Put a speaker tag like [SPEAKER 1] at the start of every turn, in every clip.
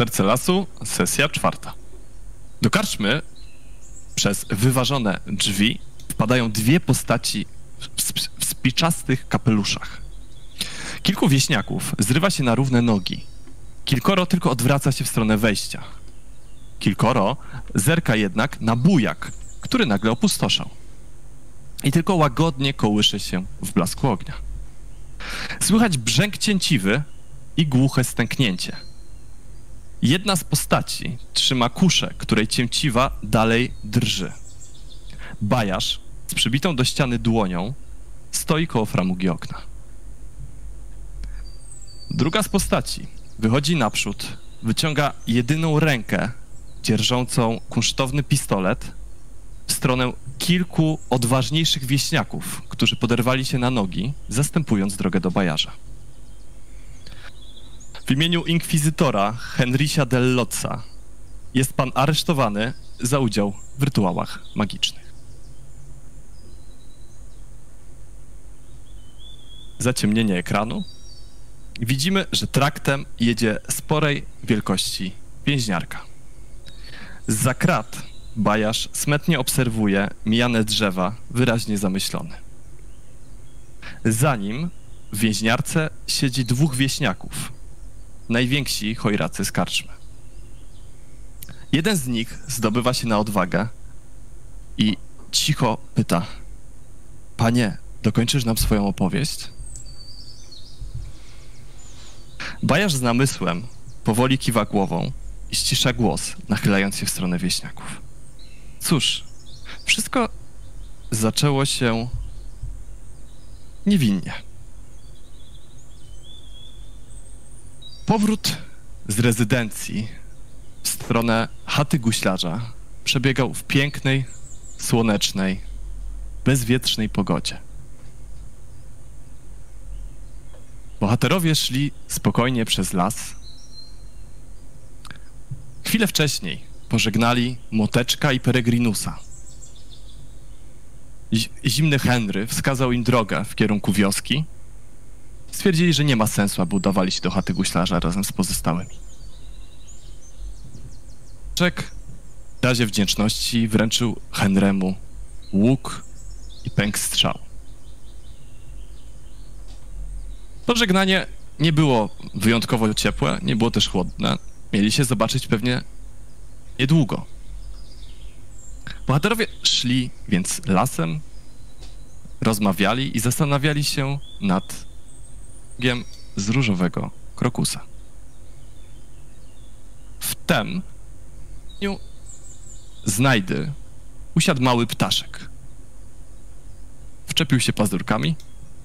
[SPEAKER 1] Serce lasu, sesja czwarta. Do karczmy przez wyważone drzwi wpadają dwie postaci w, sp- w spiczastych kapeluszach. Kilku wieśniaków zrywa się na równe nogi. Kilkoro tylko odwraca się w stronę wejścia. Kilkoro zerka jednak na bujak, który nagle opustoszał. I tylko łagodnie kołysze się w blasku ognia. Słychać brzęk cięciwy i głuche stęknięcie. Jedna z postaci trzyma kuszę, której cięciwa dalej drży. Bajarz z przybitą do ściany dłonią stoi koło framugi okna. Druga z postaci wychodzi naprzód, wyciąga jedyną rękę dzierżącą kunsztowny pistolet w stronę kilku odważniejszych wieśniaków, którzy poderwali się na nogi, zastępując drogę do bajarza. W imieniu inkwizytora Henrysia del Lotza jest pan aresztowany za udział w rytuałach magicznych. Zaciemnienie ekranu. Widzimy, że traktem jedzie sporej wielkości więźniarka. Za krat bajarz smetnie obserwuje mijane drzewa, wyraźnie zamyślony. Za nim w więźniarce siedzi dwóch wieśniaków, najwięksi chojracy z karczmy. Jeden z nich zdobywa się na odwagę i cicho pyta: Panie, dokończysz nam swoją opowieść? Bajarz z namysłem powoli kiwa głową i ścisza głos, nachylając się w stronę wieśniaków. Cóż, wszystko zaczęło się niewinnie. Powrót z rezydencji w stronę chaty guślarza przebiegał w pięknej, słonecznej, bezwietrznej pogodzie. Bohaterowie szli spokojnie przez las. Chwilę wcześniej pożegnali Moteczka i Peregrinusa. Zi- Zimny Henry wskazał im drogę w kierunku wioski. Stwierdzili, że nie ma sensu, aby udawali się do chaty guślarza razem z pozostałymi. Czek w razie wdzięczności wręczył Henremu łuk i pęk strzał. Pożegnanie nie było wyjątkowo ciepłe, nie było też chłodne. Mieli się zobaczyć pewnie niedługo. Bohaterowie szli więc lasem, rozmawiali i zastanawiali się nad z różowego krokusa. Wtem znajdy usiadł mały ptaszek. Wczepił się pazurkami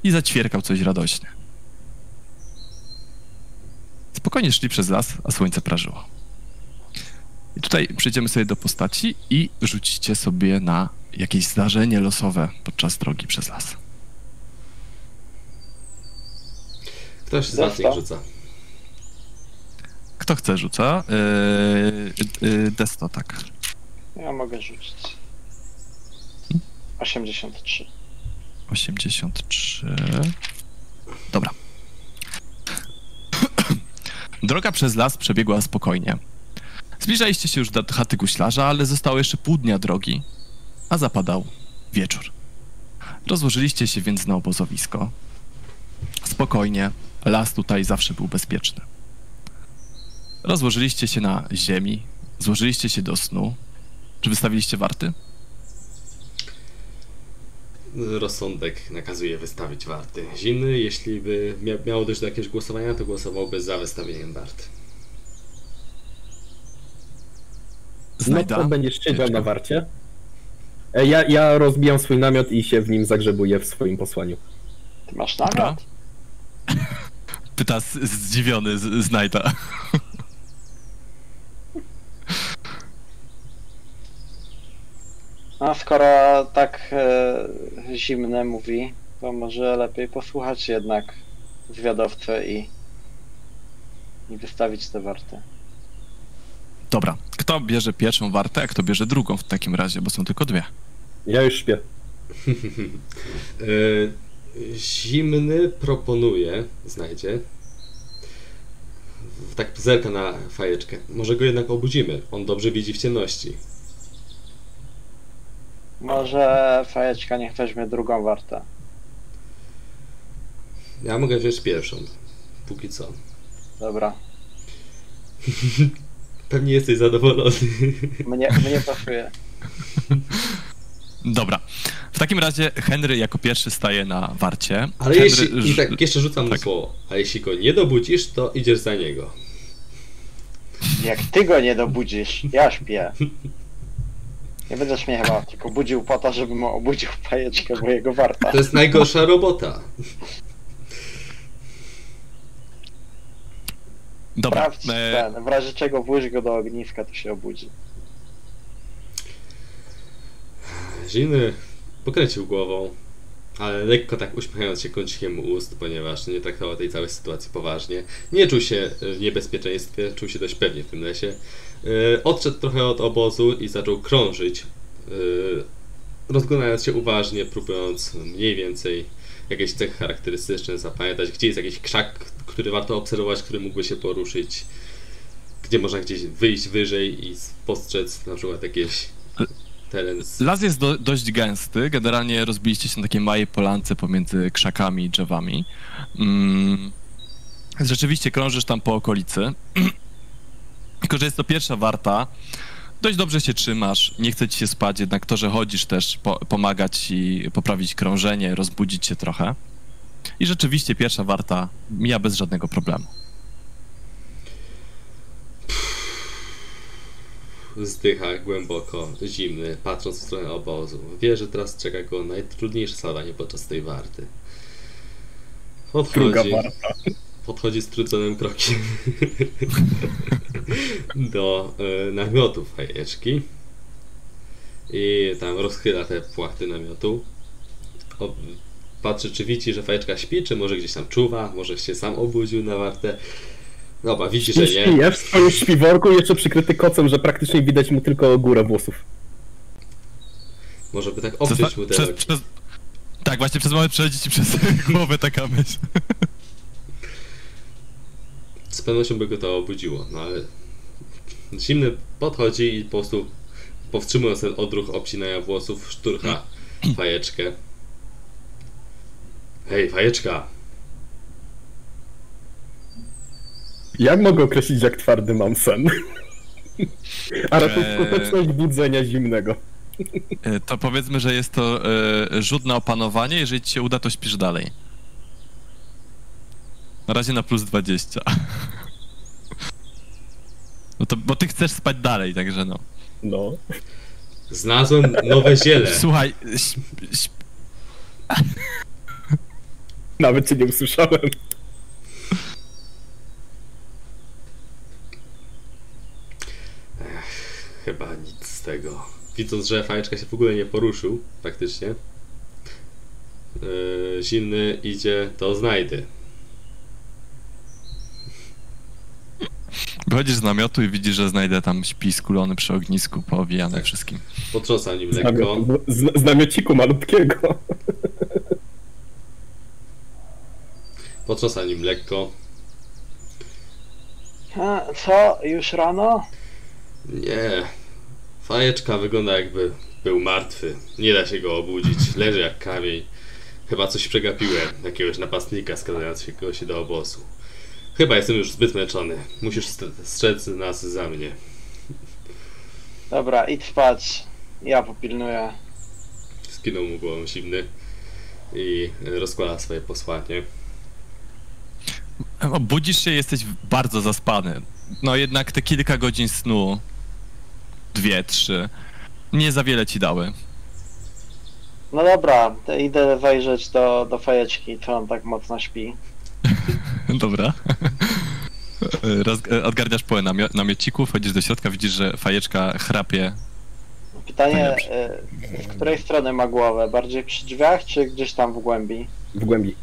[SPEAKER 1] i zaćwierkał coś radośnie. Spokojnie szli przez las, a słońce prażyło. I tutaj przejdziemy sobie do postaci i rzucicie sobie na jakieś zdarzenie losowe podczas drogi przez las.
[SPEAKER 2] Ktoś z was niech rzuca.
[SPEAKER 1] Kto chce rzuca? Yy, yy, Desto, tak.
[SPEAKER 3] Ja mogę rzucić. 83.
[SPEAKER 1] 83. Dobra. Droga przez las przebiegła spokojnie. Zbliżaliście się już do chaty guślarza, ale zostało jeszcze pół dnia drogi, a zapadał wieczór. Rozłożyliście się więc na obozowisko. Spokojnie, las tutaj zawsze był bezpieczny. Rozłożyliście się na ziemi, złożyliście się do snu. Czy wystawiliście warty?
[SPEAKER 2] Rozsądek nakazuje wystawić warty. Zimny, jeśli by mia- miało dojść do jakiegoś głosowania, to głosowałby za wystawieniem wart.
[SPEAKER 4] No
[SPEAKER 1] Znajda.
[SPEAKER 4] to będziesz siedział na warcie. E, Ja, ja rozbijam swój namiot i się w nim zagrzebuję w swoim posłaniu.
[SPEAKER 3] Ty masz namiot?
[SPEAKER 1] Pyta z, zdziwiony z, Znajda.
[SPEAKER 3] A skoro tak e, zimne mówi, to może lepiej posłuchać jednak zwiadowcę i, i wystawić te warty.
[SPEAKER 1] Dobra, kto bierze pierwszą wartę, a kto bierze drugą w takim razie, bo są tylko dwie.
[SPEAKER 4] Ja już śpię.
[SPEAKER 2] Zimny proponuje, znajdzie, Tak zerka na fajeczkę. Może go jednak obudzimy. On dobrze widzi w ciemności.
[SPEAKER 3] Może fajeczka niech weźmie drugą wartę.
[SPEAKER 2] Ja mogę wziąć pierwszą. Póki co.
[SPEAKER 3] Dobra.
[SPEAKER 2] Pewnie jesteś zadowolony.
[SPEAKER 3] Mnie, mnie pasuje.
[SPEAKER 1] Dobra. W takim razie Henry jako pierwszy staje na warcie.
[SPEAKER 2] Ale
[SPEAKER 1] Henry
[SPEAKER 2] jeśli. I tak jeszcze rzucam mu
[SPEAKER 1] tak.
[SPEAKER 2] słowo. A jeśli go nie dobudzisz, to idziesz za niego.
[SPEAKER 3] Jak ty go nie dobudzisz, ja śpię. Nie będziesz mnie chyba tylko budził po to, żebym obudził fajeczkę, bo jego warta.
[SPEAKER 2] To jest najgorsza robota.
[SPEAKER 1] Dobra.
[SPEAKER 3] Sprawdź
[SPEAKER 1] E,
[SPEAKER 3] ten, w razie czego włóż go do ogniska, to się obudzi.
[SPEAKER 2] Zimny pokręcił głową, ale lekko tak uśmiechając się kącikiem ust, ponieważ nie traktował tej całej sytuacji poważnie. Nie czuł się w niebezpieczeństwie, czuł się dość pewnie w tym lesie. Yy, Odszedł trochę od obozu i zaczął krążyć, yy, rozglądając się uważnie, próbując mniej więcej jakieś cechy charakterystyczne zapamiętać, gdzie jest jakiś krzak, który warto obserwować, który mógłby się poruszyć, gdzie można gdzieś wyjść wyżej i spostrzec na przykład jakieś teren z
[SPEAKER 1] Las jest do, dość gęsty. Generalnie rozbiliście się na takiej małej polance pomiędzy krzakami i drzewami. Mm. Rzeczywiście krążysz tam po okolicy. Tylko, że jest to pierwsza warta. Dość dobrze się trzymasz, nie chce ci się spać, jednak to, że chodzisz też po, pomaga ci poprawić krążenie, rozbudzić się trochę. I rzeczywiście pierwsza warta mija bez żadnego problemu.
[SPEAKER 2] Zdycha głęboko, zimny, patrząc w stronę obozu. Wie, że teraz czeka go najtrudniejsze zadanie podczas tej warty. Podchodzi, podchodzi strudzonym krokiem do e, namiotu fajeczki i tam rozchyla te płachty namiotu. O, patrzy, czy widzi, że fajeczka śpi, czy może gdzieś tam czuwa, może się sam obudził na wartę. Dobra, widzi, że nie.
[SPEAKER 4] Śpije w swoim śpiworku, jeszcze przykryty kocem, że praktycznie widać mu tylko górę włosów.
[SPEAKER 2] Może by tak obciąć mu
[SPEAKER 1] przez, przez, tak, właśnie przez moment przechodzi ci przez głowę taka myśl.
[SPEAKER 2] Z pewnością by go to obudziło, no ale zimny podchodzi i po prostu powstrzymując ten odruch obcinania włosów szturcha fajeczkę. Hej, fajeczka!
[SPEAKER 4] Jak mogę określić, jak twardy mam sen? A raczej
[SPEAKER 1] Eee.
[SPEAKER 4] skuteczność budzenia zimnego.
[SPEAKER 1] E, To powiedzmy, że jest to e, rzut na opanowanie. Jeżeli ci się uda, to śpisz dalej. Na razie na plus 20. No to, bo ty chcesz spać dalej, także no.
[SPEAKER 4] No.
[SPEAKER 2] Znalazłem nowe ziele.
[SPEAKER 1] Słuchaj, śp, śp,
[SPEAKER 4] Nawet cię nie usłyszałem.
[SPEAKER 2] Chyba nic z tego. Widząc, że fajeczka się w ogóle nie poruszył, praktycznie. Yy, zimny idzie do znajdy.
[SPEAKER 1] wychodzisz z namiotu i widzisz, że znajdę tam śpi skulony przy ognisku, poowijany
[SPEAKER 2] Tak.
[SPEAKER 1] wszystkim.
[SPEAKER 2] Potrząsa nim lekko.
[SPEAKER 4] Znamio- z- Znamiociku malutkiego.
[SPEAKER 2] Potrząsa nim lekko.
[SPEAKER 3] A, co? Już rano?
[SPEAKER 2] Nie. Fajeczka wygląda jakby był martwy. Nie da się go obudzić. Leży jak kamień. Chyba coś przegapiłem. Jakiegoś napastnika skradającego się do obozu. Chyba jestem już zbyt męczony. Musisz st- strzec nas za mnie.
[SPEAKER 3] Dobra, idź spać. Ja popilnuję.
[SPEAKER 2] Skinął mu głową zimny i rozkłada swoje posłanie.
[SPEAKER 1] Budzisz się, jesteś bardzo zaspany. No jednak te kilka godzin snu, dwie, trzy, nie za wiele ci dały.
[SPEAKER 3] No dobra, idę wejrzeć do, do fajeczki, czy on tak mocno śpi.
[SPEAKER 1] Dobra. Roz, odgarniasz połę namio, namiociku, wchodzisz do środka, widzisz, że fajeczka chrapie.
[SPEAKER 3] Pytanie, z której strony ma głowę? Bardziej przy drzwiach, czy gdzieś tam w głębi?
[SPEAKER 4] W głębi.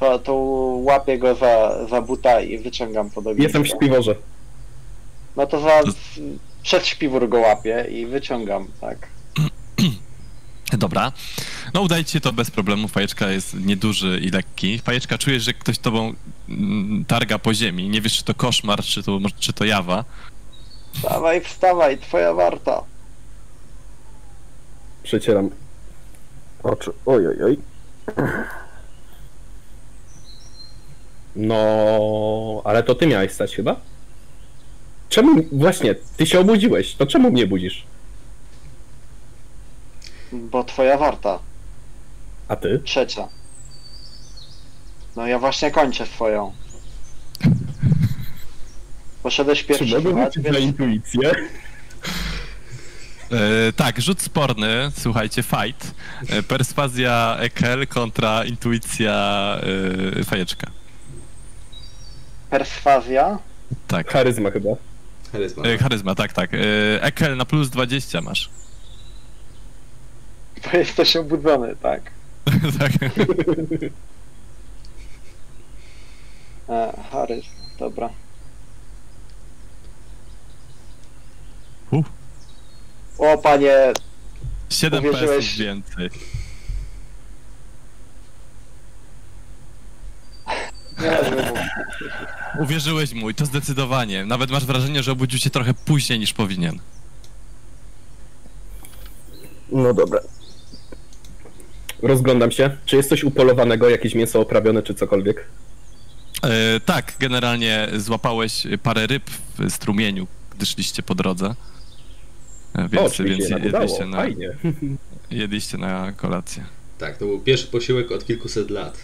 [SPEAKER 3] To, to łapię go za, za buta i wyciągam pod ognisko.
[SPEAKER 4] Jestem w śpiworze.
[SPEAKER 3] No to za, przed śpiwór go łapię i wyciągam, tak.
[SPEAKER 1] Dobra. No udajcie to bez problemu. Fajeczka jest nieduży i lekki. Fajeczka, czujesz, że ktoś tobą mm, targa po ziemi. Nie wiesz, czy to koszmar, czy to, czy to jawa.
[SPEAKER 3] Wstawaj, wstawaj, twoja warta.
[SPEAKER 4] Przecieram oczy. Oj, oj, oj. No, ale to ty miałeś stać chyba? Czemu, właśnie, ty się obudziłeś, to czemu mnie budzisz?
[SPEAKER 3] Bo twoja warta.
[SPEAKER 4] A ty?
[SPEAKER 3] Trzecia. No ja właśnie kończę swoją. Poszedłeś
[SPEAKER 4] Czy
[SPEAKER 3] pierwszy
[SPEAKER 4] mogę
[SPEAKER 3] chyba,
[SPEAKER 4] liczyć na
[SPEAKER 3] więc
[SPEAKER 4] intuicję?
[SPEAKER 1] E, tak, rzut sporny, słuchajcie, fight. E, perswazja Ekel kontra intuicja e, Fajeczka.
[SPEAKER 3] perswazja.
[SPEAKER 1] Tak.
[SPEAKER 4] Charyzma chyba.
[SPEAKER 2] Charyzma.
[SPEAKER 1] E, charyzma, tak, tak. E, Ekel na plus 20 masz.
[SPEAKER 3] Bo jesteś obudzony, tak.
[SPEAKER 1] tak.
[SPEAKER 3] E, dobra.
[SPEAKER 1] Uh,
[SPEAKER 3] O panie,
[SPEAKER 1] 7
[SPEAKER 3] Uwierzyłeś-
[SPEAKER 1] pesów więcej.
[SPEAKER 3] nie
[SPEAKER 1] Uwierzyłeś mu i to zdecydowanie. Nawet masz wrażenie, że obudził się trochę później niż powinien.
[SPEAKER 4] No dobra. Rozglądam się. Czy jest coś upolowanego, jakieś mięso oprawione, czy cokolwiek?
[SPEAKER 1] E, tak, generalnie złapałeś parę ryb w strumieniu, gdy szliście po drodze. E,
[SPEAKER 4] o,
[SPEAKER 1] Więc,
[SPEAKER 4] czyli
[SPEAKER 1] więc jedliście, na,
[SPEAKER 4] Fajnie.
[SPEAKER 1] jedliście na kolację.
[SPEAKER 2] Tak, to był pierwszy posiłek od kilkuset lat.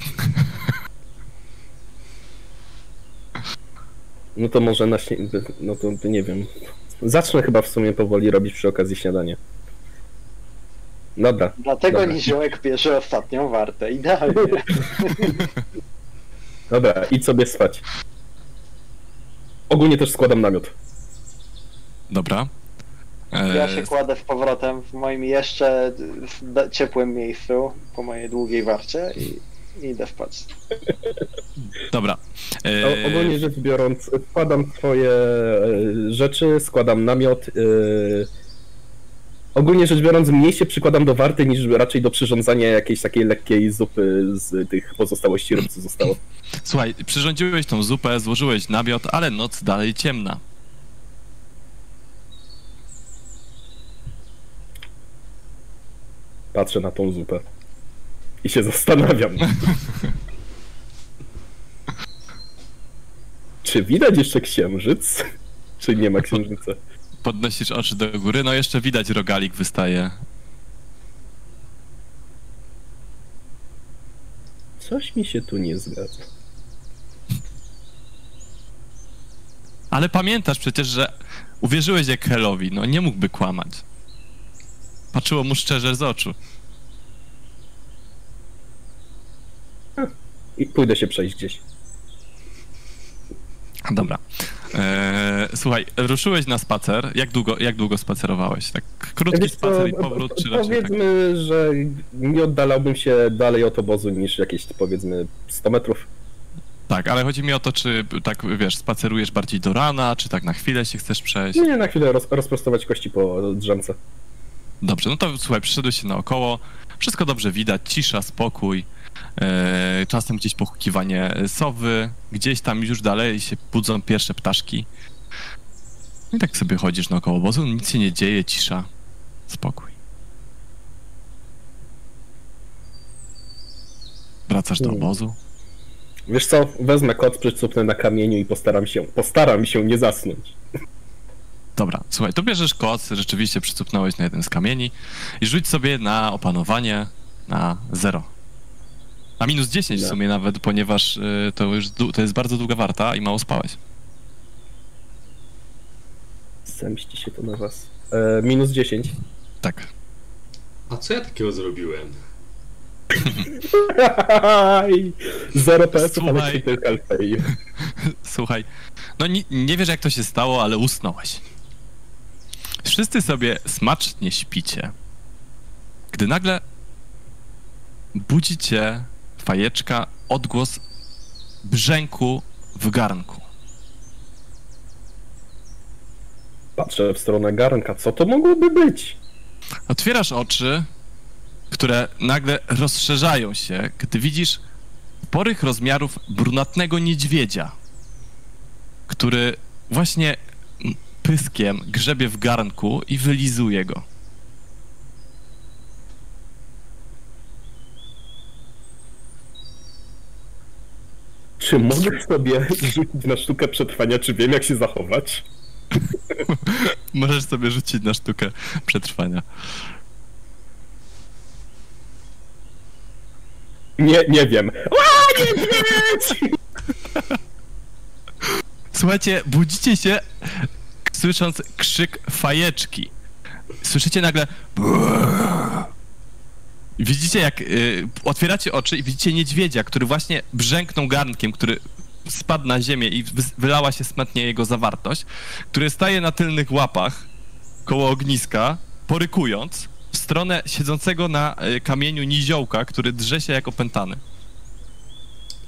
[SPEAKER 4] No to może na śnie... No to to nie wiem. Zacznę chyba w sumie powoli robić przy okazji śniadanie. Dobra.
[SPEAKER 3] dlatego
[SPEAKER 4] Dobra.
[SPEAKER 3] niziołek bierze ostatnią wartę, idealnie.
[SPEAKER 4] Dobra, idź sobie spać. Ogólnie też składam namiot.
[SPEAKER 1] Dobra. E,
[SPEAKER 3] Ja się kładę z powrotem w moim jeszcze ciepłym miejscu po mojej długiej warcie i i idę spać.
[SPEAKER 1] Dobra. E,
[SPEAKER 4] O, ogólnie rzecz biorąc, składam swoje e, rzeczy, składam namiot. e, Ogólnie rzecz biorąc, mniej się przykładam do warty niż raczej do przyrządzania jakiejś takiej lekkiej zupy z tych pozostałości ryb, co zostało.
[SPEAKER 1] Słuchaj, przyrządziłeś tą zupę, złożyłeś namiot, ale noc dalej ciemna.
[SPEAKER 4] Patrzę na tą zupę i się zastanawiam. Czy widać jeszcze księżyc? Czy nie ma księżyca?
[SPEAKER 1] Podnosisz oczy do góry, no jeszcze widać rogalik wystaje.
[SPEAKER 4] Coś mi się tu nie zgadza.
[SPEAKER 1] Ale pamiętasz przecież, że uwierzyłeś jak Helowi, no nie mógłby kłamać. Patrzyło mu szczerze z oczu.
[SPEAKER 4] I pójdę się przejść gdzieś.
[SPEAKER 1] Dobra. Eee, słuchaj, ruszyłeś na spacer. Jak długo, jak długo spacerowałeś? Tak krótki
[SPEAKER 4] Wiesz
[SPEAKER 1] spacer i powrót, czy raczej tak?
[SPEAKER 4] Powiedzmy, że nie oddalałbym się dalej od obozu niż jakieś powiedzmy 100 metrów.
[SPEAKER 1] Tak, ale chodzi mi o to, czy tak, wiesz, spacerujesz bardziej do rana, czy tak na chwilę się chcesz przejść?
[SPEAKER 4] Nie, na chwilę roz, rozprostować kości po drzemce.
[SPEAKER 1] Dobrze, no to słuchaj, przyszedłeś się naokoło, wszystko dobrze widać, cisza, spokój, czasem gdzieś pochukiwanie sowy, gdzieś tam już dalej się budzą pierwsze ptaszki. I tak sobie chodzisz naokoło obozu, nic się nie dzieje, cisza, spokój. Wracasz do
[SPEAKER 4] Hmm.
[SPEAKER 1] obozu.
[SPEAKER 4] Wiesz co, wezmę kot, przycupnę na kamieniu i postaram się, postaram się nie zasnąć.
[SPEAKER 1] Dobra, słuchaj, to bierzesz koc, rzeczywiście przycupnąłeś na jeden z kamieni i rzuć sobie na opanowanie na 0. Na minus 10 w
[SPEAKER 4] No.
[SPEAKER 1] sumie nawet, ponieważ y, to już to jest bardzo długa warta i mało spałeś.
[SPEAKER 4] Zemści się to na was. E, minus 10.
[SPEAKER 1] Tak.
[SPEAKER 2] A co ja takiego zrobiłem?
[SPEAKER 4] Zero PS-ów, ale tylko LPI.
[SPEAKER 1] Słuchaj, no nie, nie wiesz jak to się stało, ale usnąłeś. Wszyscy sobie smacznie śpicie, gdy nagle budzi cię fajeczka odgłos brzęku w garnku.
[SPEAKER 4] Patrzę w stronę garnka, co to mogłoby być?
[SPEAKER 1] Otwierasz oczy, które nagle rozszerzają się, gdy widzisz sporych rozmiarów brunatnego niedźwiedzia, który właśnie pyskiem grzebie w garnku i wylizuje go.
[SPEAKER 4] Czy mogę sobie rzucić na sztukę przetrwania, czy wiem jak się zachować?
[SPEAKER 1] Możesz sobie rzucić na sztukę przetrwania.
[SPEAKER 4] Nie, nie wiem. A, niedźwiedź!
[SPEAKER 1] Słuchajcie, budzicie się słysząc krzyk fajeczki. Słyszycie nagle. Widzicie, jak y, otwieracie oczy i widzicie niedźwiedzia, który właśnie brzęknął garnkiem, który spadł na ziemię i wylała się smetnie jego zawartość, który staje na tylnych łapach koło ogniska, porykując w stronę siedzącego na y, kamieniu niziołka, który drze się jak opętany.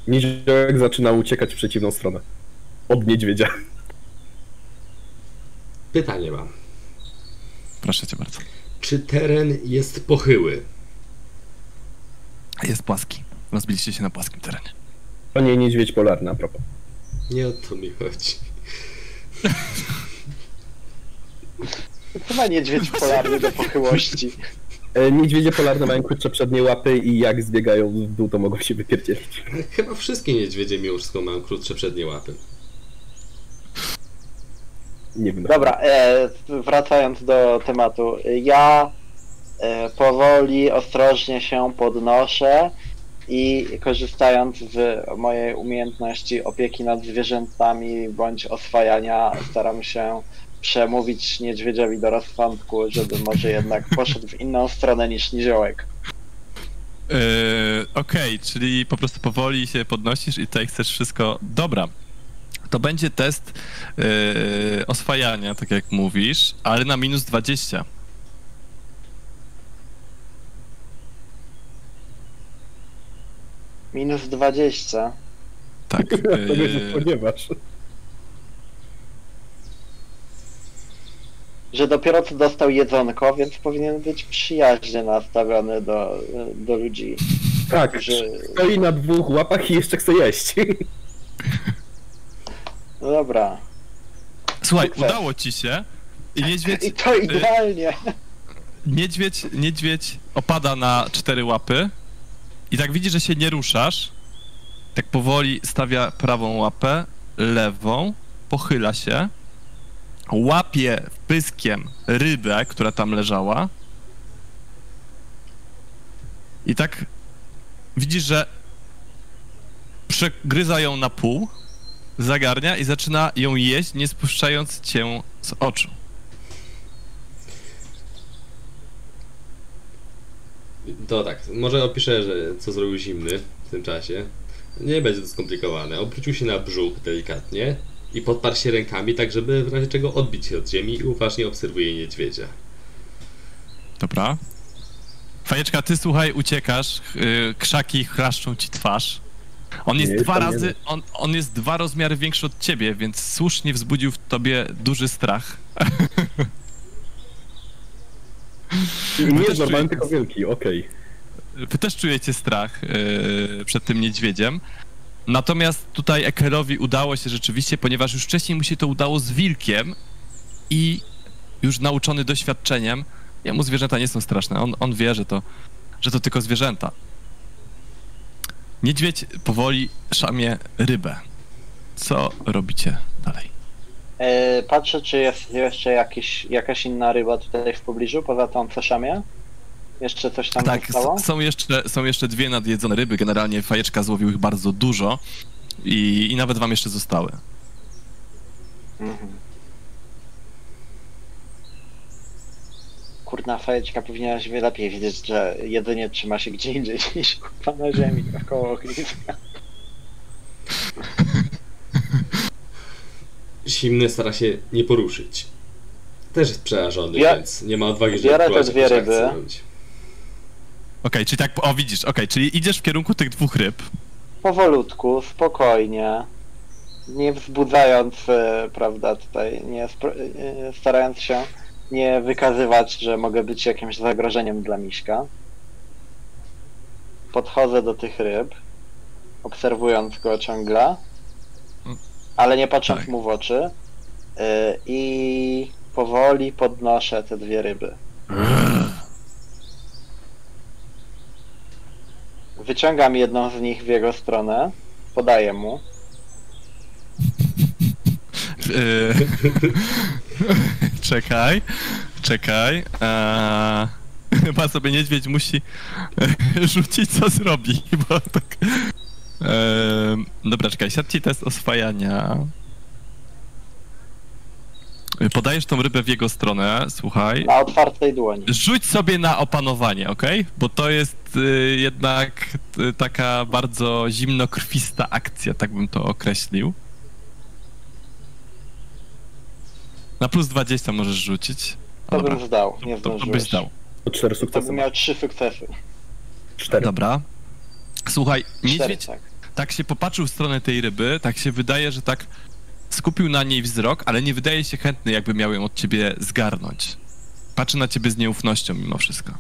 [SPEAKER 4] Niziołek zaczyna uciekać w przeciwną stronę. Od niedźwiedzia.
[SPEAKER 2] Pytanie mam.
[SPEAKER 1] Proszę cię bardzo.
[SPEAKER 2] Czy teren jest pochyły?
[SPEAKER 1] Jest płaski. Rozbiliście się na płaskim terenie.
[SPEAKER 4] To nie niedźwiedź polarny, a propos.
[SPEAKER 2] Nie o to mi chodzi.
[SPEAKER 3] Chyba niedźwiedź polarny do pochyłości.
[SPEAKER 4] E, Niedźwiedzie polarne mają krótsze przednie łapy i jak zbiegają w dół, to mogą się wypierdzielić.
[SPEAKER 2] Chyba wszystkie niedźwiedzie mimo wszystko mają krótsze przednie łapy.
[SPEAKER 4] Nie wiem.
[SPEAKER 3] Dobra, e, wracając do tematu. Ja powoli, ostrożnie się podnoszę i korzystając z mojej umiejętności opieki nad zwierzętami bądź oswajania, staram się przemówić niedźwiedziowi do rozsądku, żeby może jednak poszedł w inną stronę niż niziołek.
[SPEAKER 1] Yy, Okej, czyli po prostu powoli się podnosisz i tutaj chcesz wszystko. Dobra. To będzie test yy, oswajania, tak jak mówisz, ale na minus 20.
[SPEAKER 3] Minus 20.
[SPEAKER 1] Tak.
[SPEAKER 4] Tego się
[SPEAKER 1] Yy,
[SPEAKER 4] spodziewasz.
[SPEAKER 3] Że dopiero co dostał jedzonko, więc powinien być przyjaźnie nastawiony do, do ludzi.
[SPEAKER 4] Tak,
[SPEAKER 3] Że...
[SPEAKER 4] stoi na dwóch łapach i jeszcze chce jeść.
[SPEAKER 3] No dobra.
[SPEAKER 1] Słuchaj,
[SPEAKER 3] Sukces.
[SPEAKER 1] udało ci się i niedźwiedź,
[SPEAKER 3] I to idealnie.
[SPEAKER 1] niedźwiedź, niedźwiedź opada na cztery łapy i tak widzi, że się nie ruszasz. Tak powoli stawia prawą łapę, lewą, pochyla się, łapie pyskiem rybę, która tam leżała i tak widzisz, że przegryza ją na pół, zagarnia i zaczyna ją jeść, nie spuszczając cię z oczu.
[SPEAKER 2] To tak, może opiszę, że co zrobił zimny w tym czasie. Nie będzie to skomplikowane. Obrócił się na brzuch delikatnie i podparł się rękami, tak żeby w razie czego odbić się od ziemi i uważnie obserwuje niedźwiedzia.
[SPEAKER 1] Dobra. Fajeczka, ty słuchaj, uciekasz, yy, krzaki chraszczą ci twarz. On jest
[SPEAKER 4] Nie,
[SPEAKER 1] dwa razy, on, on jest dwa rozmiary większy od ciebie, więc słusznie wzbudził w tobie duży strach.
[SPEAKER 4] Nie jest normalny, tylko wielki, okej.
[SPEAKER 1] Wy też czujecie strach yy, przed tym niedźwiedziem. Natomiast tutaj Ekerowi udało się rzeczywiście, ponieważ już wcześniej mu się to udało z wilkiem i już nauczony doświadczeniem, jemu zwierzęta nie są straszne. On, on wie, że to, że to tylko zwierzęta. Niedźwiedź powoli szamie rybę. Co robicie dalej?
[SPEAKER 3] E, patrzę, czy jest jeszcze jakiś, jakaś inna ryba tutaj w pobliżu, poza tą co szamie. Jeszcze coś tam
[SPEAKER 1] tak,
[SPEAKER 3] zostało?
[SPEAKER 1] są jeszcze, są jeszcze dwie nadjedzone ryby. Generalnie fajeczka złowił ich bardzo dużo i, i nawet wam jeszcze zostały.
[SPEAKER 3] Mhm. Kurna fajeczka powinnaś lepiej widzieć, że jedynie trzyma się gdzie indziej niż kurwa na ziemi, około ogniska.
[SPEAKER 2] Zimny stara się nie poruszyć. Też jest przerażony,
[SPEAKER 3] Ja-
[SPEAKER 2] więc nie ma odwagi, żeby
[SPEAKER 3] biorę te dwie
[SPEAKER 2] jakąś
[SPEAKER 3] ryby.
[SPEAKER 1] Okej, czyli tak, o widzisz, okej, czyli idziesz w kierunku tych dwóch ryb.
[SPEAKER 3] Powolutku, spokojnie, nie wzbudzając, e, prawda, tutaj, nie e, starając się nie wykazywać, że mogę być jakimś zagrożeniem dla miśka. Podchodzę do tych ryb, obserwując go ciągle, ale nie patrząc
[SPEAKER 1] Tak.
[SPEAKER 3] mu w oczy y, i powoli podnoszę te dwie ryby. Wyciągam jedną z nich w jego stronę, podaję mu.
[SPEAKER 1] Yy, czekaj, czekaj. Eee, chyba sobie niedźwiedź musi e, rzucić, co zrobi, bo tak... Eee, dobra, czekaj, siadł test oswajania. Podajesz tą rybę w jego stronę, słuchaj.
[SPEAKER 3] Na otwartej dłoni.
[SPEAKER 1] Rzuć sobie na opanowanie, ok? Bo to jest y, jednak y, taka bardzo zimnokrwista akcja, tak bym to określił. Na plus 20 możesz rzucić.
[SPEAKER 3] To
[SPEAKER 1] Dobra,
[SPEAKER 3] bym zdał, nie
[SPEAKER 1] to, to byś
[SPEAKER 3] zdążyłeś.
[SPEAKER 1] zdał.
[SPEAKER 4] To cztery
[SPEAKER 3] To
[SPEAKER 4] sukcesy.
[SPEAKER 3] bym miał trzy sukcesy.
[SPEAKER 4] Cztery.
[SPEAKER 1] Dobra. Słuchaj,
[SPEAKER 3] Cztery,
[SPEAKER 1] niedźwiedź
[SPEAKER 3] tak.
[SPEAKER 1] Tak się popatrzył w stronę tej ryby, tak się wydaje, że tak skupił na niej wzrok, ale nie wydaje się chętny, jakby miał ją od ciebie zgarnąć. Patrzy na ciebie z nieufnością mimo wszystko.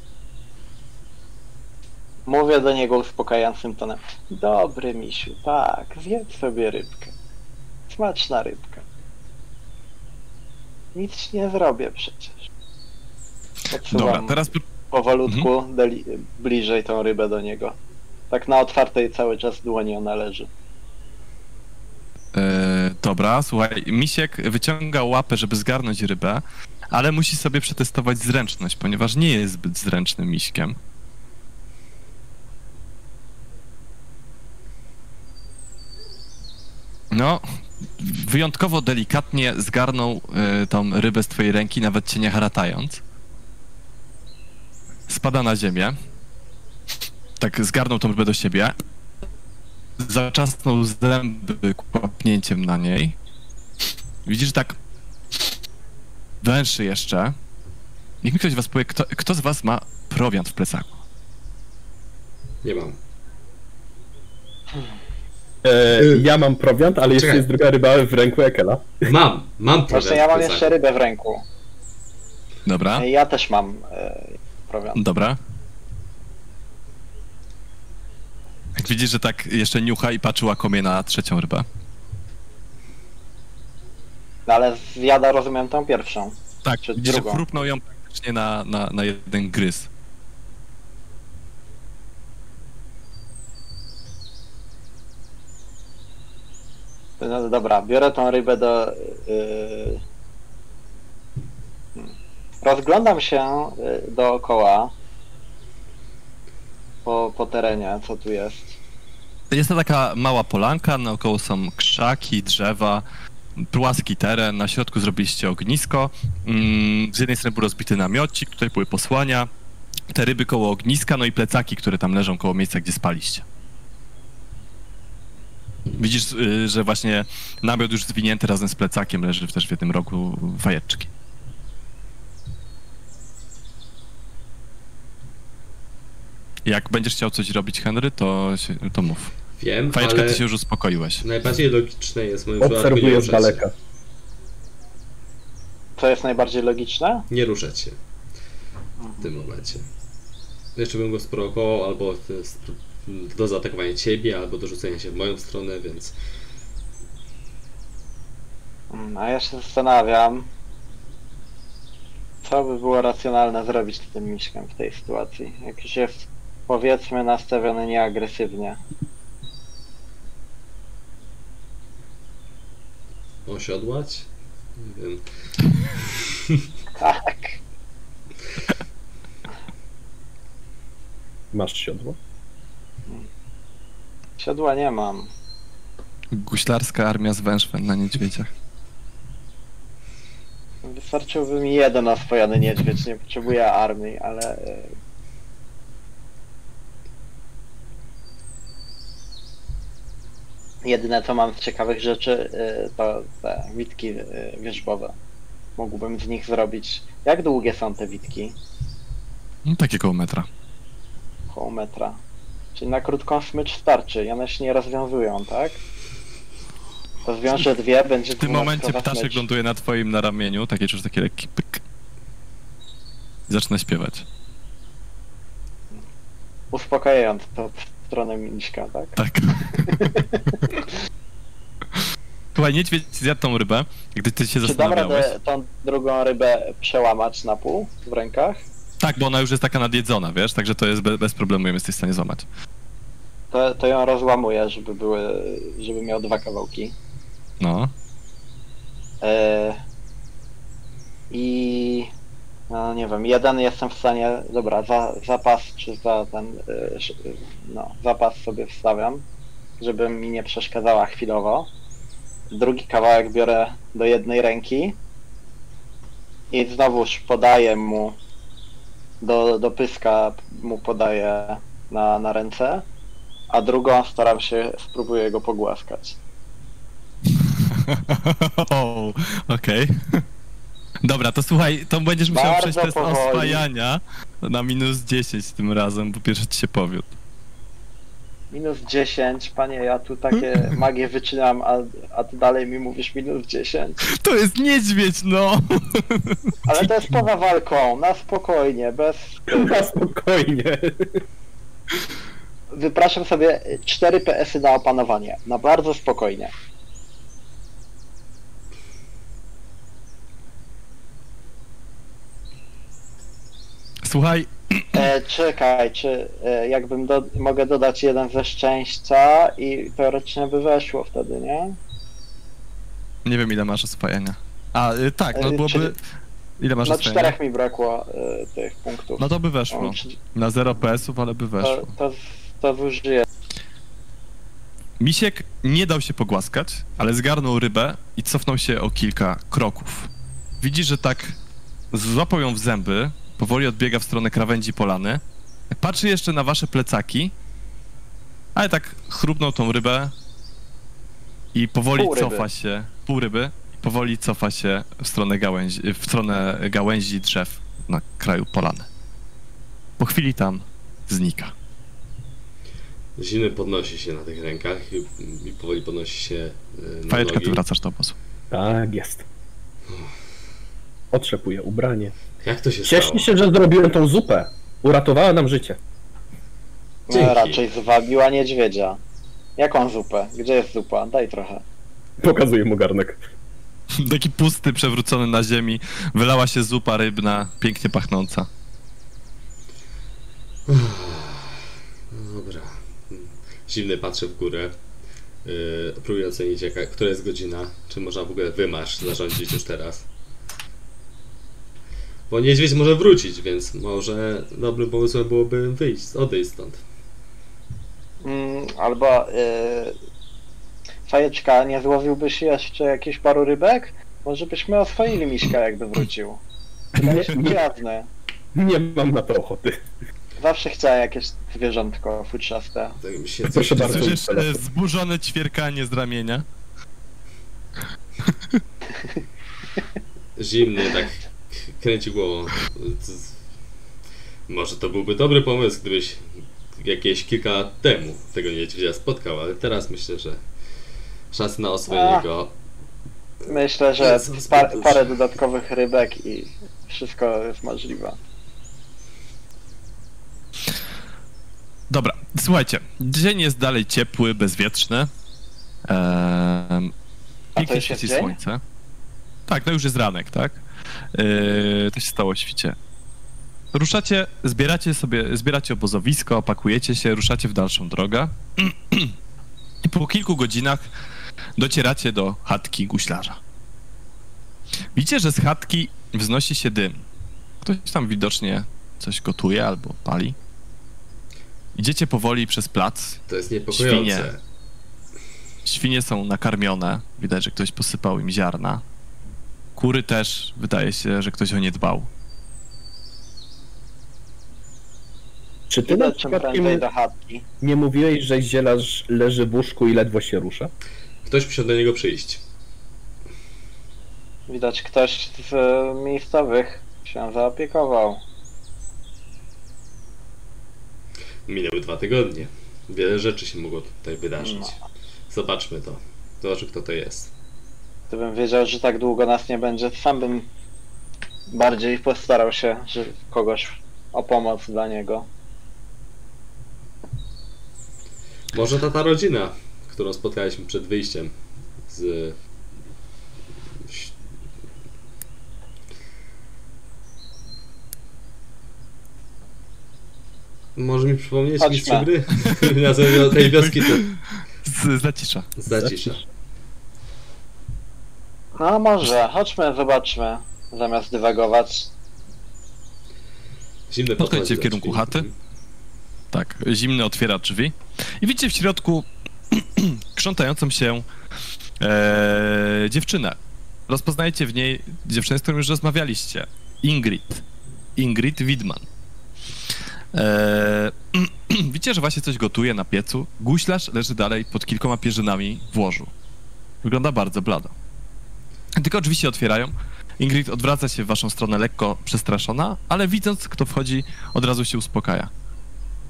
[SPEAKER 3] Mówię do niego uspokajającym tonem. Dobry misiu, tak, zjedz sobie rybkę. Smaczna rybka. Nic ci nie zrobię przecież. Podsuwam
[SPEAKER 1] Dobra, teraz Mhm.
[SPEAKER 3] powolutku deli- bliżej tą rybę do niego. Tak na otwartej cały czas dłoni ona leży.
[SPEAKER 1] E, dobra, słuchaj, Misiek wyciąga łapę, żeby zgarnąć rybę, ale musi sobie przetestować zręczność, ponieważ nie jest zbyt zręcznym miśkiem. No, wyjątkowo delikatnie zgarnął e, tą rybę z twojej ręki, nawet cię nie haratając. Spada na ziemię. Tak zgarnął tą rybę do siebie zaczasnął zęby kłapnięciem na niej. Widzisz, że tak węszy jeszcze. Niech mi ktoś z was powie, kto, kto z was ma prowiant w plecaku?
[SPEAKER 2] Nie mam.
[SPEAKER 4] E, ja mam prowiant, ale jeszcze
[SPEAKER 2] Czekaj.
[SPEAKER 4] jest druga ryba w ręku Ekela.
[SPEAKER 2] Mam, mam
[SPEAKER 3] Właśnie
[SPEAKER 2] problem
[SPEAKER 3] ja
[SPEAKER 2] w
[SPEAKER 3] mam
[SPEAKER 2] plecaku.
[SPEAKER 3] jeszcze rybę w ręku.
[SPEAKER 1] Dobra,
[SPEAKER 3] Ja też mam e, prowiant.
[SPEAKER 1] dobra. Jak widzisz, że tak jeszcze niucha i patrzy łakomie na trzecią rybę.
[SPEAKER 3] No ale zjada, rozumiem, tą pierwszą.
[SPEAKER 1] Tak,
[SPEAKER 3] Czy
[SPEAKER 1] widzisz, że
[SPEAKER 3] drugą?
[SPEAKER 1] chrupnął ją praktycznie na, na, na jeden gryz.
[SPEAKER 3] No dobra, biorę tą rybę do. Yy... hmm. Rozglądam się yy, dookoła po, po terenie, co tu jest.
[SPEAKER 1] Jest to taka mała polanka, naokoło są krzaki, drzewa, płaski teren, na środku zrobiliście ognisko. Mm, Z jednej strony był rozbity namiocik, tutaj były posłania, te ryby koło ogniska, no i plecaki, które tam leżą koło miejsca, gdzie spaliście. Widzisz, y, że właśnie namiot już zwinięty razem z plecakiem leży też w jednym rogu fajeczki. Jak będziesz chciał coś robić, Henry, to, się, to mów.
[SPEAKER 2] Wiem,
[SPEAKER 1] Fajeczka,
[SPEAKER 2] ale
[SPEAKER 1] ty się już uspokoiłeś.
[SPEAKER 2] najbardziej logiczne jest moim nie
[SPEAKER 4] Obserwuję z daleka.
[SPEAKER 3] Co jest najbardziej logiczne?
[SPEAKER 2] Nie ruszać się w tym momencie. Jeszcze bym go sprowokował albo do zaatakowania ciebie, albo do rzucenia się w moją stronę, więc
[SPEAKER 3] Mm, A ja się zastanawiam, co by było racjonalne zrobić z tym miśkiem w tej sytuacji. Jak już jest, powiedzmy, nastawiony nieagresywnie.
[SPEAKER 2] osiodłać? Nie wiem.
[SPEAKER 3] Tak.
[SPEAKER 4] Masz siodło?
[SPEAKER 3] Siodła nie mam.
[SPEAKER 1] Guślarska armia z wężwem na niedźwiedziach.
[SPEAKER 3] Wystarczyłby mi jeden oswojony niedźwiedź, nie potrzebuję armii, ale... Jedyne co mam z ciekawych rzeczy e, to te witki e, wierzbowe. Mógłbym z nich zrobić... Jak długie są te witki?
[SPEAKER 1] No, takie koło metra.
[SPEAKER 3] Koło metra. Czyli na krótką smycz starczy i one się nie rozwiązują, tak? To zwiążę dwie, będzie
[SPEAKER 1] W tym momencie ptaszek ląduje na twoim na ramieniu, takie już taki lekki pyk. i zacznę śpiewać.
[SPEAKER 3] Uspokajając to stronę Miśka, tak?
[SPEAKER 1] Tak. Słuchaj, niedźwiedź zjadł tą rybę, gdy ty się
[SPEAKER 3] Czy dam
[SPEAKER 1] zastanawiałeś.
[SPEAKER 3] radę tą drugą rybę przełamać na pół w rękach?
[SPEAKER 1] Tak, bo ona już jest taka nadjedzona, wiesz, także to jest be, bez problemu ją jesteś w stanie złamać.
[SPEAKER 3] To, to ją rozłamuję, żeby były, żeby miał dwa kawałki.
[SPEAKER 1] No.
[SPEAKER 3] E, I no nie wiem, jeden jestem w stanie, dobra, za, zapas czy za ten, e, sz- no, zapas sobie wstawiam, żeby mi nie przeszkadzała chwilowo. Drugi kawałek biorę do jednej ręki i znowuż podaję mu do, do pyska mu podaję na, na ręce, a drugą staram się, spróbuję go pogłaskać.
[SPEAKER 1] okej. Dobra, to słuchaj, to będziesz musiał
[SPEAKER 3] Bardzo
[SPEAKER 1] przejść test
[SPEAKER 3] powoli.
[SPEAKER 1] oswajania na minus 10 tym razem, bo pierwszy ci się powiódł.
[SPEAKER 3] Minus 10, panie, ja tu takie magię wycinam, a, a ty dalej mi mówisz minus 10.
[SPEAKER 1] To jest niedźwiedź, no!
[SPEAKER 3] Ale to jest poza walką, na spokojnie, bez...
[SPEAKER 4] Na spokojnie.
[SPEAKER 3] Wypraszam sobie 4 PS-y na opanowanie, na bardzo spokojnie.
[SPEAKER 1] Słuchaj,
[SPEAKER 3] E, czekaj, czy e, jakbym do, mogę dodać jeden ze szczęścia i teoretycznie by weszło wtedy, nie?
[SPEAKER 1] nie wiem ile masz oswajania. A, y, tak, no
[SPEAKER 3] E,
[SPEAKER 1] byłoby...
[SPEAKER 3] czyli-
[SPEAKER 1] Ile masz
[SPEAKER 3] Na
[SPEAKER 1] oswajania?
[SPEAKER 3] czterech mi brakło e, tych punktów.
[SPEAKER 1] No to by weszło. Na 0 PS-ów, ale by
[SPEAKER 3] to,
[SPEAKER 1] weszło.
[SPEAKER 3] to, to zużyję.
[SPEAKER 1] Misiek nie dał się pogłaskać, ale zgarnął rybę i cofnął się o kilka kroków. Widzi, że tak złapał ją w zęby, powoli odbiega w stronę krawędzi polany. Patrzy jeszcze na wasze plecaki, ale tak chrupnął tą rybę i powoli
[SPEAKER 3] Pół ryby.
[SPEAKER 1] cofa się, pół ryby, powoli cofa się w stronę gałęzi, w stronę gałęzi drzew na kraju polany. Po chwili tam znika.
[SPEAKER 2] Zimny podnosi się na tych rękach i, i powoli podnosi się y, na
[SPEAKER 1] Fajeczka,
[SPEAKER 2] nogi.
[SPEAKER 1] ty wracasz do obozu.
[SPEAKER 4] Tak jest. Otrzepuję ubranie.
[SPEAKER 2] Jak to się stało?
[SPEAKER 4] Cieszę się, że zrobiłem tą zupę. Uratowała nam życie.
[SPEAKER 2] Dzięki.
[SPEAKER 3] No, raczej zwabiła niedźwiedzia. Jaką zupę? Gdzie jest zupa? Daj trochę.
[SPEAKER 4] Pokazuję mu garnek.
[SPEAKER 1] Taki pusty, przewrócony na ziemi. Wylała się zupa rybna, pięknie pachnąca.
[SPEAKER 2] Dobra. Zimny patrzy w górę. Yy, próbuję ocenić, jaka, która jest godzina. Czy można w ogóle wymarsz zarządzić już teraz. Bo niedźwiedź może wrócić, więc może dobrym pomysłem byłoby wyjść, odejść stąd.
[SPEAKER 3] Mm, albo yy, Fajeczka, nie złowiłbyś jeszcze jakieś paru rybek? Może byśmy oswoili Miśka, jakby wrócił. Wydaje się.
[SPEAKER 4] Nie mam na to ochoty.
[SPEAKER 3] Zawsze chciałem jakieś zwierzątko futrzaste.
[SPEAKER 2] Tak mi się
[SPEAKER 4] Proszę bardzo.
[SPEAKER 1] Słyszysz e, zburzone ćwierkanie z ramienia?
[SPEAKER 2] Zimny tak kręci głową. Może to byłby dobry pomysł, gdybyś jakieś kilka lat temu tego niedźwiedzia spotkał, ale teraz myślę, że szanse na oswojenie go
[SPEAKER 3] Myślę, że parę dodatkowych rybek i wszystko jest możliwe.
[SPEAKER 1] Dobra, słuchajcie. Dzień jest dalej ciepły, bezwietrzny.
[SPEAKER 3] To
[SPEAKER 1] pięknie świeci
[SPEAKER 3] dzień?
[SPEAKER 1] słońce. Tak, no już jest ranek, tak? Eee, to się stało o świcie. Ruszacie, zbieracie sobie, zbieracie obozowisko, pakujecie się, ruszacie w dalszą drogę. I po kilku godzinach docieracie do chatki guślarza. Widzicie, że z chatki wznosi się dym. Ktoś tam widocznie coś gotuje albo pali. Idziecie powoli przez plac.
[SPEAKER 2] to jest niepokojące.
[SPEAKER 1] Świnie. Świnie są nakarmione. Widać, że ktoś posypał im ziarna. Kury też, wydaje się, że ktoś o nie dbał.
[SPEAKER 4] Czy ty na
[SPEAKER 3] Idę czym
[SPEAKER 4] przypadkiem
[SPEAKER 3] prędzej do chatki.
[SPEAKER 4] nie mówiłeś, że zielarz leży w łóżku i ledwo się rusza?
[SPEAKER 2] Ktoś musiał do niego przyjść.
[SPEAKER 3] Widać ktoś z e, miejscowych się zaopiekował.
[SPEAKER 2] Minęły dwa tygodnie. Wiele rzeczy się mogło tutaj wydarzyć.
[SPEAKER 3] No.
[SPEAKER 2] Zobaczmy to. Zobacz, kto to jest.
[SPEAKER 3] Gdybym wiedział, że tak długo nas nie będzie, sam bym bardziej postarał się, że kogoś o pomoc dla niego.
[SPEAKER 2] Może ta ta rodzina, którą spotkaliśmy przed wyjściem z... Może mi przypomnieć mistrzu gry? Nazwę tej wioski to
[SPEAKER 1] Z, zacisza.
[SPEAKER 2] zacisza.
[SPEAKER 3] No może, chodźmy, zobaczmy, zamiast dywagować.
[SPEAKER 2] Zimne
[SPEAKER 1] Podchodźcie
[SPEAKER 2] podchodzi
[SPEAKER 1] w kierunku
[SPEAKER 2] drzwi.
[SPEAKER 1] chaty. Tak, zimny otwiera drzwi i widzicie w środku krzątającą się e, dziewczynę. Rozpoznajecie w niej dziewczynę, z którą już rozmawialiście. Ingrid. Ingrid Widman. E, widzicie, że właśnie coś gotuje na piecu. Guślarz leży dalej pod kilkoma pierzynami w łożu. Wygląda bardzo blado. Tylko się otwierają. Ingrid odwraca się w waszą stronę lekko przestraszona, ale widząc, kto wchodzi, od razu się uspokaja.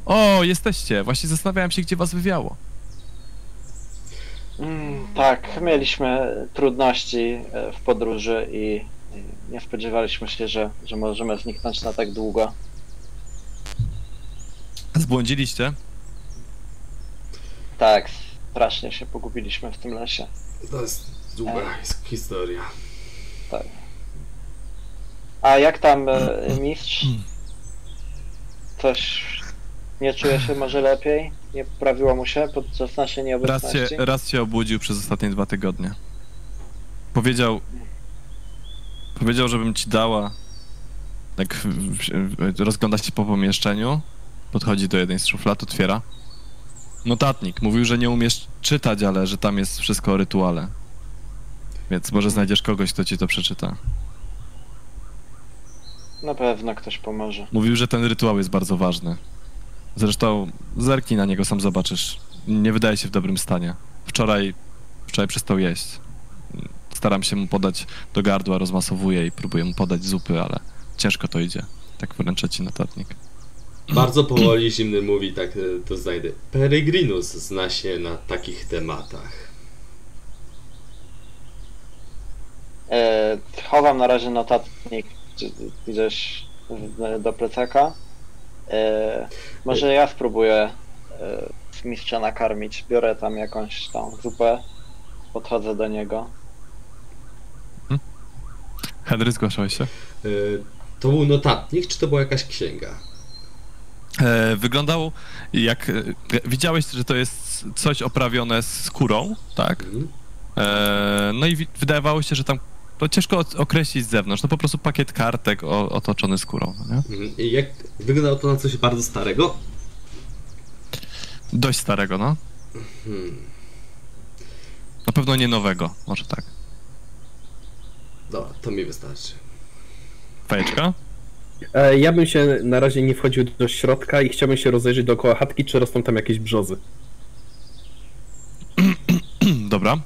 [SPEAKER 1] O, jesteście! Właśnie zastanawiałem się, gdzie was wywiało.
[SPEAKER 3] Mm, tak, mieliśmy trudności e, w podróży i i nie spodziewaliśmy się, że, że możemy zniknąć na tak długo.
[SPEAKER 1] Zbłądziliście?
[SPEAKER 3] Tak, strasznie się pogubiliśmy w tym lesie.
[SPEAKER 2] To jest długa his- historia.
[SPEAKER 3] A jak tam e, mistrz? Coś nie czuje się może lepiej? Nie poprawiło mu się podczas naszej
[SPEAKER 1] Raz się,
[SPEAKER 3] nieobecności?
[SPEAKER 1] raz się obudził przez ostatnie dwa tygodnie. Powiedział... Powiedział, żebym ci dała... Tak rozgląda się po pomieszczeniu, podchodzi do jednej z szuflad, otwiera. Notatnik. Mówił, że nie umiesz czytać, ale że tam jest wszystko o rytuale. Więc może znajdziesz kogoś, kto ci to przeczyta.
[SPEAKER 3] Na pewno ktoś pomoże.
[SPEAKER 1] Mówił, że ten rytuał jest bardzo ważny. Zresztą zerknij na niego, sam zobaczysz. Nie wydaje się w dobrym stanie. Wczoraj, wczoraj przestał jeść. Staram się mu podać do gardła, rozmasowuję i próbuję mu podać zupy, ale ciężko to idzie. Tak wręczę ci notatnik.
[SPEAKER 2] Bardzo powoli zimny mówi, tak e, to znajdę. Peregrinus zna się na takich tematach.
[SPEAKER 3] E, chowam na razie notatnik gdzie- gdzieś do plecaka. E, może ja spróbuję e, mistrza nakarmić. Biorę tam jakąś tą zupę, podchodzę do niego.
[SPEAKER 1] Henry, zgłaszałeś się?
[SPEAKER 2] E, To był notatnik, czy to była jakaś księga?
[SPEAKER 1] E, wyglądał jak... E, widziałeś, że to jest coś oprawione skórą, tak?
[SPEAKER 2] Mhm.
[SPEAKER 1] E, no i wi- wydawało się, że tam... To ciężko określić z zewnątrz. No po prostu pakiet kartek o, otoczony skórą, no nie?
[SPEAKER 2] Mhm. I jak wyglądało to na coś bardzo starego?
[SPEAKER 1] Dość starego, no.
[SPEAKER 2] Hmm.
[SPEAKER 1] Na pewno nie nowego, może tak.
[SPEAKER 2] Dobra, to mi wystarczy.
[SPEAKER 1] Fajeczka?
[SPEAKER 4] E, ja bym się na razie nie wchodził do środka i chciałbym się rozejrzeć dookoła chatki, czy rosną tam jakieś brzozy.
[SPEAKER 1] Dobra.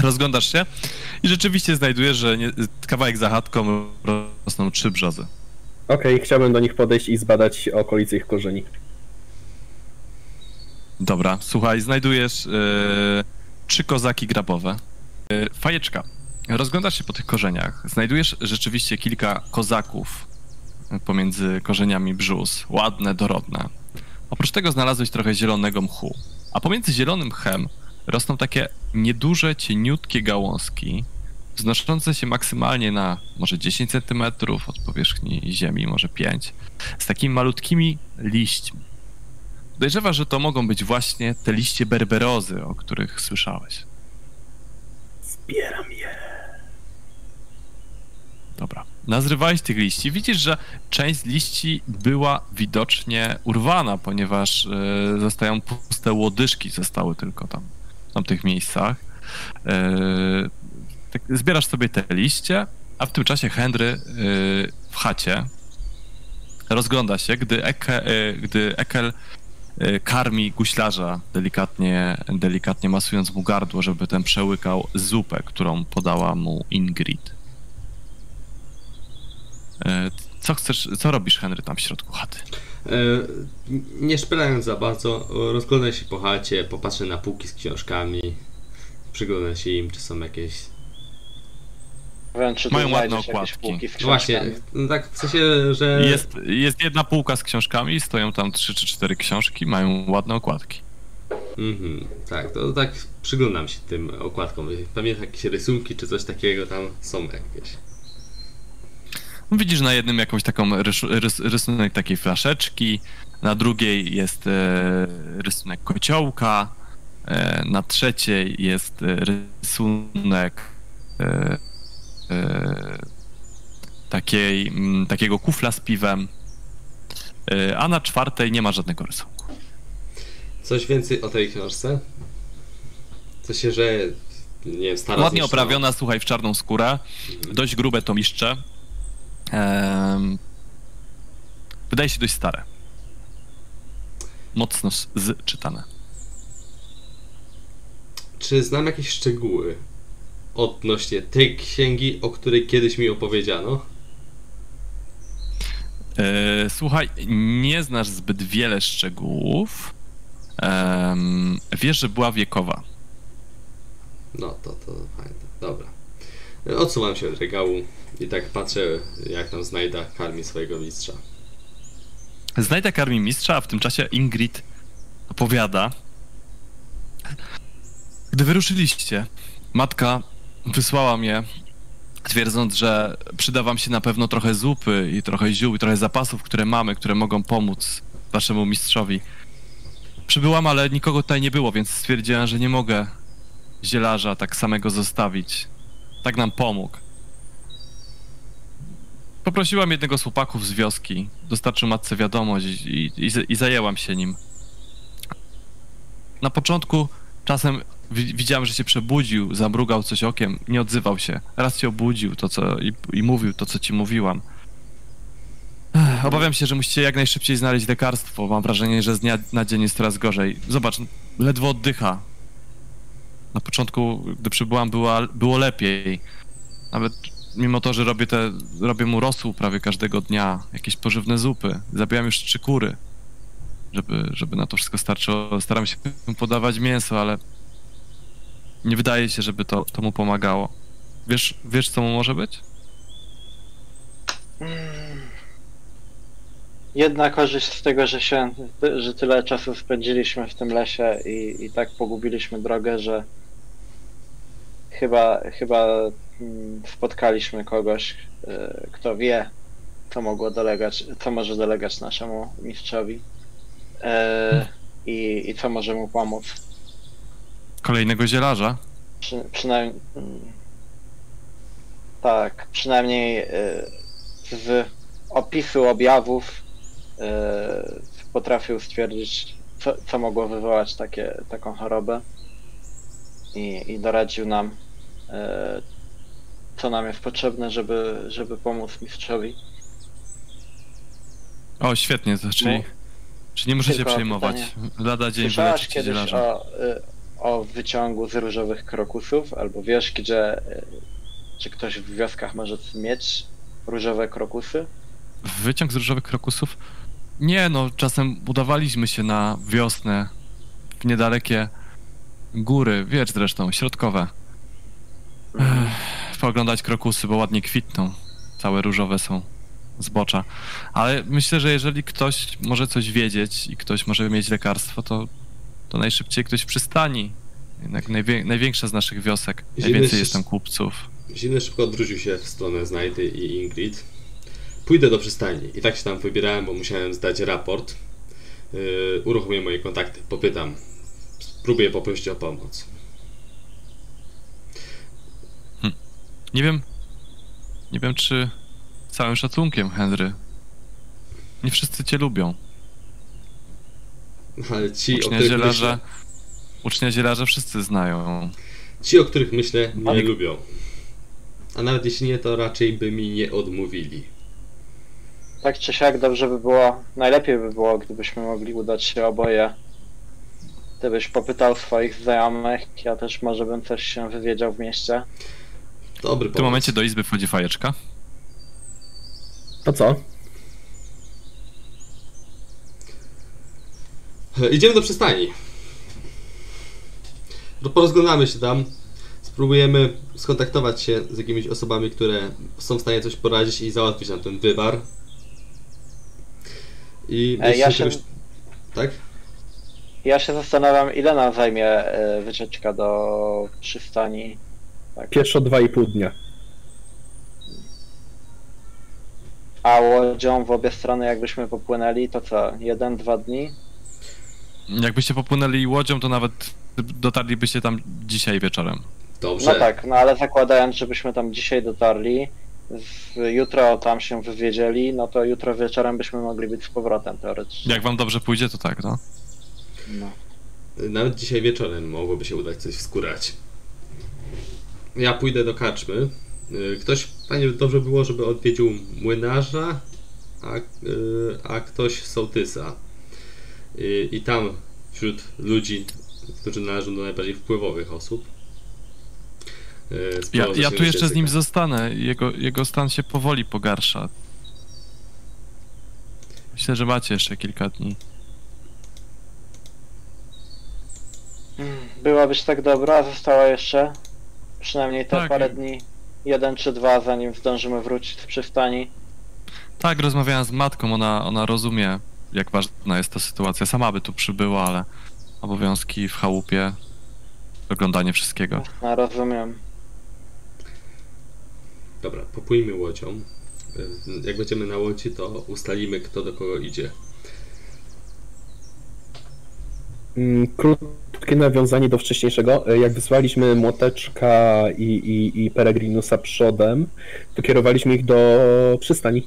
[SPEAKER 1] Rozglądasz się i rzeczywiście znajdujesz, że nie, kawałek za chatką rosną trzy brzozy.
[SPEAKER 4] Okej, chciałbym do nich podejść i zbadać okolice ich korzeni.
[SPEAKER 1] Dobra, słuchaj, znajdujesz e, trzy kozaki grabowe. E, fajeczka. Rozglądasz się po tych korzeniach. Znajdujesz rzeczywiście kilka kozaków pomiędzy korzeniami brzus. Ładne, dorodne. Oprócz tego znalazłeś trochę zielonego mchu. A pomiędzy zielonym mchem rosną takie nieduże, cieniutkie gałązki, wznoszące się maksymalnie na może 10 cm od powierzchni ziemi, może 5, z takimi malutkimi liśćmi. Podejrzewa, że to mogą być właśnie te liście berberozy, o których słyszałeś.
[SPEAKER 4] Zbieram je.
[SPEAKER 1] Dobra. Nazrywałeś tych liści. Widzisz, że część z liści była widocznie urwana, ponieważ e, zostają puste łodyżki, zostały tylko tam w tamtych miejscach. E, tak, zbierasz sobie te liście, a w tym czasie Henry e, w chacie rozgląda się, gdy, Eke, e, gdy Ekel karmi guślarza, delikatnie, delikatnie masując mu gardło, żeby ten przełykał zupę, którą podała mu Ingrid. Co chcesz, co robisz, Henry, tam w środku chaty?
[SPEAKER 2] E, nie szpelając za bardzo, rozglądam się po chacie, popatrzę na półki z książkami, przyglądam się im, czy są jakieś
[SPEAKER 3] Wiem, czy
[SPEAKER 1] Mają ładne okładki.
[SPEAKER 2] No właśnie, no tak w sensie, że...
[SPEAKER 1] Jest, jest jedna półka z książkami, stoją tam trzy czy cztery książki, mają ładne okładki.
[SPEAKER 2] Mhm, tak, to tak przyglądam się tym okładkom. Pewnie jakieś rysunki czy coś takiego tam są jakieś.
[SPEAKER 1] No Widzisz na jednym jakąś taką rys, rys, rysunek takiej flaszeczki, na drugiej jest e, rysunek kociołka, e, na trzeciej jest e, rysunek e, e, takiej, mm, takiego kufla z piwem, e, a na czwartej nie ma żadnego rysunku.
[SPEAKER 2] Coś więcej o tej książce? Co się, że nie wiem, stara
[SPEAKER 1] Ładnie oprawiona, słuchaj, w czarną skórę, dość grube tomiszcze. Wydaje się dość stare. Mocno z, z czytane.
[SPEAKER 2] Czy znam jakieś szczegóły odnośnie tej księgi, o której kiedyś mi opowiedziano?
[SPEAKER 1] E, słuchaj, nie znasz zbyt wiele szczegółów. Em, wiesz, że była wiekowa.
[SPEAKER 2] No to, to fajne. Dobra. Odsuwam się od regału i tak patrzę, jak tam znajda karmi swojego mistrza.
[SPEAKER 1] Znajda karmi mistrza, a w tym czasie Ingrid opowiada. Gdy wyruszyliście, matka wysłała mnie, twierdząc, że przyda wam się na pewno trochę zupy i trochę ziół i trochę zapasów, które mamy, które mogą pomóc waszemu mistrzowi. Przybyłam, ale nikogo tutaj nie było, więc stwierdziłem, że nie mogę zielarza tak samego zostawić. Tak nam pomógł. Poprosiłam jednego z chłopaków z wioski, dostarczył matce wiadomość i, i, i, zajęłam się nim. Na początku czasem wi- widziałem, że się przebudził, zamrugał coś okiem, nie odzywał się. Raz się obudził to, co, i, i mówił to, co ci mówiłam. Obawiam się, że musicie jak najszybciej znaleźć lekarstwo. Mam wrażenie, że z dnia na dzień jest coraz gorzej. Zobacz, ledwo oddycha. Na początku, gdy przybyłam, była, było lepiej. Nawet mimo to, że robię, te, robię mu rosół prawie każdego dnia, jakieś pożywne zupy. Zabijam już trzy kury, żeby, żeby na to wszystko starczyło. Staram się podawać mięso, ale nie wydaje się, żeby to, to mu pomagało. Wiesz, wiesz, co mu może być?
[SPEAKER 3] Jedna korzyść z tego, że się, że tyle czasu spędziliśmy w tym lesie i, i tak pogubiliśmy drogę, że chyba, chyba spotkaliśmy kogoś, e, kto wie, co mogło dolegać, co może dolegać naszemu mistrzowi e, i, i co może mu pomóc.
[SPEAKER 1] Kolejnego zielarza?
[SPEAKER 3] Przy, przynajmniej. Tak, przynajmniej e, z opisu objawów potrafił stwierdzić, co, co mogło wywołać takie, taką chorobę. I, i doradził nam, co nam jest potrzebne, żeby, żeby pomóc mistrzowi.
[SPEAKER 1] O, świetnie, to czyli,
[SPEAKER 3] No.
[SPEAKER 1] czyli nie muszę się przejmować.
[SPEAKER 3] pytanie.
[SPEAKER 1] Lada dzień
[SPEAKER 3] Słyszałaś kiedyś
[SPEAKER 1] zielarza.
[SPEAKER 3] o, y, o wyciągu z różowych krokusów? Albo wiesz, gdzie, y, czy ktoś w wioskach może mieć różowe krokusy?
[SPEAKER 1] Wyciąg z różowych krokusów? Nie, no, czasem udawaliśmy się na wiosnę w niedalekie góry, wiesz zresztą, środkowe. Ech, pooglądać krokusy, bo ładnie kwitną. Całe różowe są zbocza. Ale myślę, że jeżeli ktoś może coś wiedzieć i ktoś może mieć lekarstwo, to, to najszybciej ktoś przystani. Jednak najwie, największa z naszych wiosek.
[SPEAKER 2] Zimny
[SPEAKER 1] Najwięcej jest tam kupców.
[SPEAKER 2] Zimny szybko odwrócił się w stronę Znajdy i Ingrid. Pójdę do przystani. I tak się tam wybierałem, bo musiałem zdać raport. Yy, uruchomię moje kontakty, popytam. Spróbuję poprosić o pomoc.
[SPEAKER 1] Nie wiem. Nie wiem, czy całym szacunkiem, Henry. Nie wszyscy cię lubią.
[SPEAKER 2] Ale ci, o
[SPEAKER 1] Ucznia
[SPEAKER 2] których
[SPEAKER 1] zielarza.
[SPEAKER 2] myślę,
[SPEAKER 1] Ucznia zielarza wszyscy znają.
[SPEAKER 2] ci, o których myślę, mnie
[SPEAKER 1] Ale-
[SPEAKER 2] lubią. A nawet jeśli nie, to raczej by mi nie odmówili.
[SPEAKER 3] Tak czy siak dobrze by było, najlepiej by było, gdybyśmy mogli udać się oboje. Gdybyś popytał swoich znajomych, ja też może bym coś się wywiedział w mieście.
[SPEAKER 2] Dobry
[SPEAKER 1] W tym
[SPEAKER 2] pomysł.
[SPEAKER 1] momencie do izby wchodzi fajeczka.
[SPEAKER 4] To co?
[SPEAKER 2] E, Idziemy do przystani. Porozglądamy się tam. Spróbujemy skontaktować się z jakimiś osobami, które są w stanie coś poradzić i załatwić nam ten wywar. I
[SPEAKER 3] E, ja się-
[SPEAKER 2] czegoś... Tak?
[SPEAKER 3] Ja się zastanawiam, ile nam zajmie e, wycieczka do przystani. Tak.
[SPEAKER 4] Pieszo 2,5 dnia.
[SPEAKER 3] A łodzią w obie strony jakbyśmy popłynęli, to co? Jeden, dwa dni?
[SPEAKER 1] Jakbyście popłynęli łodzią, to nawet dotarlibyście tam dzisiaj wieczorem.
[SPEAKER 2] Dobrze.
[SPEAKER 3] No tak, no ale zakładając, żebyśmy tam dzisiaj dotarli, z, jutro tam się wywiedzieli, no to jutro wieczorem byśmy mogli być z powrotem teoretycznie.
[SPEAKER 1] Jak wam dobrze pójdzie, to tak, no.
[SPEAKER 3] No.
[SPEAKER 2] Nawet dzisiaj wieczorem mogłoby się udać coś wskórać. Ja pójdę do kaczmy. Y, Ktoś, panie, dobrze było, żeby odwiedził młynarza, a, y, a ktoś sołtysa. Y, I tam wśród ludzi, którzy należą do najbardziej wpływowych osób.
[SPEAKER 1] Ja, ja tu jeszcze z nim zostanę. Jego, jego stan się powoli pogarsza. Myślę, że macie jeszcze kilka dni.
[SPEAKER 3] Byłabyś tak dobra, została jeszcze przynajmniej te
[SPEAKER 1] Tak.
[SPEAKER 3] parę dni, jeden czy dwa, zanim zdążymy wrócić z przystani.
[SPEAKER 1] Tak, rozmawiałem z matką, ona, ona rozumie, jak ważna jest ta sytuacja. Sama by tu przybyła, ale obowiązki w chałupie, oglądanie wszystkiego.
[SPEAKER 3] No, rozumiem.
[SPEAKER 2] Dobra, popłyjmy łodzią. Jak będziemy na łodzi, to ustalimy, kto do kogo idzie.
[SPEAKER 4] Mm, Krótkie nawiązanie do wcześniejszego. E, Jak wysłaliśmy Młoteczka i, i, i Peregrinusa przodem, to kierowaliśmy ich do przystani.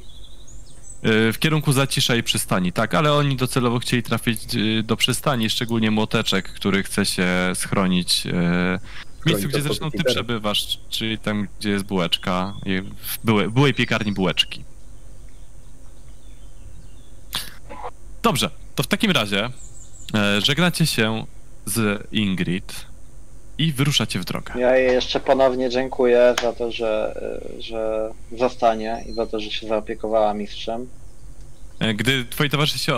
[SPEAKER 1] Yy, W kierunku zacisza i przystani, tak, ale oni docelowo chcieli trafić yy, do przystani, szczególnie młoteczek, który chce się schronić w miejscu, gdzie zresztą ty przebywasz, czyli tam, gdzie jest bułeczka, w byłej, byłej piekarni bułeczki. Dobrze, to w takim razie e, żegnacie się z Ingrid i wyruszacie w drogę.
[SPEAKER 3] Ja jej jeszcze ponownie dziękuję za to, że, y, że zostanie i za to, że się zaopiekowała mistrzem.
[SPEAKER 1] E, Gdy twoi towarzysze się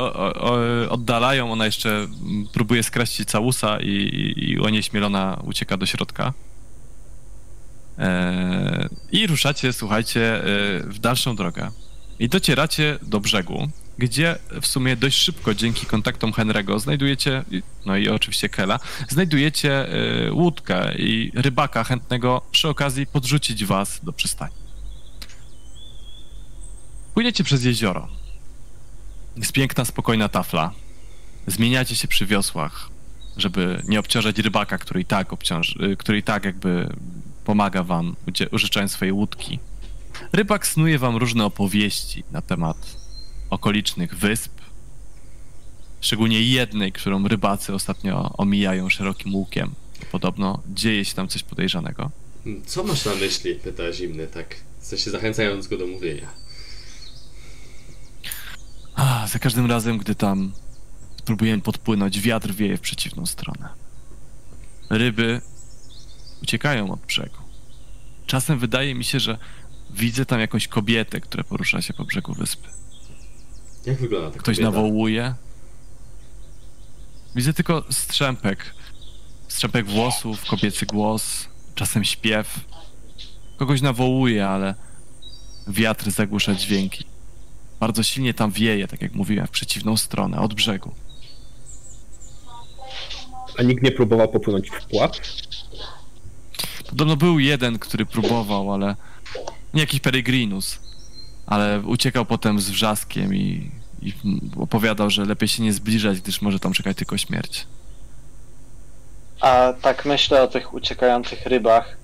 [SPEAKER 1] oddalają, ona jeszcze próbuje skraść całusa i, i, i onieśmielona ucieka do środka. E, I ruszacie, słuchajcie, e, w dalszą drogę. I docieracie do brzegu, gdzie w sumie dość szybko, dzięki kontaktom Henry'ego, znajdujecie, no i oczywiście Kela, znajdujecie e, łódkę i rybaka chętnego przy okazji podrzucić was do przystani. Płyniecie przez jezioro. Jest piękna, spokojna tafla. Zmieniacie się przy wiosłach, żeby nie obciążać rybaka, który i tak obciąży, y, który i tak jakby pomaga wam, użyczając swojej łódki. Rybak snuje wam różne opowieści na temat okolicznych wysp, szczególnie jednej, którą rybacy ostatnio omijają szerokim łukiem. Podobno dzieje się tam coś podejrzanego.
[SPEAKER 2] Co masz na myśli? Pyta zimny, tak. W sensie zachęcając go do mówienia.
[SPEAKER 1] A, za każdym razem, gdy tam spróbujemy podpłynąć, wiatr wieje w przeciwną stronę. Ryby uciekają od brzegu. Czasem wydaje mi się, że widzę tam jakąś kobietę, która porusza się po brzegu wyspy.
[SPEAKER 2] Jak wygląda ta
[SPEAKER 1] Ktoś
[SPEAKER 2] kobieta?
[SPEAKER 1] nawołuje. Widzę tylko strzępek. Strzępek włosów, kobiecy głos, czasem śpiew. Kogoś nawołuje, ale wiatr zagłusza dźwięki. Bardzo silnie tam wieje, tak jak mówiłem, w przeciwną stronę, od brzegu.
[SPEAKER 4] A nikt nie próbował popłynąć w płat?
[SPEAKER 1] Podobno był jeden, który próbował, ale nie jakiś peregrinus, ale uciekał potem z wrzaskiem i, i opowiadał, że lepiej się nie zbliżać, gdyż może tam czekać tylko śmierć.
[SPEAKER 3] A tak myślę o tych uciekających rybach.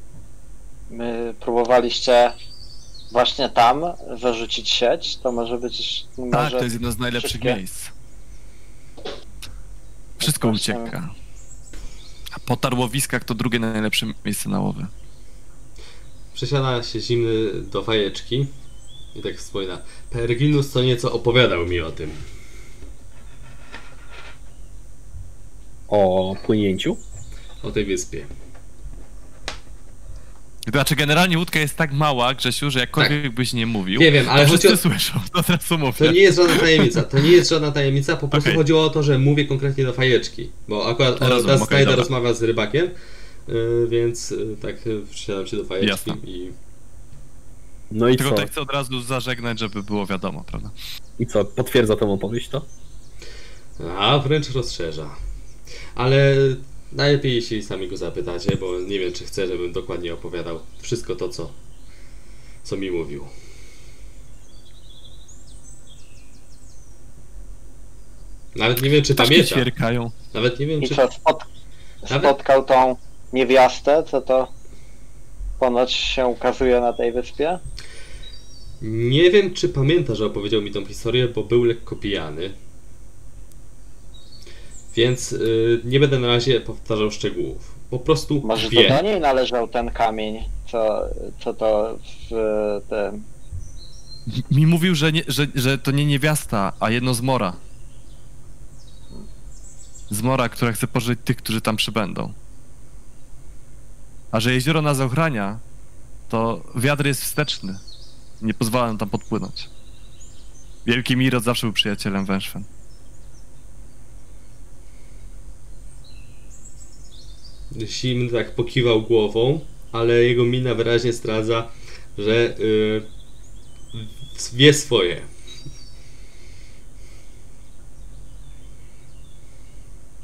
[SPEAKER 3] My próbowaliście właśnie tam zarzucić sieć, to może być
[SPEAKER 1] Tak,
[SPEAKER 3] może
[SPEAKER 1] to jest jedno z najlepszych
[SPEAKER 3] wszystkie-
[SPEAKER 1] miejsc. Wszystko
[SPEAKER 3] Właśnie-
[SPEAKER 1] ucieka. A po tarłowiskach to drugie najlepsze miejsce na łowy.
[SPEAKER 2] Przesiada się zimny do fajeczki i tak wspomina. Peregrinus co nieco opowiadał mi o tym.
[SPEAKER 4] O płynięciu?
[SPEAKER 2] O tej wyspie.
[SPEAKER 1] Znaczy, generalnie łódka jest tak mała, Grzesiu, że jakkolwiek byś nie mówił,
[SPEAKER 2] Nie wiem, ale chodzi
[SPEAKER 1] wszyscy
[SPEAKER 2] o...
[SPEAKER 1] słyszą, to teraz
[SPEAKER 2] To nie jest żadna tajemnica, to nie jest żadna tajemnica, po prostu
[SPEAKER 1] Okej.
[SPEAKER 2] chodziło o to, że mówię konkretnie do fajeczki. Bo akurat teraz
[SPEAKER 1] dobra.
[SPEAKER 2] rozmawia z rybakiem, y, więc y, tak y, wsiadam się do fajeczki
[SPEAKER 1] Jasne.
[SPEAKER 2] i
[SPEAKER 4] No i
[SPEAKER 1] Tylko
[SPEAKER 4] co?
[SPEAKER 1] tutaj chcę od razu zażegnać, żeby było wiadomo, prawda?
[SPEAKER 4] I co? Potwierdza tą opowieść to?
[SPEAKER 2] A, wręcz rozszerza. Ale najlepiej, jeśli sami go zapytacie, bo nie wiem, czy chce, żebym dokładnie opowiadał wszystko to, co, co mi mówił. Nawet nie wiem, czy pamięta.
[SPEAKER 1] ćwierkają.
[SPEAKER 2] Nawet nie wiem,
[SPEAKER 3] I
[SPEAKER 2] czy...
[SPEAKER 3] co, spot,
[SPEAKER 2] Nawet-
[SPEAKER 3] spotkał tą niewiastę, co to ponoć się ukazuje na tej wyspie?
[SPEAKER 2] Nie wiem, czy pamięta, że opowiedział mi tą historię, bo był lekko pijany. Więc y, nie będę na razie powtarzał szczegółów. Po prostu
[SPEAKER 3] Może to
[SPEAKER 2] wie.
[SPEAKER 3] do niej należał ten kamień, co, co to w tym...
[SPEAKER 1] Mi mówił, że, nie, że, że to nie niewiasta, a jedno z mora. Z mora, która chce pożyć tych, którzy tam przybędą. A że jezioro nas ochrania, to wiatr jest wsteczny. Nie pozwala nam tam podpłynąć. Wielki Mirot zawsze był przyjacielem Węszwen.
[SPEAKER 2] Sim tak pokiwał głową, ale jego mina wyraźnie zdradza, że y, wie swoje.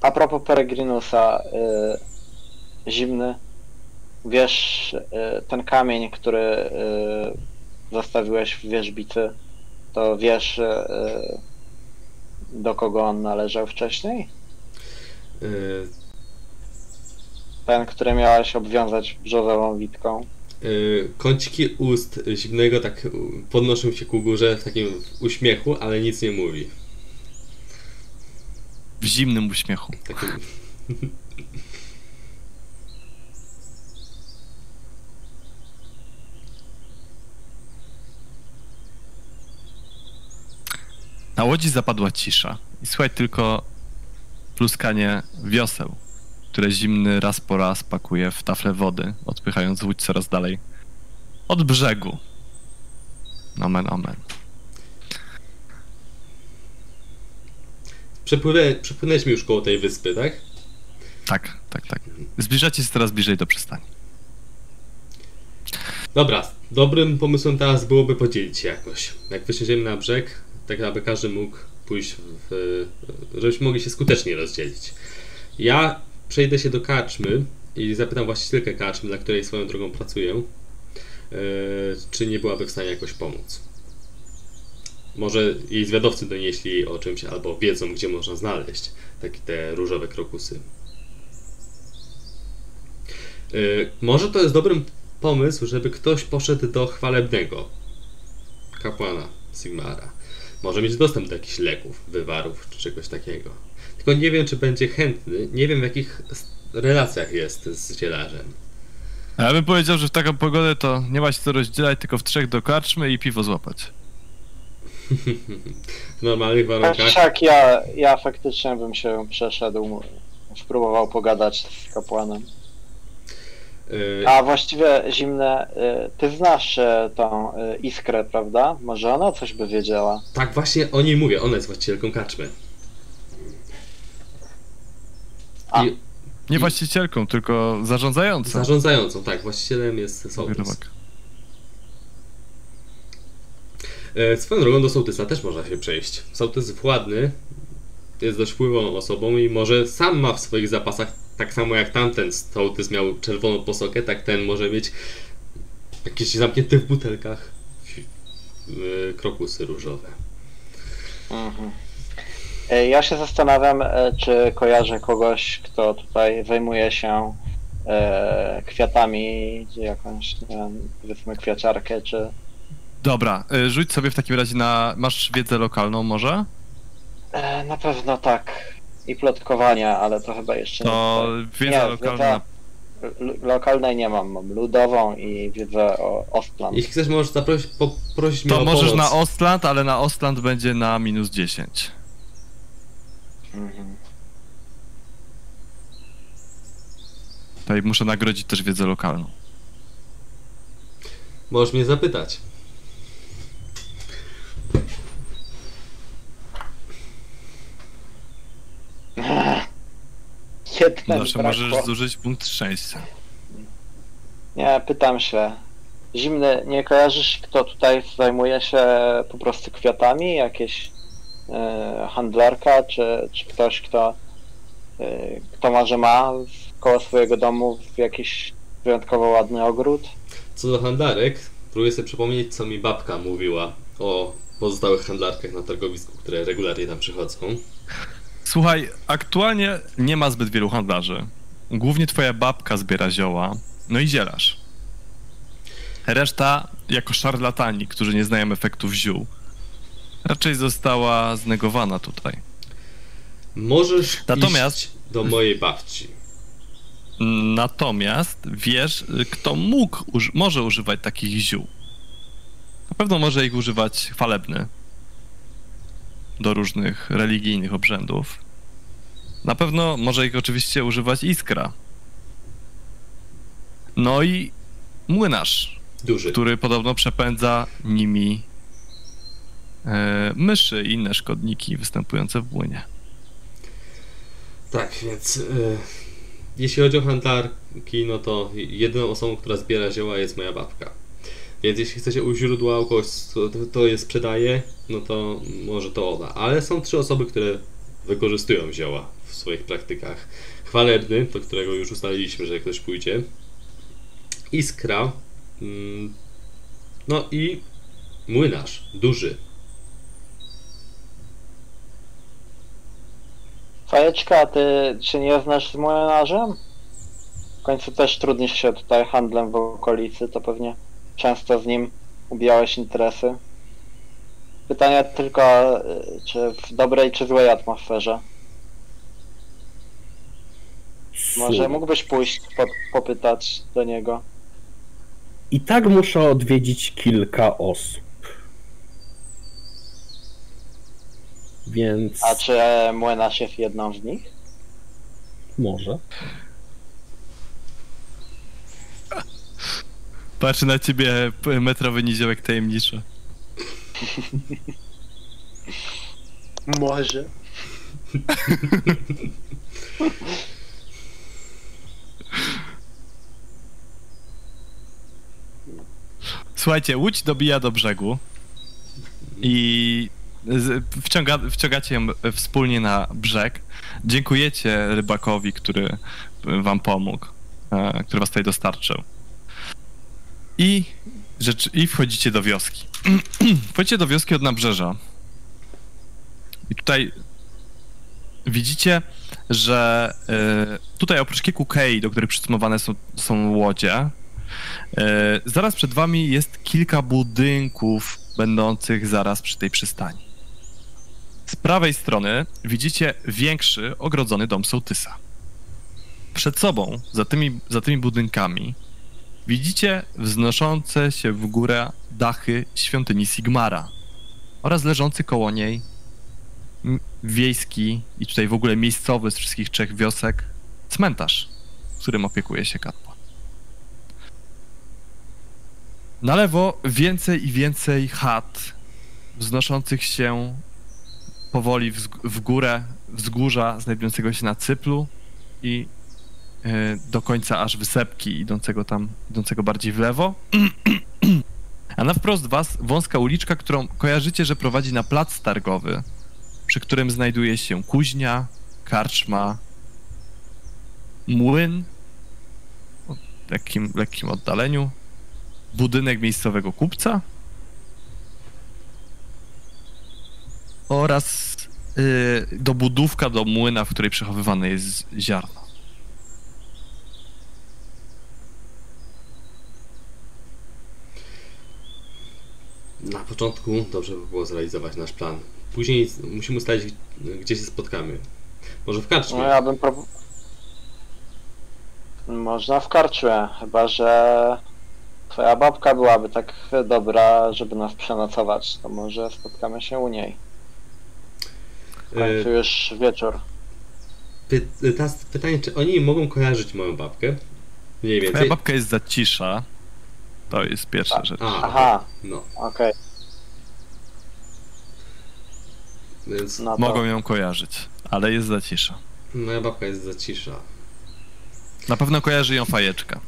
[SPEAKER 3] A propos Peregrinusa, y, zimny, wiesz, y, ten kamień, który y, zostawiłeś w wierzbicy, to wiesz, y, do kogo on należał wcześniej?
[SPEAKER 2] Y,
[SPEAKER 3] Ten, który miałeś obwiązać brzozową witką.
[SPEAKER 2] y, kąciki ust zimnego tak podnoszą się ku górze w takim uśmiechu, ale nic nie mówi.
[SPEAKER 1] W zimnym uśmiechu.
[SPEAKER 2] Takim...
[SPEAKER 1] Na łodzi zapadła cisza i słychać tylko pluskanie wioseł, które zimny raz po raz pakuje w tafle wody, odpychając łódź coraz dalej od brzegu. Amen, amen.
[SPEAKER 2] Przepłynę, przepłynęliśmy już koło tej wyspy, tak?
[SPEAKER 1] Tak, tak, tak. Zbliżacie się coraz bliżej do przystani.
[SPEAKER 2] Dobra, dobrym pomysłem teraz byłoby podzielić się jakoś. Jak wysiądziemy na brzeg, tak aby każdy mógł pójść w... żebyśmy mogli się skutecznie rozdzielić. Ja przejdę się do karczmy i zapytam właścicielkę karczmy, dla której swoją drogą pracuję, yy, czy nie byłaby w stanie jakoś pomóc. Może jej zwiadowcy donieśli o czymś, albo wiedzą, gdzie można znaleźć takie te różowe krokusy. Yy, może to jest dobrym pomysł, żeby ktoś poszedł do chwalebnego kapłana Sigmara. Może mieć dostęp do jakichś leków, wywarów czy czegoś takiego. Tylko nie wiem, czy będzie chętny. Nie wiem, w jakich relacjach jest z zielarzem.
[SPEAKER 1] A ja bym powiedział, że w taką pogodę to nie ma się co rozdzielać, tylko w trzech do karczmy i piwo złapać.
[SPEAKER 2] W normalnych warunkach.
[SPEAKER 3] tak, ja, ja faktycznie bym się przeszedł, spróbował pogadać z kapłanem.
[SPEAKER 2] Yy,
[SPEAKER 3] A właściwie zimne, y, ty znasz y, tą y, iskrę, prawda? Może ona coś by wiedziała.
[SPEAKER 2] tak, właśnie o niej mówię. Ona jest właścicielką karczmy.
[SPEAKER 3] A.
[SPEAKER 2] I
[SPEAKER 1] Nie właścicielką, tylko zarządzającą.
[SPEAKER 2] zarządzającą, tak, właścicielem jest sołtys. E, Swoją drogą do sołtysa też można się przejść. Sołtys władny jest dość wpływową osobą i może sam ma w swoich zapasach, tak samo jak tamten sołtys miał czerwoną posokę, tak ten może mieć jakieś zamknięte w butelkach e, krokusy różowe.
[SPEAKER 3] Mhm. Y, Ja się zastanawiam, y, czy kojarzę kogoś, kto tutaj zajmuje się y, kwiatami, czy jakąś, nie wiem, powiedzmy kwiaciarkę, czy...
[SPEAKER 1] Dobra, rzuć sobie w takim razie na... Masz wiedzę lokalną może?
[SPEAKER 3] E, Na pewno tak. I plotkowania, ale to chyba jeszcze
[SPEAKER 1] To
[SPEAKER 3] nie.
[SPEAKER 1] wiedza
[SPEAKER 3] Nie,
[SPEAKER 1] lokalna...
[SPEAKER 3] Lokalnej nie mam, mam ludową i wiedzę o Ostland.
[SPEAKER 2] Jeśli chcesz, możesz zaprosić, poprosić mnie
[SPEAKER 1] To
[SPEAKER 2] o
[SPEAKER 1] możesz
[SPEAKER 2] pomoc.
[SPEAKER 1] na Ostland, ale na Ostland będzie na minus 10.
[SPEAKER 3] Mhm.
[SPEAKER 1] Tutaj muszę nagrodzić też wiedzę lokalną.
[SPEAKER 2] Możesz mnie zapytać.
[SPEAKER 3] Jeden
[SPEAKER 1] Zawsze
[SPEAKER 3] brakło.
[SPEAKER 1] możesz zużyć punkt szczęścia.
[SPEAKER 3] Nie, pytam się. Zimny, nie kojarzysz, kto tutaj zajmuje się po prostu kwiatami? Jakieś e, handlarka, czy, czy ktoś, kto, e, kto może ma koło swojego domu jakiś wyjątkowo ładny ogród?
[SPEAKER 2] Co do handlarek, próbuję sobie przypomnieć, co mi babka mówiła o pozostałych handlarkach na targowisku, które regularnie tam przychodzą.
[SPEAKER 1] Słuchaj, aktualnie nie ma zbyt wielu handlarzy. Głównie twoja babka zbiera zioła, no i zielarz. Reszta jako szarlatani, którzy nie znają efektów ziół. Raczej została znegowana tutaj.
[SPEAKER 2] Możesz
[SPEAKER 1] Natomiast-
[SPEAKER 2] iść do mojej babci.
[SPEAKER 1] Natomiast wiesz, kto mógł, może używać takich ziół. Na pewno może ich używać chwalebny do różnych religijnych obrzędów. Na pewno może ich oczywiście używać iskra. No i młynarz,
[SPEAKER 2] Duży.
[SPEAKER 1] który podobno przepędza nimi e, myszy i inne szkodniki występujące w młynie.
[SPEAKER 2] Tak, więc y, jeśli chodzi o handlarki, no to jedyną osobą, która zbiera zioła jest moja babka. Więc jeśli chcecie u źródła u kogoś, kto to je sprzedaje, no to może to ona. Ale są trzy osoby, które wykorzystują zioła w swoich praktykach. Chwalebny, do którego już ustaliliśmy, że ktoś pójdzie. Iskra. mm, No i młynarz, duży.
[SPEAKER 3] Fajeczka, ty się nie znasz z młynarzem? W końcu też trudnisz się tutaj handlem w okolicy, to pewnie często z nim ubijałeś interesy. Pytania tylko, y, czy w dobrej czy złej atmosferze. Może mógłbyś pójść po, popytać do niego.
[SPEAKER 4] I tak muszę odwiedzić kilka osób. Więc
[SPEAKER 3] A czy e, młynarz jest jedną z nich?
[SPEAKER 4] może.
[SPEAKER 1] Patrzy na ciebie metrowy niziołek tajemniczy.
[SPEAKER 3] Może.
[SPEAKER 1] Słuchajcie, łódź dobija do brzegu i wciąga, wciągacie ją wspólnie na brzeg. Dziękujecie rybakowi, który wam pomógł, e, który was tutaj dostarczył. I, rzecz, i wchodzicie do wioski. wchodzicie do wioski od nabrzeża. I tutaj widzicie, że e, tutaj oprócz kilku kei, do których przystosowane są, są łodzie, E, Zaraz przed wami jest kilka budynków będących zaraz przy tej przystani. Z prawej strony widzicie większy, ogrodzony dom sołtysa. Przed sobą, za tymi, za tymi budynkami, widzicie wznoszące się w górę dachy świątyni Sigmara oraz leżący koło niej wiejski i tutaj w ogóle miejscowy z wszystkich trzech wiosek cmentarz, którym opiekuje się kapłan. Na lewo więcej i więcej chat wznoszących się powoli w, w górę wzgórza znajdującego się na Cyplu i do końca aż wysepki idącego tam, idącego bardziej w lewo. A na wprost was wąska uliczka, którą kojarzycie, że prowadzi na plac targowy, przy którym znajduje się kuźnia, karczma, młyn o lekkim, lekkim oddaleniu, budynek miejscowego kupca oraz y, dobudówka do młyna, w której przechowywane jest ziarno.
[SPEAKER 2] Na początku dobrze by było zrealizować nasz plan. Później musimy ustalić, gdzie się spotkamy. Może w karczmie.
[SPEAKER 3] No ja bym prób... Można w karczmie, chyba że twoja babka byłaby tak dobra, żeby nas przenocować, to może spotkamy się u niej. W
[SPEAKER 2] E,
[SPEAKER 3] końcu już wieczór.
[SPEAKER 2] Py, teraz pytanie, czy oni mogą kojarzyć moją babkę? Mniej
[SPEAKER 1] Twoja
[SPEAKER 2] więcej.
[SPEAKER 1] babka jest zacisza. To jest pierwsza rzecz.
[SPEAKER 2] A,
[SPEAKER 3] Aha,
[SPEAKER 2] no,
[SPEAKER 3] okej,
[SPEAKER 2] więc
[SPEAKER 3] no to...
[SPEAKER 1] Mogą ją kojarzyć, ale jest zacisza.
[SPEAKER 2] Moja babka jest zacisza.
[SPEAKER 1] Na pewno kojarzy ją fajeczka.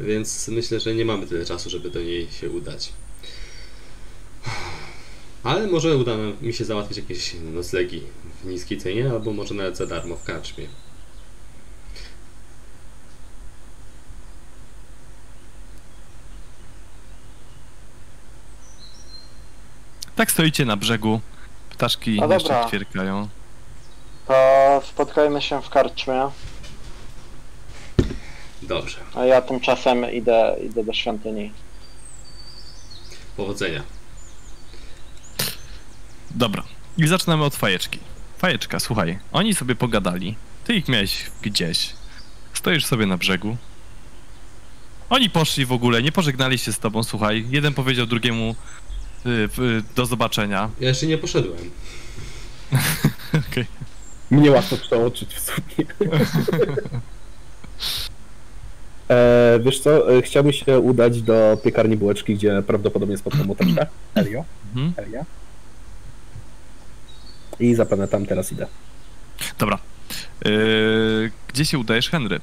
[SPEAKER 2] Więc myślę, że nie mamy tyle czasu, żeby do niej się udać. Ale może uda mi się załatwić jakieś noclegi w niskiej cenie, albo może nawet za darmo w karczmie.
[SPEAKER 1] Tak stoicie na brzegu, ptaszki
[SPEAKER 3] No
[SPEAKER 1] jeszcze
[SPEAKER 3] dobra.
[SPEAKER 1] ćwierkają.
[SPEAKER 3] To spotkajmy się w karczmie,
[SPEAKER 2] Dobrze,
[SPEAKER 3] a ja tymczasem idę, idę do świątyni.
[SPEAKER 2] powodzenia.
[SPEAKER 1] Dobra. I zaczynamy od fajeczki. Fajeczka, słuchaj, oni sobie pogadali. Ty ich miałeś gdzieś. Stoisz sobie na brzegu. Oni poszli w ogóle, nie pożegnali się z tobą, słuchaj. Jeden powiedział drugiemu do zobaczenia.
[SPEAKER 2] Ja jeszcze nie poszedłem.
[SPEAKER 1] Okej.
[SPEAKER 4] Mnie łatwo przeoczyć w sumie. e, wiesz co, e, chciałbym się udać do piekarni bułeczki, gdzie prawdopodobnie spotkam moteczkę. Elio.
[SPEAKER 1] Mhm.
[SPEAKER 4] Elia. I zapewne tam teraz idę.
[SPEAKER 1] Dobra. Y, gdzie się udajesz, Henry?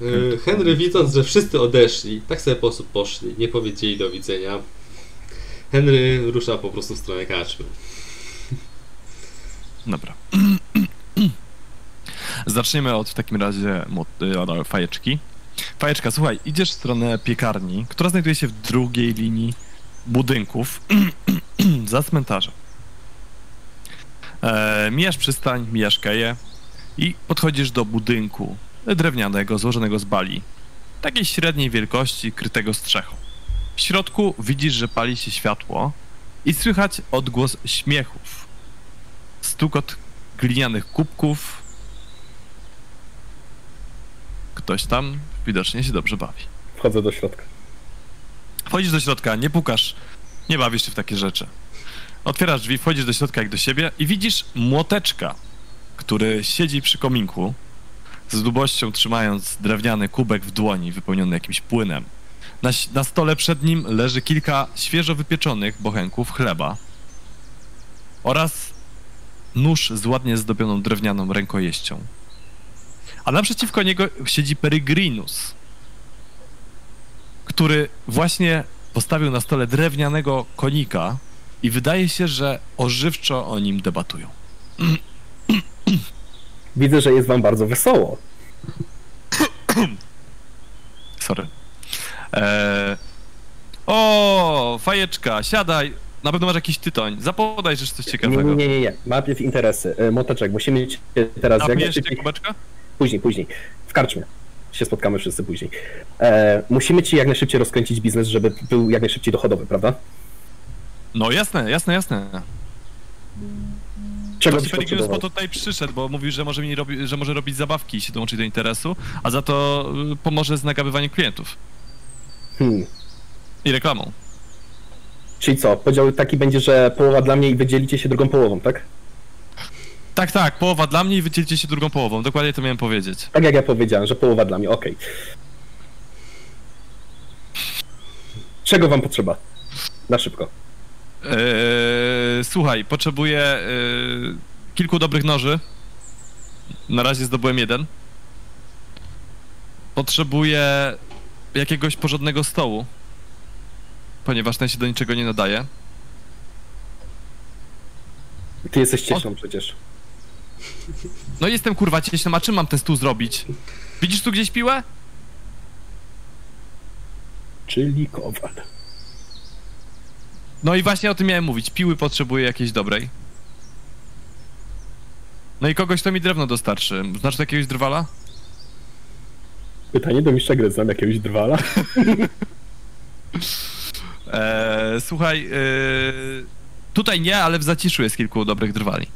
[SPEAKER 2] Yy, Henry widząc, że wszyscy odeszli, tak sobie po prostu poszli, nie powiedzieli do widzenia. Henry rusza po prostu w stronę karczmy.
[SPEAKER 1] Dobra. Zaczniemy od w takim razie mot- y, fajeczki. Fajeczka, słuchaj, idziesz w stronę piekarni, która znajduje się w drugiej linii budynków za cmentarzem. E, mijasz przystań, mijasz keję i podchodzisz do budynku drewnianego, złożonego z bali. Takiej średniej wielkości, krytego strzechą. W środku widzisz, że pali się światło i słychać odgłos śmiechów stukot glinianych kubków. Ktoś tam widocznie się dobrze bawi.
[SPEAKER 4] Wchodzę do środka.
[SPEAKER 1] Wchodzisz do środka, nie pukasz, nie bawisz się w takie rzeczy. Otwierasz drzwi, wchodzisz do środka jak do siebie i widzisz młoteczka, który siedzi przy kominku, z dubością trzymając drewniany kubek w dłoni wypełniony jakimś płynem. Na, na stole przed nim leży kilka świeżo wypieczonych bochenków chleba oraz nóż z ładnie zdobioną drewnianą rękojeścią. A naprzeciwko niego siedzi Peregrinus, który właśnie postawił na stole drewnianego konika i wydaje się, że ożywczo o nim debatują.
[SPEAKER 4] Widzę, że jest wam bardzo wesoło.
[SPEAKER 1] Sorry. Eee... O, fajeczka, siadaj. Na pewno masz jakiś tytoń. Zapodaj, że coś ciekawego.
[SPEAKER 4] nie, nie, nie, nie. Najpierw interesy. E, Moteczek, musimy cię teraz jak
[SPEAKER 1] Napijesz
[SPEAKER 4] najszybciej...
[SPEAKER 1] kubeczka?
[SPEAKER 4] Później, później. W karczmie. Się spotkamy wszyscy później. E, musimy ci jak najszybciej rozkręcić biznes, żeby był jak najszybciej dochodowy, prawda?
[SPEAKER 1] No jasne, jasne, jasne.
[SPEAKER 4] Czego byś
[SPEAKER 1] Peregrinus po
[SPEAKER 4] potrzebował?
[SPEAKER 1] to tutaj przyszedł, bo mówił, że może, mi robi, że może robić zabawki i się dołączyć do interesu, a za to y, pomoże z nagabywaniiem klientów
[SPEAKER 4] Hmm.
[SPEAKER 1] i reklamą.
[SPEAKER 4] Czyli co? Podział taki będzie, że połowa dla mnie i wydzielicie się drugą połową, tak?
[SPEAKER 1] Tak, tak, połowa dla mnie i wydzielcie się drugą połową. Dokładnie to miałem powiedzieć.
[SPEAKER 4] Tak jak ja powiedziałem, że połowa dla mnie, okej. Czego wam potrzeba? Na szybko.
[SPEAKER 1] Eee, słuchaj, potrzebuję eee, kilku dobrych noży. Na razie zdobyłem jeden. Potrzebuję jakiegoś porządnego stołu, ponieważ ten się do niczego nie nadaje.
[SPEAKER 4] Ty jesteś cieśną przecież.
[SPEAKER 1] No jestem kurwa cieśną, a czym mam ten stół zrobić? Widzisz tu gdzieś piłę?
[SPEAKER 4] Czyli kowal.
[SPEAKER 1] No i właśnie o tym miałem mówić. Piły potrzebuję jakiejś dobrej. No i kogoś, kto mi drewno dostarczy. Znasz jakiegoś drwala?
[SPEAKER 4] Pytanie do mistrza gry, znam jakiegoś drwala?
[SPEAKER 1] Eee, słuchaj, eee, tutaj nie, ale w zaciszu jest kilku dobrych drwali.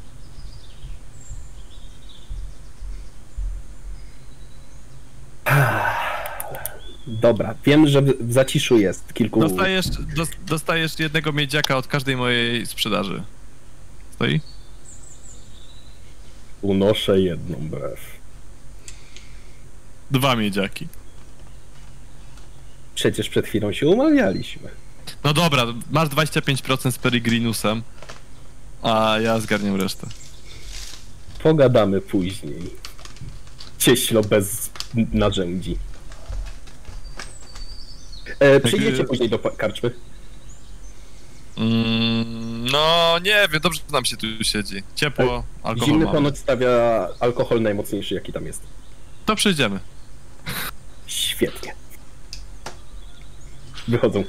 [SPEAKER 4] Dobra, wiem, że w w zaciszu jest kilku...
[SPEAKER 1] Dostajesz, dos, dostajesz jednego miedziaka od każdej mojej sprzedaży. Stoi?
[SPEAKER 4] Unoszę jedną brew.
[SPEAKER 1] Dwa miedziaki.
[SPEAKER 4] Przecież przed chwilą się umawialiśmy.
[SPEAKER 1] No dobra, masz 25% z Peregrinusem. A ja zgarniam resztę.
[SPEAKER 4] Pogadamy później. Cieślo bez narzędzi. E, przyjdziecie później do karczmy.
[SPEAKER 1] Mm, no, nie wiem, dobrze nam się tu siedzi. Ciepło, alkohol
[SPEAKER 4] Zimny
[SPEAKER 1] mamy.
[SPEAKER 4] ponoć stawia alkohol najmocniejszy, jaki tam jest.
[SPEAKER 1] To przyjdziemy.
[SPEAKER 4] Świetnie. Wychodzą.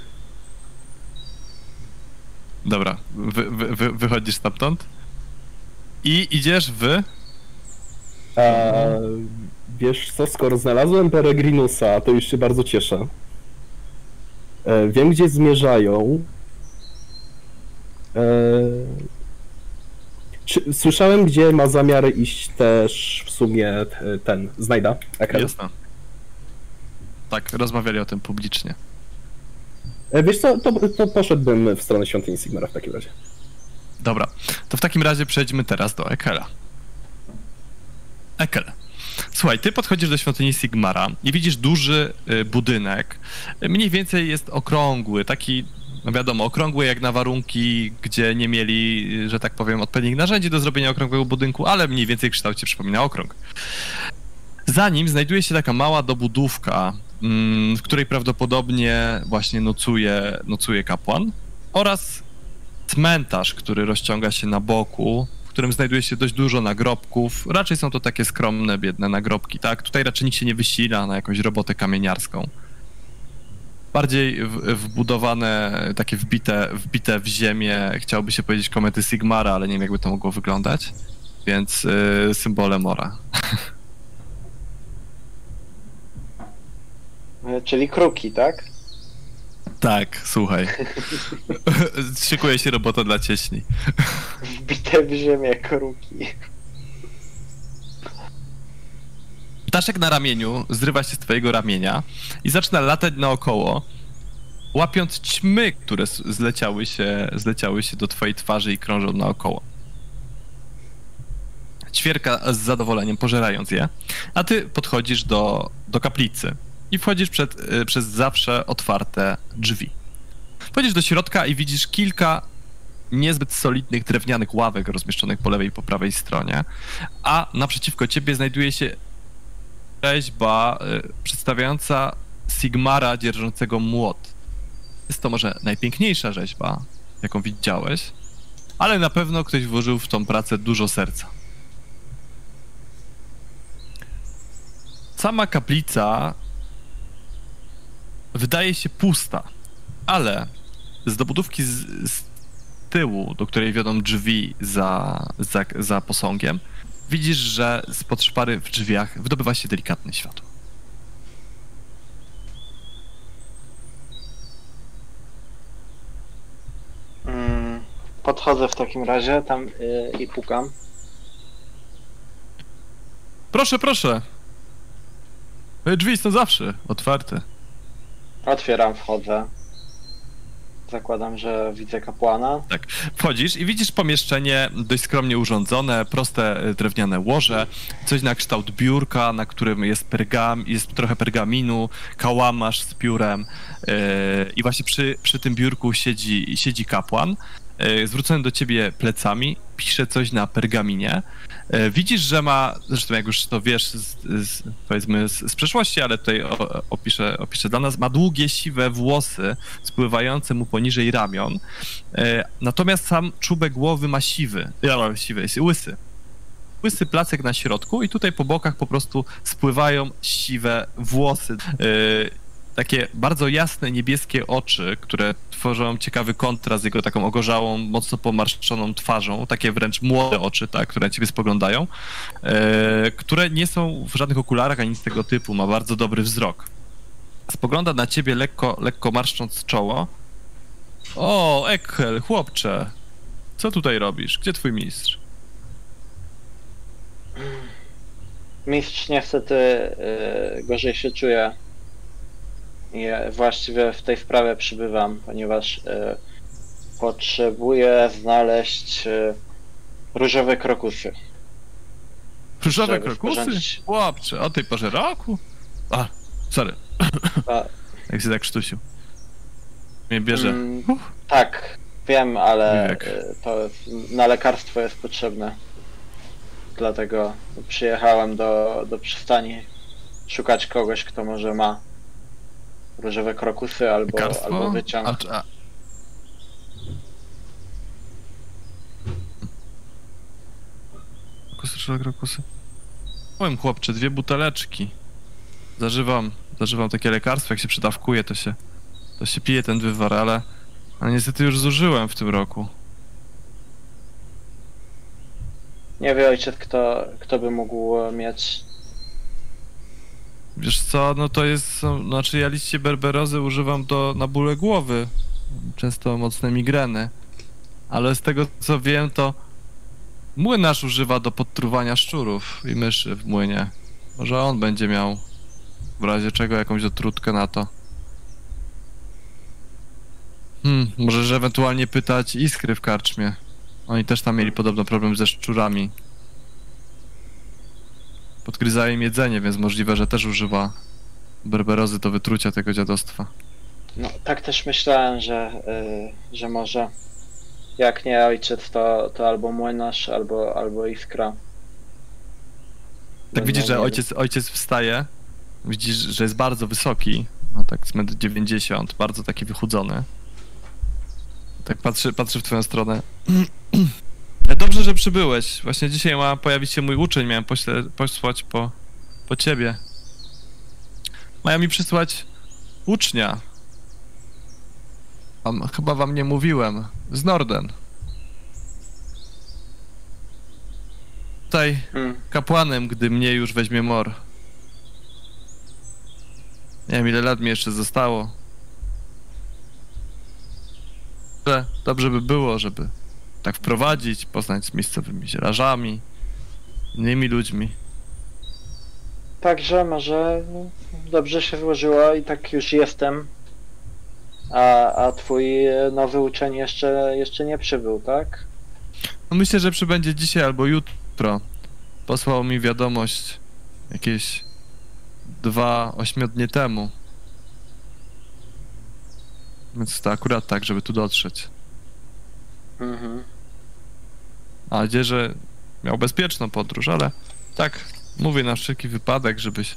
[SPEAKER 1] Dobra, wy, wy, wy, wychodzisz stamtąd i idziesz w...
[SPEAKER 4] A, wiesz co, skoro znalazłem Peregrinusa, to już się bardzo cieszę. E, wiem, gdzie zmierzają. E, czy, słyszałem, gdzie ma zamiar iść też w sumie ten, znajda.
[SPEAKER 1] Jasne. Tak, rozmawiali o tym publicznie.
[SPEAKER 4] E, wiesz co, to, to poszedłbym w stronę świątyni Sigmara w takim razie.
[SPEAKER 1] Dobra, to w takim razie przejdźmy teraz do Ekela. Ekel. Słuchaj, ty podchodzisz do świątyni Sigmara i widzisz duży y, budynek. Mniej więcej jest okrągły, taki, no wiadomo, okrągły jak na warunki, gdzie nie mieli, y, że tak powiem, odpowiednich narzędzi do zrobienia okrągłego budynku, ale mniej więcej w kształcie przypomina okrąg. Za nim znajduje się taka mała dobudówka, w której prawdopodobnie właśnie nocuje, nocuje kapłan oraz cmentarz, który rozciąga się na boku, w którym znajduje się dość dużo nagrobków. Raczej są to takie skromne, biedne nagrobki, tak? Tutaj raczej nikt się nie wysila na jakąś robotę kamieniarską. Bardziej wbudowane, takie wbite, wbite w ziemię, chciałoby się powiedzieć komety Sigmara, ale nie wiem jakby to mogło wyglądać. Więc y, symbole Mora.
[SPEAKER 3] Czyli kruki, tak?
[SPEAKER 1] Tak, słuchaj. Szykuje się robota dla cieśni.
[SPEAKER 3] Wbite w ziemię kruki.
[SPEAKER 1] Ptaszek na ramieniu zrywa się z twojego ramienia i zaczyna latać naokoło, łapiąc ćmy, które zleciały się, zleciały się do twojej twarzy i krążą naokoło. Ćwierka z zadowoleniem pożerając je, a ty podchodzisz do, do kaplicy i wchodzisz przed, y, przez zawsze otwarte drzwi. Wchodzisz do środka i widzisz kilka niezbyt solidnych drewnianych ławek rozmieszczonych po lewej i po prawej stronie, a naprzeciwko ciebie znajduje się rzeźba y, przedstawiająca Sigmara dzierżącego młot. Jest to może najpiękniejsza rzeźba, jaką widziałeś, ale na pewno ktoś włożył w tą pracę dużo serca. Sama kaplica wydaje się pusta, ale z dobudówki z, z tyłu, do której wiodą drzwi za, za, za posągiem, widzisz, że spod szpary w drzwiach wydobywa się delikatne światło.
[SPEAKER 3] Mm, podchodzę w takim razie tam y, i pukam.
[SPEAKER 1] Proszę, proszę. Drzwi są zawsze otwarte.
[SPEAKER 3] Otwieram, wchodzę. Zakładam, że widzę kapłana.
[SPEAKER 1] Wchodzisz i widzisz pomieszczenie dość skromnie urządzone, proste e, drewniane łoże, coś na kształt biurka, na którym jest, pergam, jest trochę pergaminu, kałamarz z piórem e, i właśnie przy, przy tym biurku siedzi, siedzi kapłan, zwrócony do ciebie plecami, pisze coś na pergaminie. E, Widzisz, że ma, zresztą jak już to wiesz, z, z, powiedzmy z, z przeszłości, ale tutaj o, opiszę, opiszę dla nas, ma długie, siwe włosy spływające mu poniżej ramion, E, Natomiast sam czubek głowy ma siwy, ja siwy, jest łysy. Łysy placek na środku i tutaj po bokach po prostu spływają siwe włosy. Takie bardzo jasne, niebieskie oczy, które tworzą ciekawy kontrast z jego taką ogorzałą, mocno pomarszczoną twarzą, takie wręcz młode oczy, tak, które na ciebie spoglądają, e, które nie są w żadnych okularach ani nic tego typu, ma bardzo dobry wzrok. Spogląda na ciebie lekko, lekko marszcząc czoło, o, Ekkel, chłopcze. Co tutaj robisz? Gdzie twój mistrz?
[SPEAKER 3] Mistrz niestety y, gorzej się czuje. I właściwie w tej sprawie przybywam, ponieważ y, potrzebuję znaleźć y, różowe krokusy.
[SPEAKER 1] Różowe
[SPEAKER 3] Żeby
[SPEAKER 1] krokusy?
[SPEAKER 3] sporządzić-
[SPEAKER 1] Chłopcze, o tej porze roku? A, sorry,
[SPEAKER 3] A,
[SPEAKER 1] jak się tak sztusił. Mnie bierze.
[SPEAKER 3] Mm. Tak, Wiem, ale
[SPEAKER 1] Wiek.
[SPEAKER 3] y, to na lekarstwo jest potrzebne. Dlatego przyjechałem do, do przystani szukać kogoś, kto może ma różowe krokusy albo,
[SPEAKER 1] Lekarstwo?
[SPEAKER 3] albo wyciąg.
[SPEAKER 1] A, a... Krokusy, czy krokusy? Powiem chłopcze, dwie buteleczki. Zażywam, zażywam takie lekarstwo, jak się przydawkuje, to się, to się pije ten wywar, ale, ale niestety już zużyłem w tym roku.
[SPEAKER 3] Nie wie ojciec, kto, kto by mógł mieć.
[SPEAKER 1] Wiesz co, no to jest, znaczy ja liście berberozy używam do, na bóle głowy, często mocne migreny, ale z tego co wiem to młynarz używa do podtruwania szczurów i myszy w młynie. Może on będzie miał w razie czego jakąś otrutkę na to. Hmm, możesz ewentualnie pytać Iskry w karczmie. Oni też tam mieli podobno problem ze szczurami. Podgryzają im jedzenie, więc możliwe, że też używa berberozy do wytrucia tego dziadostwa.
[SPEAKER 3] No, tak też myślałem, że, y, że może jak nie ojciec, to, to albo młynarz, albo, albo iskra.
[SPEAKER 1] Tak widzisz, że ojciec, ojciec wstaje, widzisz, że jest bardzo wysoki, no tak z 1,90 m, bardzo taki wychudzony. Tak patrzy, patrzy w twoją stronę. Dobrze, że przybyłeś. Właśnie dzisiaj ma pojawić się mój uczeń, miałem pośle, posłać po, po ciebie. Mają mi przysłać ucznia. Wam, chyba wam nie mówiłem. Z Norden. Tutaj
[SPEAKER 3] Hmm.
[SPEAKER 1] kapłanem, gdy mnie już weźmie mor. Nie wiem, ile lat mi jeszcze zostało. Dobrze by było, żeby tak wprowadzić, poznać z miejscowymi zielarzami, innymi ludźmi.
[SPEAKER 3] Także może no, dobrze się złożyło i tak już jestem. A, a twój e, nowy uczeń jeszcze, jeszcze nie przybył, tak?
[SPEAKER 1] No myślę, że przybędzie dzisiaj albo jutro. Posłał mi wiadomość jakieś dwa ośmiodnie temu. Więc to akurat tak, żeby tu dotrzeć.
[SPEAKER 3] Mhm.
[SPEAKER 1] Mam nadzieję, że miał bezpieczną podróż, ale tak mówię na wszelki wypadek, żebyś,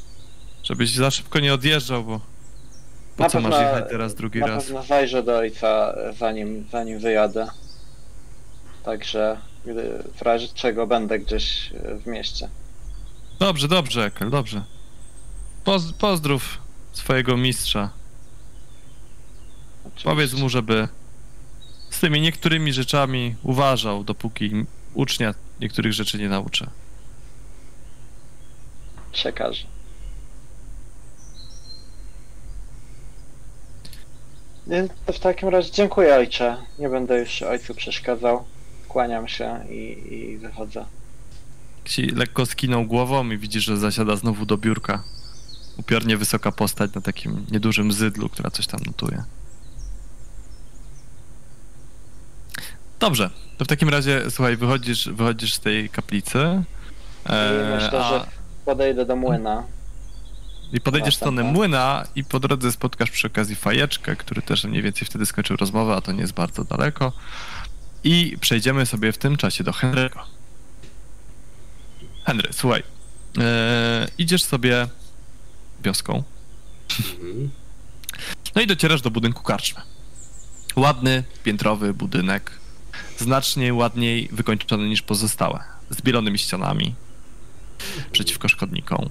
[SPEAKER 1] żebyś za szybko nie odjeżdżał, bo po
[SPEAKER 3] Na
[SPEAKER 1] co masz
[SPEAKER 3] pewno-
[SPEAKER 1] jechać teraz drugi
[SPEAKER 3] Na
[SPEAKER 1] raz?
[SPEAKER 3] pewno zajrzę do ojca zanim, zanim wyjadę. Także gdy, w razie czego będę gdzieś w mieście.
[SPEAKER 1] Dobrze, dobrze, Ekel, dobrze. Poz, pozdrów swojego mistrza.
[SPEAKER 3] Oczywiście.
[SPEAKER 1] Powiedz mu, żeby z tymi niektórymi rzeczami uważał, dopóki ucznia niektórych rzeczy nie nauczę.
[SPEAKER 3] To w takim razie dziękuję ojcze. Nie będę już ojcu przeszkadzał. Kłaniam się i, i wychodzę.
[SPEAKER 1] Ci lekko skinął głową i widzisz, że zasiada znowu do biurka. Upiornie wysoka postać na takim niedużym zydlu, która coś tam notuje. Dobrze, to w takim razie, słuchaj, wychodzisz, wychodzisz z tej kaplicy.
[SPEAKER 3] I myślę,
[SPEAKER 1] a-
[SPEAKER 3] że podejdę do młyna.
[SPEAKER 1] I podejdziesz w stronę
[SPEAKER 3] Następna.
[SPEAKER 1] młyna i po drodze spotkasz przy okazji fajeczkę, który też mniej więcej wtedy skończył rozmowę, a to nie jest bardzo daleko. I przejdziemy sobie w tym czasie do Henry'ego. Henry, słuchaj. e, idziesz sobie wioską,
[SPEAKER 2] Mhm.
[SPEAKER 1] no i docierasz do budynku karczmy. Ładny, piętrowy budynek, znacznie ładniej wykończony niż pozostałe. Z bielonymi ścianami, przeciwko szkodnikom.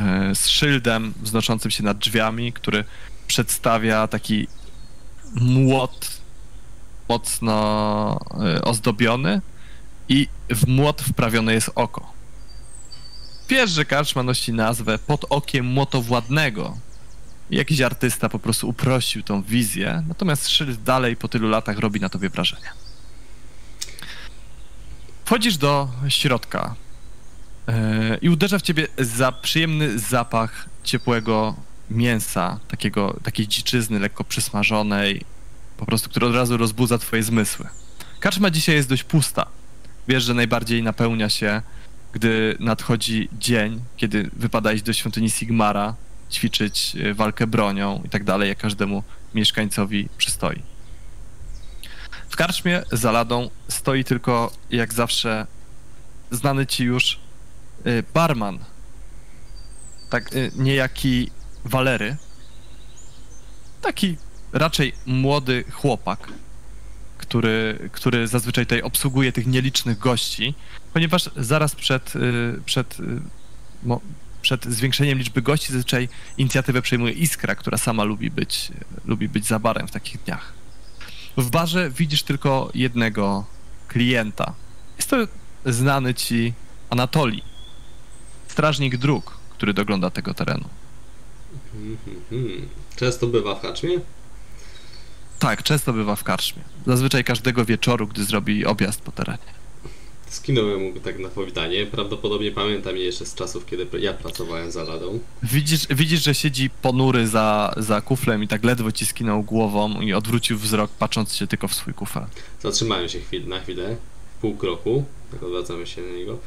[SPEAKER 1] e, Z szyldem wznoszącym się nad drzwiami, który przedstawia taki młot mocno e, ozdobiony i w młot wprawione jest oko. Wiesz, że karczma nosi nazwę pod okiem młotowładnego, Jakiś artysta po prostu uprościł tą wizję, natomiast szyld dalej po tylu latach robi na tobie wrażenie. Wchodzisz do środka yy, i uderza w ciebie za przyjemny zapach ciepłego mięsa, takiego, takiej dziczyzny lekko przysmażonej, po prostu, który od razu rozbudza twoje zmysły. Karczma dzisiaj jest dość pusta. Wiesz, że najbardziej napełnia się, gdy nadchodzi dzień, kiedy wypada iść do świątyni Sigmara, ćwiczyć e, walkę bronią i tak dalej, jak każdemu mieszkańcowi przystoi. W karczmie za ladą stoi tylko, jak zawsze, znany ci już y, barman. Tak, y, niejaki Walery. Taki raczej młody chłopak, który, który zazwyczaj tutaj obsługuje tych nielicznych gości, ponieważ zaraz przed, y, przed, przed zwiększeniem liczby gości zazwyczaj inicjatywę przejmuje Iskra, która sama lubi być, lubi być za barem w takich dniach. W barze widzisz tylko jednego klienta. Jest to znany ci Anatolii, strażnik dróg, który dogląda tego terenu.
[SPEAKER 2] Często bywa w haczmie?
[SPEAKER 1] Tak, często bywa w karczmie. Zazwyczaj każdego wieczoru, gdy zrobi objazd po terenie.
[SPEAKER 2] Skinąłem mu tak na powitanie. Prawdopodobnie pamiętam je jeszcze z czasów, kiedy ja pracowałem za ladą.
[SPEAKER 1] Widzisz, widzisz że siedzi ponury za, za kuflem i tak ledwo ci skinął głową i odwrócił wzrok, patrząc się tylko w swój kufel.
[SPEAKER 2] Zatrzymałem się chwil, na chwilę, pół kroku, tak odwracamy się na niego.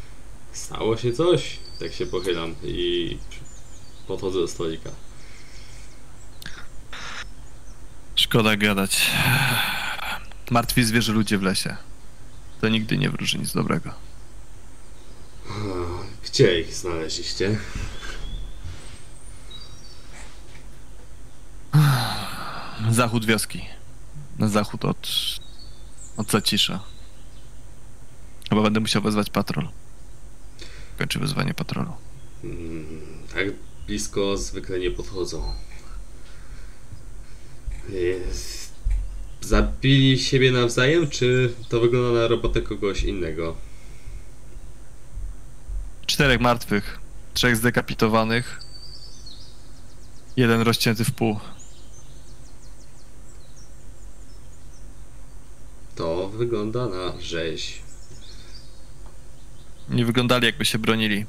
[SPEAKER 2] Stało się coś? Tak się pochylam i podchodzę do stolika.
[SPEAKER 1] Szkoda gadać. Martwi zwierzę ludzie w lesie. To nigdy nie wróży nic dobrego.
[SPEAKER 2] Gdzie ich znaleźliście?
[SPEAKER 1] Zachód wioski. Na zachód od, od Zacisza. Chyba będę musiał wezwać patrol. Kończy wezwanie patrolu.
[SPEAKER 2] Mm, tak blisko zwykle nie podchodzą. Jest... Zabili siebie nawzajem, czy to wygląda na robotę kogoś innego?
[SPEAKER 1] Czterech martwych, trzech zdekapitowanych, jeden rozcięty w pół.
[SPEAKER 2] To wygląda na rzeź.
[SPEAKER 1] Nie wyglądali jakby się bronili.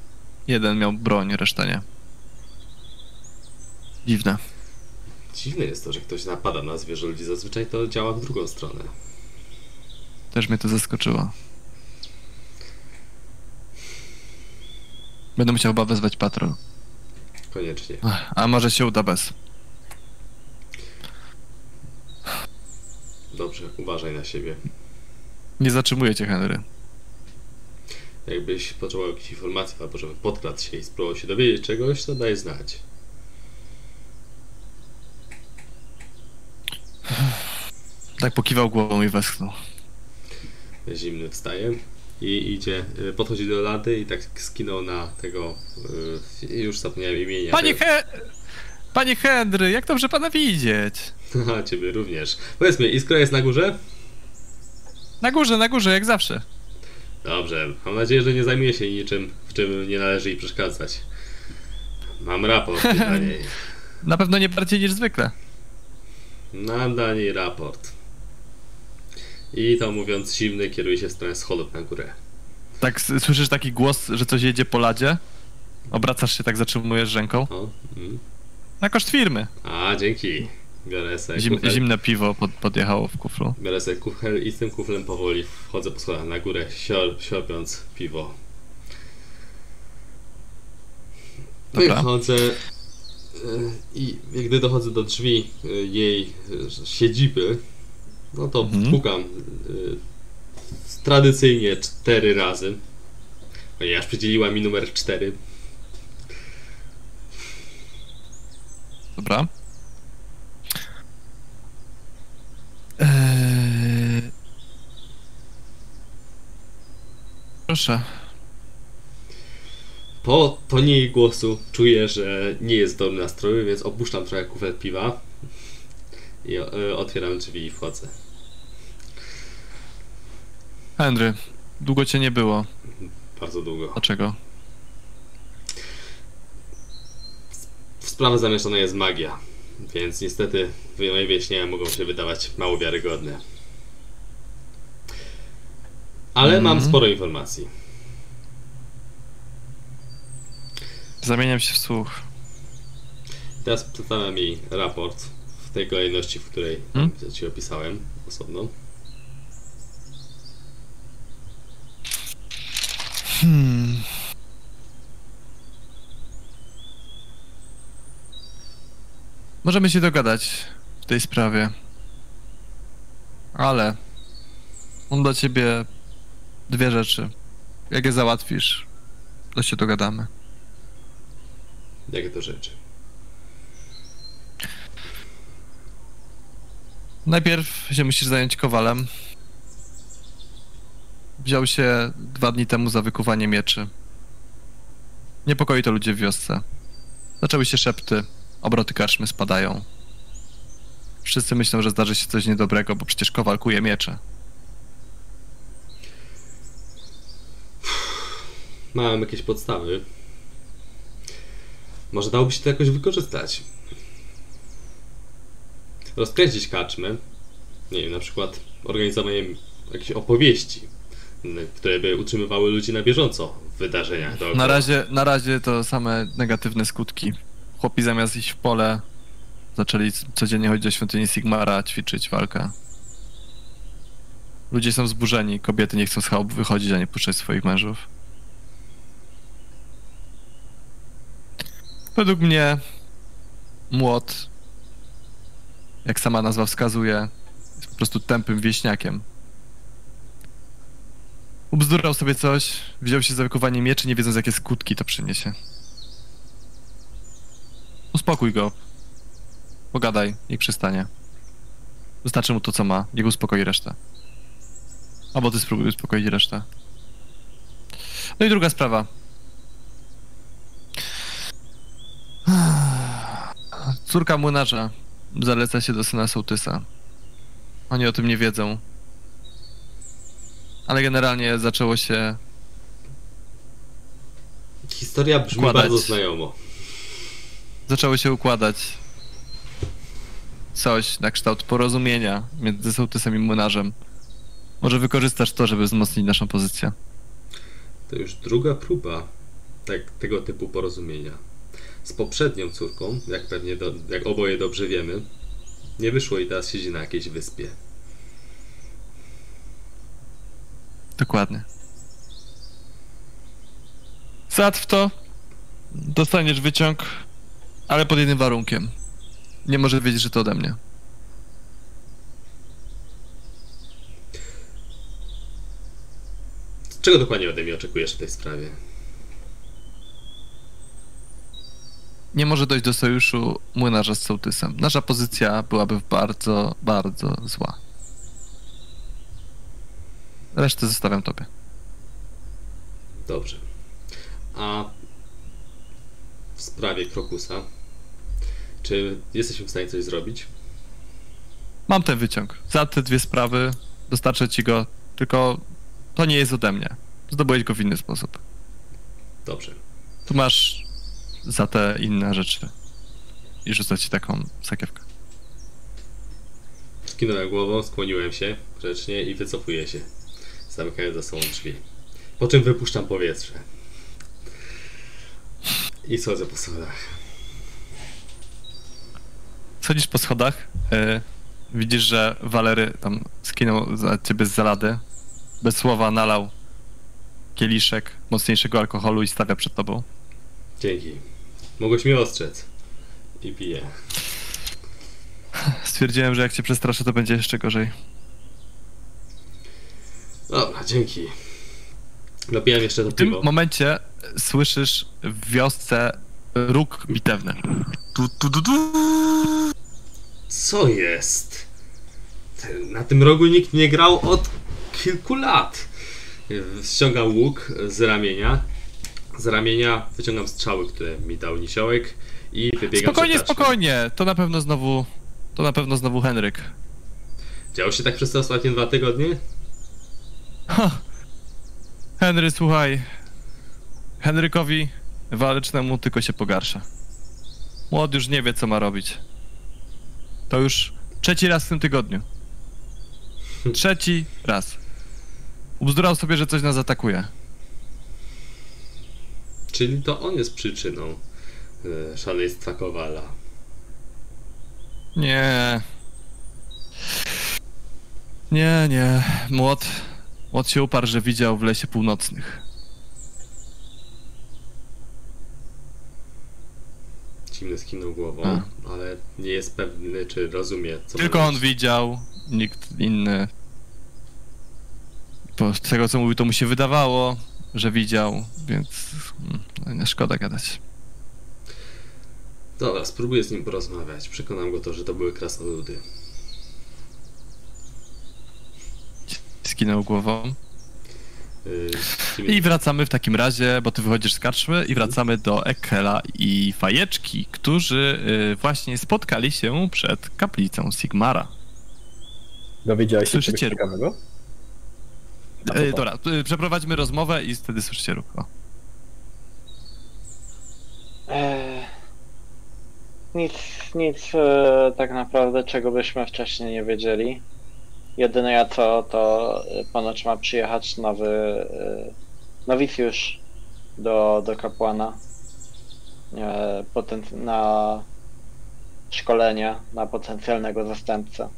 [SPEAKER 1] Jeden miał broń, reszta nie. Dziwne.
[SPEAKER 2] Dziwne jest to, że ktoś napada na zwierzę ludzi. Zazwyczaj to działa w drugą stronę.
[SPEAKER 1] Też mnie to zaskoczyło. Będę musiał chyba wezwać patrol.
[SPEAKER 2] Koniecznie.
[SPEAKER 1] A może się uda bez.
[SPEAKER 2] Dobrze, uważaj na siebie.
[SPEAKER 1] Nie zatrzymuję cię, Henry.
[SPEAKER 2] Jakbyś potrzebował jakichś informacji, albo żeby podkradł się i spróbował się dowiedzieć czegoś, to daj znać.
[SPEAKER 1] Tak pokiwał głową i westchnął.
[SPEAKER 2] Zimny wstaje i idzie, y, podchodzi do lady i tak skinął na tego, y, już zapomniałem imienia.
[SPEAKER 1] Panie
[SPEAKER 2] tego-
[SPEAKER 1] He... Panie Henry, jak dobrze pana widzieć?
[SPEAKER 2] Haha, ciebie również. Powiedz mi, Iskra jest na górze?
[SPEAKER 1] Na górze, na górze, jak zawsze.
[SPEAKER 2] Dobrze, mam nadzieję, że nie zajmuje się niczym, w czym nie należy jej przeszkadzać. Mam raport dla niej.
[SPEAKER 1] Na pewno nie bardziej niż zwykle.
[SPEAKER 2] Mam dla niej raport. I to mówiąc zimny, kieruje się w stronę schodów na górę.
[SPEAKER 1] Tak, słyszysz taki głos, że coś jedzie po ladzie? Obracasz się, tak zatrzymujesz ręką.
[SPEAKER 2] O, mm.
[SPEAKER 1] Na koszt firmy.
[SPEAKER 2] A, dzięki. Biorę sobie
[SPEAKER 1] Zim, zimne piwo pod, podjechało w kuflu.
[SPEAKER 2] biorę sobie kufel i z tym kuflem powoli wchodzę po schodach na górę, sior, siorbiąc piwo.
[SPEAKER 1] Dobra.
[SPEAKER 2] Wychodzę i gdy dochodzę do drzwi y, jej y, siedziby, no to
[SPEAKER 1] Mhm.
[SPEAKER 2] pukam y, tradycyjnie cztery razy, ponieważ przydzieliła mi numer cztery.
[SPEAKER 1] Dobra. Eee... Proszę.
[SPEAKER 2] Po tonie jej głosu czuję, że nie jest w dobrym nastroju, więc opuszczam trochę kufel piwa i y, otwieram drzwi i wchodzę.
[SPEAKER 1] Henry, długo cię nie było.
[SPEAKER 2] Bardzo długo.
[SPEAKER 1] Dlaczego?
[SPEAKER 2] W sprawę zamieszana jest magia, więc niestety moje wyjaśnienia mogą się wydawać mało wiarygodne. Ale mam
[SPEAKER 1] Mhm.
[SPEAKER 2] sporo informacji.
[SPEAKER 1] Zamieniam się w słuch.
[SPEAKER 2] Teraz przedstawiam jej raport w tej kolejności, w której
[SPEAKER 1] Hmm?
[SPEAKER 2] ci opisałem osobno.
[SPEAKER 1] Hmm. Możemy się dogadać w tej sprawie. Ale Mam dla ciebie dwie rzeczy. Jak je załatwisz, to się dogadamy.
[SPEAKER 2] Jakie to rzeczy?
[SPEAKER 1] Najpierw się musisz zająć kowalem. Wziął się dwa dni temu za wykuwanie mieczy. Niepokoi to ludzie w wiosce. Zaczęły się szepty, obroty karczmy spadają. Wszyscy myślą, że zdarzy się coś niedobrego, bo przecież kowal kuje miecze.
[SPEAKER 2] Mam jakieś podstawy. Może dałoby się to jakoś wykorzystać. Rozkręcić kaczmę. Nie wiem, na przykład organizowaniem jakichś opowieści, które by utrzymywały ludzi na bieżąco w wydarzeniach.
[SPEAKER 1] Na razie, na razie to same negatywne skutki. Chłopi zamiast iść w pole, zaczęli codziennie chodzić do świątyni Sigmara, ćwiczyć walkę. Ludzie są wzburzeni, kobiety nie chcą z chałup wychodzić, a nie puszczać swoich mężów. Według mnie młot, jak sama nazwa wskazuje, jest po prostu tępym wieśniakiem. Ubzdurał sobie coś, wziął się za wykuwanie mieczy, nie wiedząc jakie skutki to przyniesie. Uspokój go. Pogadaj, niech przystanie. Wystarczy mu to, co ma, niech uspokoi resztę. Albo ty spróbuj uspokoić resztę. No i druga sprawa. Córka młynarza zaleca się do syna sołtysa. Oni o tym nie wiedzą. Ale generalnie zaczęło się
[SPEAKER 2] Historia brzmi
[SPEAKER 1] Układać.
[SPEAKER 2] bardzo znajomo.
[SPEAKER 1] zaczęło się układać coś na kształt porozumienia między sołtysem i młynarzem. Może wykorzystasz to, żeby wzmocnić naszą pozycję.
[SPEAKER 2] To już druga próba tak, tego typu porozumienia. Z poprzednią córką, jak pewnie do, jak oboje dobrze wiemy, nie wyszło i teraz siedzi na jakiejś wyspie.
[SPEAKER 1] Dokładnie. Załatw to, dostaniesz wyciąg, ale pod jednym warunkiem. Nie może wiedzieć, że to ode mnie.
[SPEAKER 2] Czego dokładnie ode mnie oczekujesz w tej sprawie?
[SPEAKER 1] Nie może dojść do sojuszu młynarza z sołtysem. Nasza pozycja byłaby bardzo, bardzo zła. Resztę zostawiam tobie.
[SPEAKER 2] Dobrze. A w sprawie Krokusa, czy jesteśmy w stanie coś zrobić?
[SPEAKER 1] Mam ten wyciąg. Za te dwie sprawy dostarczę ci go, tylko to nie jest ode mnie. Zdobyłeś go w inny sposób.
[SPEAKER 2] Dobrze.
[SPEAKER 1] Tu masz za te inne rzeczy. I rzucę ci taką sakiewkę.
[SPEAKER 2] Skinąłem głową, skłoniłem się grzecznie i wycofuję się, zamykając za sobą drzwi. Po czym wypuszczam powietrze. I schodzę po schodach.
[SPEAKER 1] Schodzisz po schodach, y, widzisz, że Walery tam skinął za ciebie z zalady. Bez słowa nalał kieliszek mocniejszego alkoholu i stawia przed tobą.
[SPEAKER 2] Dzięki. Mogłeś mnie ostrzec. I piję.
[SPEAKER 1] Stwierdziłem, że jak cię przestraszę, to będzie jeszcze gorzej.
[SPEAKER 2] Dobra, dzięki. Dopijam jeszcze to
[SPEAKER 1] W tym
[SPEAKER 2] piwo.
[SPEAKER 1] momencie słyszysz w wiosce róg bitewny. Tu, tu, tu, tu.
[SPEAKER 2] Co jest? Na tym rogu nikt nie grał od kilku lat. Ściągam łuk z ramienia. Z ramienia wyciągam strzały, które mi dał nisiołek i wybiegam
[SPEAKER 1] Spokojnie, spokojnie. To na pewno znowu. To na pewno znowu Henryk.
[SPEAKER 2] Działo się tak przez te ostatnie dwa tygodnie?
[SPEAKER 1] Ha. Henry, słuchaj. Henrykowi walecznemu tylko się pogarsza. Młod już nie wie, co ma robić. To już trzeci raz w tym tygodniu. Trzeci raz. Ubzdurał sobie, że coś nas atakuje.
[SPEAKER 2] Czyli to on jest przyczyną e, szaleństwa Kowala.
[SPEAKER 1] Nie. Nie, nie. Młot. Młot się uparł, że widział w lesie północnych.
[SPEAKER 2] Zimny skinął głową,
[SPEAKER 1] A.
[SPEAKER 2] ale nie jest pewny, czy rozumie, co
[SPEAKER 1] Tylko on widział, nikt inny. z tego co mówił, to mu się wydawało, że widział, więc mm, no, szkoda gadać.
[SPEAKER 2] Dobra, spróbuję z nim porozmawiać. Przekonam go to, że to były krasnoludy.
[SPEAKER 1] Skinął głową.
[SPEAKER 2] Yy,
[SPEAKER 1] I wracamy w takim razie, bo ty wychodzisz z karczmy i wracamy do Ekela i Fajeczki, którzy y, właśnie spotkali się przed kaplicą Sigmara.
[SPEAKER 4] Dowiedziałeś się
[SPEAKER 1] Słyszycie
[SPEAKER 4] czegoś ciekawego? To?
[SPEAKER 1] dobra, y, przeprowadźmy rozmowę i wtedy słyszycie ruch. O.
[SPEAKER 3] Eee, nic, nic e, tak naprawdę, czego byśmy wcześniej nie wiedzieli. Jedyne co, to e, ponoć ma przyjechać nowy e, nowicjusz do, do kapłana e, poten- na szkolenie na potencjalnego zastępcę.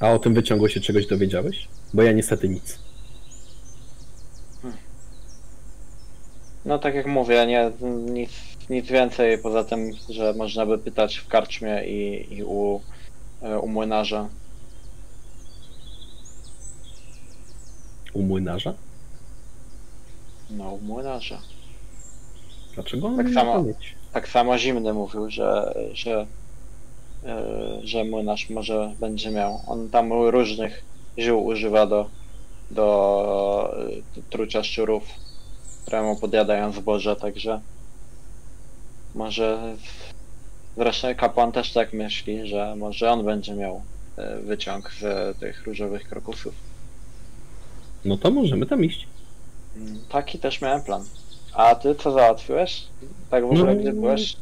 [SPEAKER 4] A o tym wyciągu się czegoś dowiedziałeś? Bo ja niestety nic.
[SPEAKER 3] No tak jak mówię, nie, nic, nic więcej poza tym, że można by pytać w karczmie i, i u, e, u młynarza.
[SPEAKER 4] U młynarza?
[SPEAKER 3] No, u młynarza.
[SPEAKER 4] Dlaczego on
[SPEAKER 3] Tak
[SPEAKER 4] nie
[SPEAKER 3] samo.
[SPEAKER 4] mieć?
[SPEAKER 3] Tak samo Zimny mówił, że, że, e, że młynarz może będzie miał. On tam różnych ziół używa do, do e, trucia szczurów, które mu podjadają zboże, także może zresztą kapłan też tak myśli, że może on będzie miał e, wyciąg z tych różowych krokusów.
[SPEAKER 4] No to możemy tam iść.
[SPEAKER 3] Mm, Taki też miałem plan. A ty co załatwiłeś? Tak w ogóle
[SPEAKER 4] No.
[SPEAKER 3] gdzie byłeś?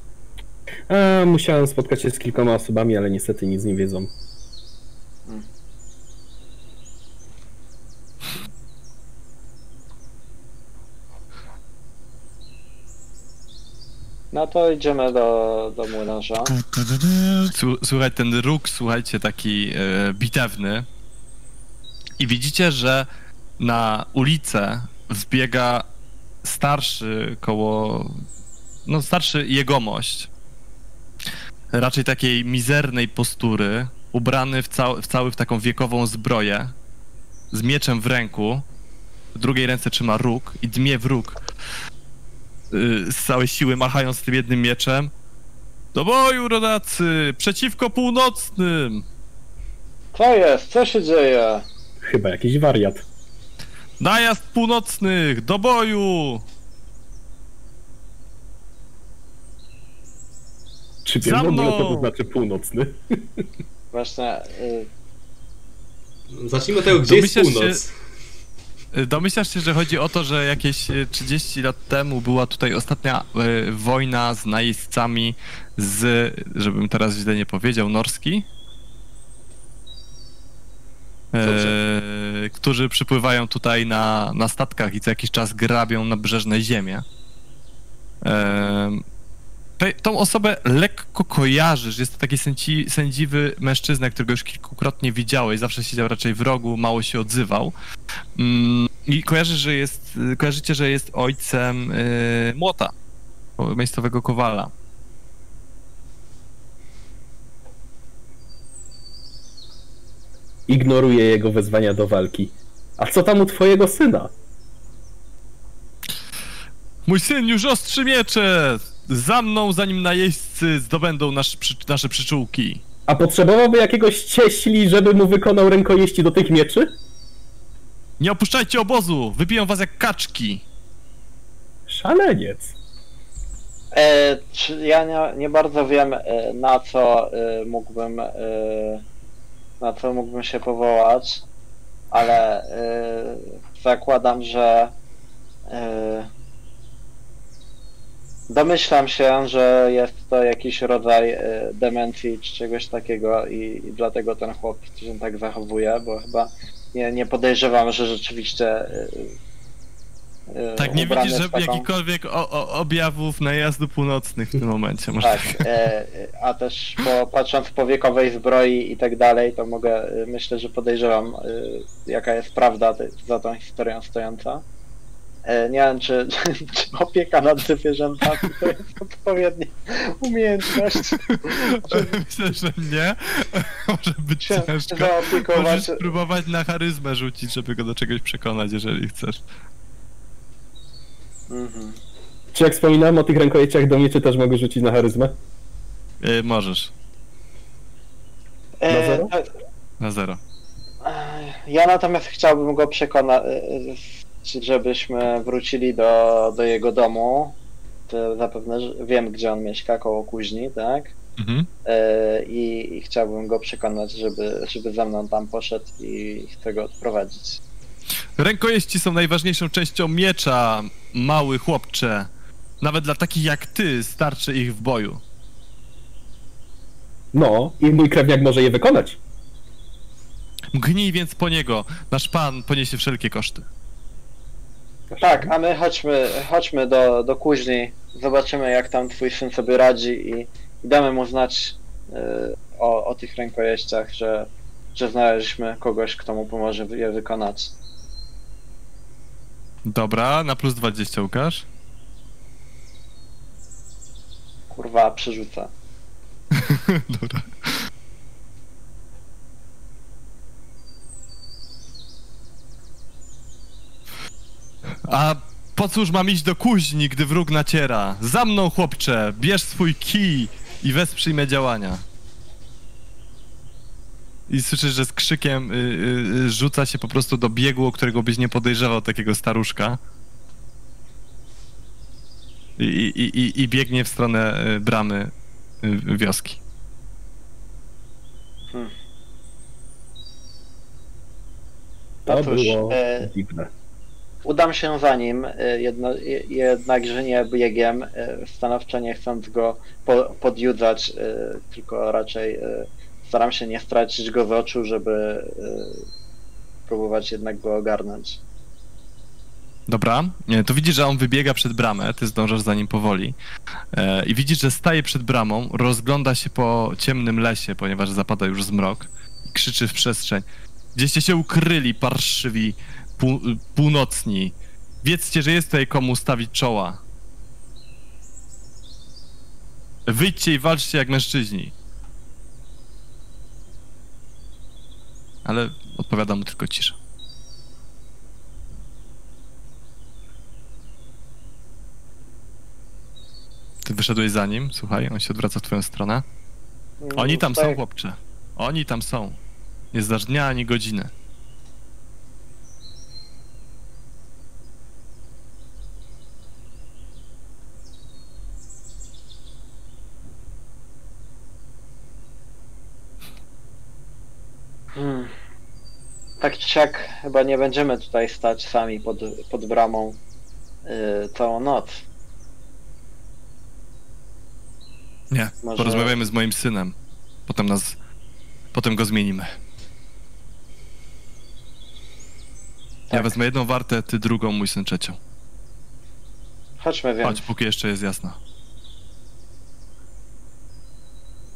[SPEAKER 4] A, musiałem spotkać się z kilkoma osobami, ale niestety nic nie wiedzą.
[SPEAKER 3] No to idziemy do, do młynarza.
[SPEAKER 1] Słu- Słuchaj, ten róg, słuchajcie, taki e, bitewny. I widzicie, że na ulicę wbiega starszy koło. No, starszy jegomość. Raczej takiej mizernej postury, ubrany w, cał- w cały w taką wiekową zbroję, z mieczem w ręku. W drugiej ręce trzyma róg i dmie w róg. Y, Z całej siły machając tym jednym mieczem. Do boju, rodacy! Przeciwko północnym!
[SPEAKER 3] Co jest? Co się dzieje?
[SPEAKER 4] Chyba jakiś wariat.
[SPEAKER 1] Najazd północnych! Do boju!
[SPEAKER 4] Czy wiem w ogóle, to znaczy północny?
[SPEAKER 3] Właśnie, y,
[SPEAKER 2] Zacznijmy od tego, gdzie jest
[SPEAKER 1] Domyślasz
[SPEAKER 2] północ.
[SPEAKER 1] Y, Domyślasz się, że chodzi o to, że jakieś y, 30 lat temu była tutaj ostatnia y, wojna z najeźdźcami z, żebym teraz źle nie powiedział, norski? E, którzy przypływają tutaj na, na statkach i co jakiś czas grabią nabrzeżne ziemie. E, te, tą osobę lekko kojarzysz. Jest to taki sędzi, sędziwy mężczyzna, którego już kilkukrotnie widziałeś. Zawsze siedział raczej w rogu, mało się odzywał. Mm, I kojarzysz, że jest, kojarzycie, że jest ojcem y, Młota, miejscowego kowala.
[SPEAKER 4] Ignoruje jego wezwania do walki. A co tam u twojego syna?
[SPEAKER 1] Mój syn już ostrzy miecze! Za mną, zanim najeźdźcy zdobędą nasz, przy, nasze przyczółki.
[SPEAKER 4] A potrzebowałby jakiegoś cieśli, żeby mu wykonał rękojeści do tych mieczy?
[SPEAKER 1] Nie opuszczajcie obozu! Wybiją was jak kaczki!
[SPEAKER 4] Szaleniec.
[SPEAKER 3] e, czy ja nie, nie bardzo wiem e, na co e, mógłbym e, na co mógłbym się powołać, ale zakładam, że domyślam się, że jest to jakiś rodzaj e, demencji czy czegoś takiego i, i dlatego ten chłop się tak zachowuje, bo chyba nie, nie podejrzewam, że rzeczywiście e,
[SPEAKER 1] Tak, nie widzisz że
[SPEAKER 3] taką-
[SPEAKER 1] jakichkolwiek o, o, objawów najazdu północnych w tym momencie. Może
[SPEAKER 3] Tak, e, a też po, patrząc po wiekowej zbroi i tak dalej, to mogę, myślę, że podejrzewam, jaka jest prawda te, za tą historią stojąca. E, Nie wiem, czy, czy opieka nad zwierzętami to jest odpowiednia umiejętność
[SPEAKER 1] Myślę, że nie. Może być
[SPEAKER 3] się
[SPEAKER 1] ciężko.
[SPEAKER 3] zaopiekować.
[SPEAKER 1] Możesz spróbować na charyzmę rzucić, żeby go do czegoś przekonać, jeżeli chcesz.
[SPEAKER 3] Mhm.
[SPEAKER 4] Czy jak wspominałem o tych rękojeciach do mieczy też mogę rzucić na charyzmę?
[SPEAKER 1] Yy, możesz.
[SPEAKER 3] E,
[SPEAKER 4] Na zero?
[SPEAKER 3] e,
[SPEAKER 1] Na zero.
[SPEAKER 3] Ja natomiast chciałbym go przekonać, żebyśmy wrócili do, do jego domu. To zapewne wiem, gdzie on mieszka, koło kuźni, tak?
[SPEAKER 1] Mhm.
[SPEAKER 3] E, I, I chciałbym go przekonać, żeby, żeby ze mną tam poszedł i chcę go odprowadzić.
[SPEAKER 1] Rękojeści są najważniejszą częścią miecza, mały chłopcze. Nawet dla takich jak ty starczy ich w boju.
[SPEAKER 4] No, i mój krewniak może je wykonać.
[SPEAKER 1] Mgnij więc po niego. Nasz pan poniesie wszelkie koszty.
[SPEAKER 3] Tak, a my chodźmy, chodźmy do, do kuźni, zobaczymy jak tam twój syn sobie radzi i, i damy mu znać e, o, o tych rękojeściach, że, że znaleźliśmy kogoś, kto mu pomoże je wykonać.
[SPEAKER 1] Dobra, na plus 20 Łukasz.
[SPEAKER 3] Kurwa, przerzucę.
[SPEAKER 1] Dobra. A po cóż mam iść do kuźni, gdy wróg naciera? Za mną, chłopcze, bierz swój kij i wesprzyj me działania. I słyszysz, że z krzykiem y, y, y, rzuca się po prostu do biegu, którego byś nie podejrzewał takiego staruszka. I, i, i, i biegnie w stronę y, bramy y, wioski.
[SPEAKER 4] To
[SPEAKER 3] Otóż,
[SPEAKER 4] było
[SPEAKER 3] e,
[SPEAKER 4] dziwne.
[SPEAKER 3] Udam się za nim, e, jedno, je- jednakże nie biegiem, e, stanowczo nie chcąc go po, podjudzać, e, tylko raczej staram się nie stracić go z oczu, żeby próbować jednak go ogarnąć.
[SPEAKER 1] Dobra, to widzisz, że on wybiega przed bramę, ty zdążasz za nim powoli. I widzisz, że staje przed bramą, rozgląda się po ciemnym lesie, ponieważ zapada już zmrok i krzyczy w przestrzeń. Gdzieście się ukryli, parszywi pół, północni. Wiedzcie, że jest tutaj komu stawić czoła. Wyjdźcie i walczcie jak mężczyźni. Ale odpowiada mu tylko cisza. Ty wyszedłeś za nim, słuchaj, on się odwraca w twoją stronę. Oni tam są,
[SPEAKER 3] Tak,
[SPEAKER 1] chłopcze. Oni tam są. Nie zdasz dnia ani godziny.
[SPEAKER 3] Hmm. Tak czy siak, chyba nie będziemy tutaj stać sami pod, pod bramą y, całą noc.
[SPEAKER 1] Nie,
[SPEAKER 3] Może-
[SPEAKER 1] porozmawiajmy z moim synem. Potem nas... Potem go zmienimy. Ja
[SPEAKER 3] Tak.
[SPEAKER 1] wezmę jedną wartę, ty drugą, mój syn trzecią.
[SPEAKER 3] Chodźmy więc,
[SPEAKER 1] Chodź, póki jeszcze jest jasno.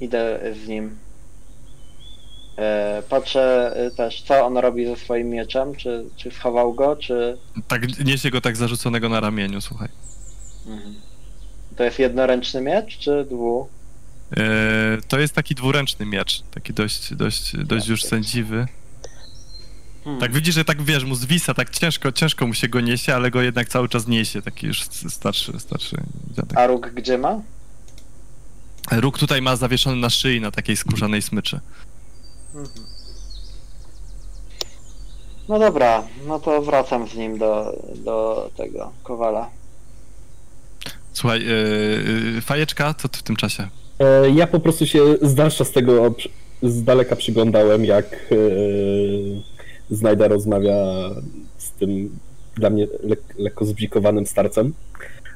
[SPEAKER 3] idę z nim. E, patrzę y, też, co on robi ze swoim mieczem, czy, czy schował go, czy...
[SPEAKER 1] Tak, niesie go tak zarzuconego na ramieniu, słuchaj.
[SPEAKER 3] Mhm. To jest jednoręczny miecz, czy dwu?
[SPEAKER 1] E, to jest taki dwuręczny miecz, taki dość, dość, dość już sędziwy.
[SPEAKER 3] Hmm.
[SPEAKER 1] Tak widzisz, że tak wiesz, mu zwisa, tak ciężko, ciężko mu się go niesie, ale go jednak cały czas niesie, taki już starszy, starszy dziadek.
[SPEAKER 3] A róg gdzie ma?
[SPEAKER 1] Róg tutaj ma zawieszony na szyi na takiej skórzanej smyczy.
[SPEAKER 3] Mhm. No dobra, no to wracam z nim do, do tego kowala.
[SPEAKER 1] Słuchaj, yy, fajeczka, co ty w tym czasie?
[SPEAKER 4] E, Ja po prostu się z dalsza z tego z daleka przyglądałem, jak e, Znajda rozmawia z tym dla mnie lek- lekko zbzikowanym starcem.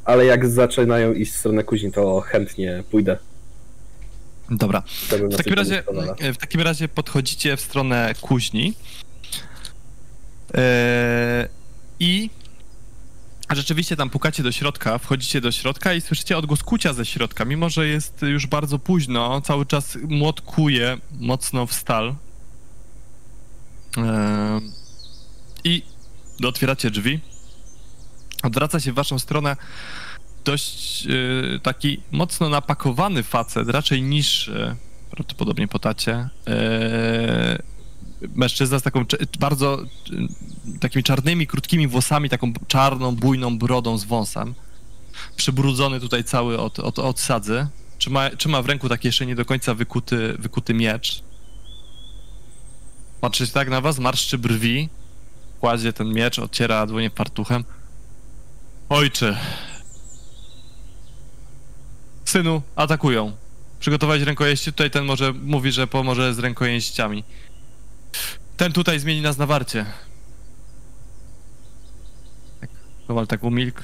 [SPEAKER 4] Ale jak zaczynają iść w stronę kuźni, to chętnie pójdę.
[SPEAKER 1] Dobra. W takim razie, w takim razie podchodzicie w stronę kuźni. Eee, I rzeczywiście tam pukacie do środka, wchodzicie do środka i słyszycie odgłos kucia ze środka. Mimo, że jest już bardzo późno, cały czas młot kuje mocno w stal. Eee, I otwieracie drzwi. Odwraca się w waszą stronę dość e, taki mocno napakowany facet, raczej niższy, prawdopodobnie po tacie. E, mężczyzna z taką bardzo takimi czarnymi, krótkimi włosami, taką czarną, bujną brodą z wąsem. Przybrudzony tutaj cały od, od, od sadzy. Trzyma, trzyma w ręku taki jeszcze nie do końca wykuty, wykuty miecz. Patrzy tak na was, marszczy brwi, kładzie ten miecz, odciera dłonie fartuchem. Ojcze. Synu, atakują. Przygotować rękojeści. Tutaj ten może mówi, że pomoże z rękojeściami. Ten tutaj zmieni nas na warcie. Tak, Kowal tak umilkł.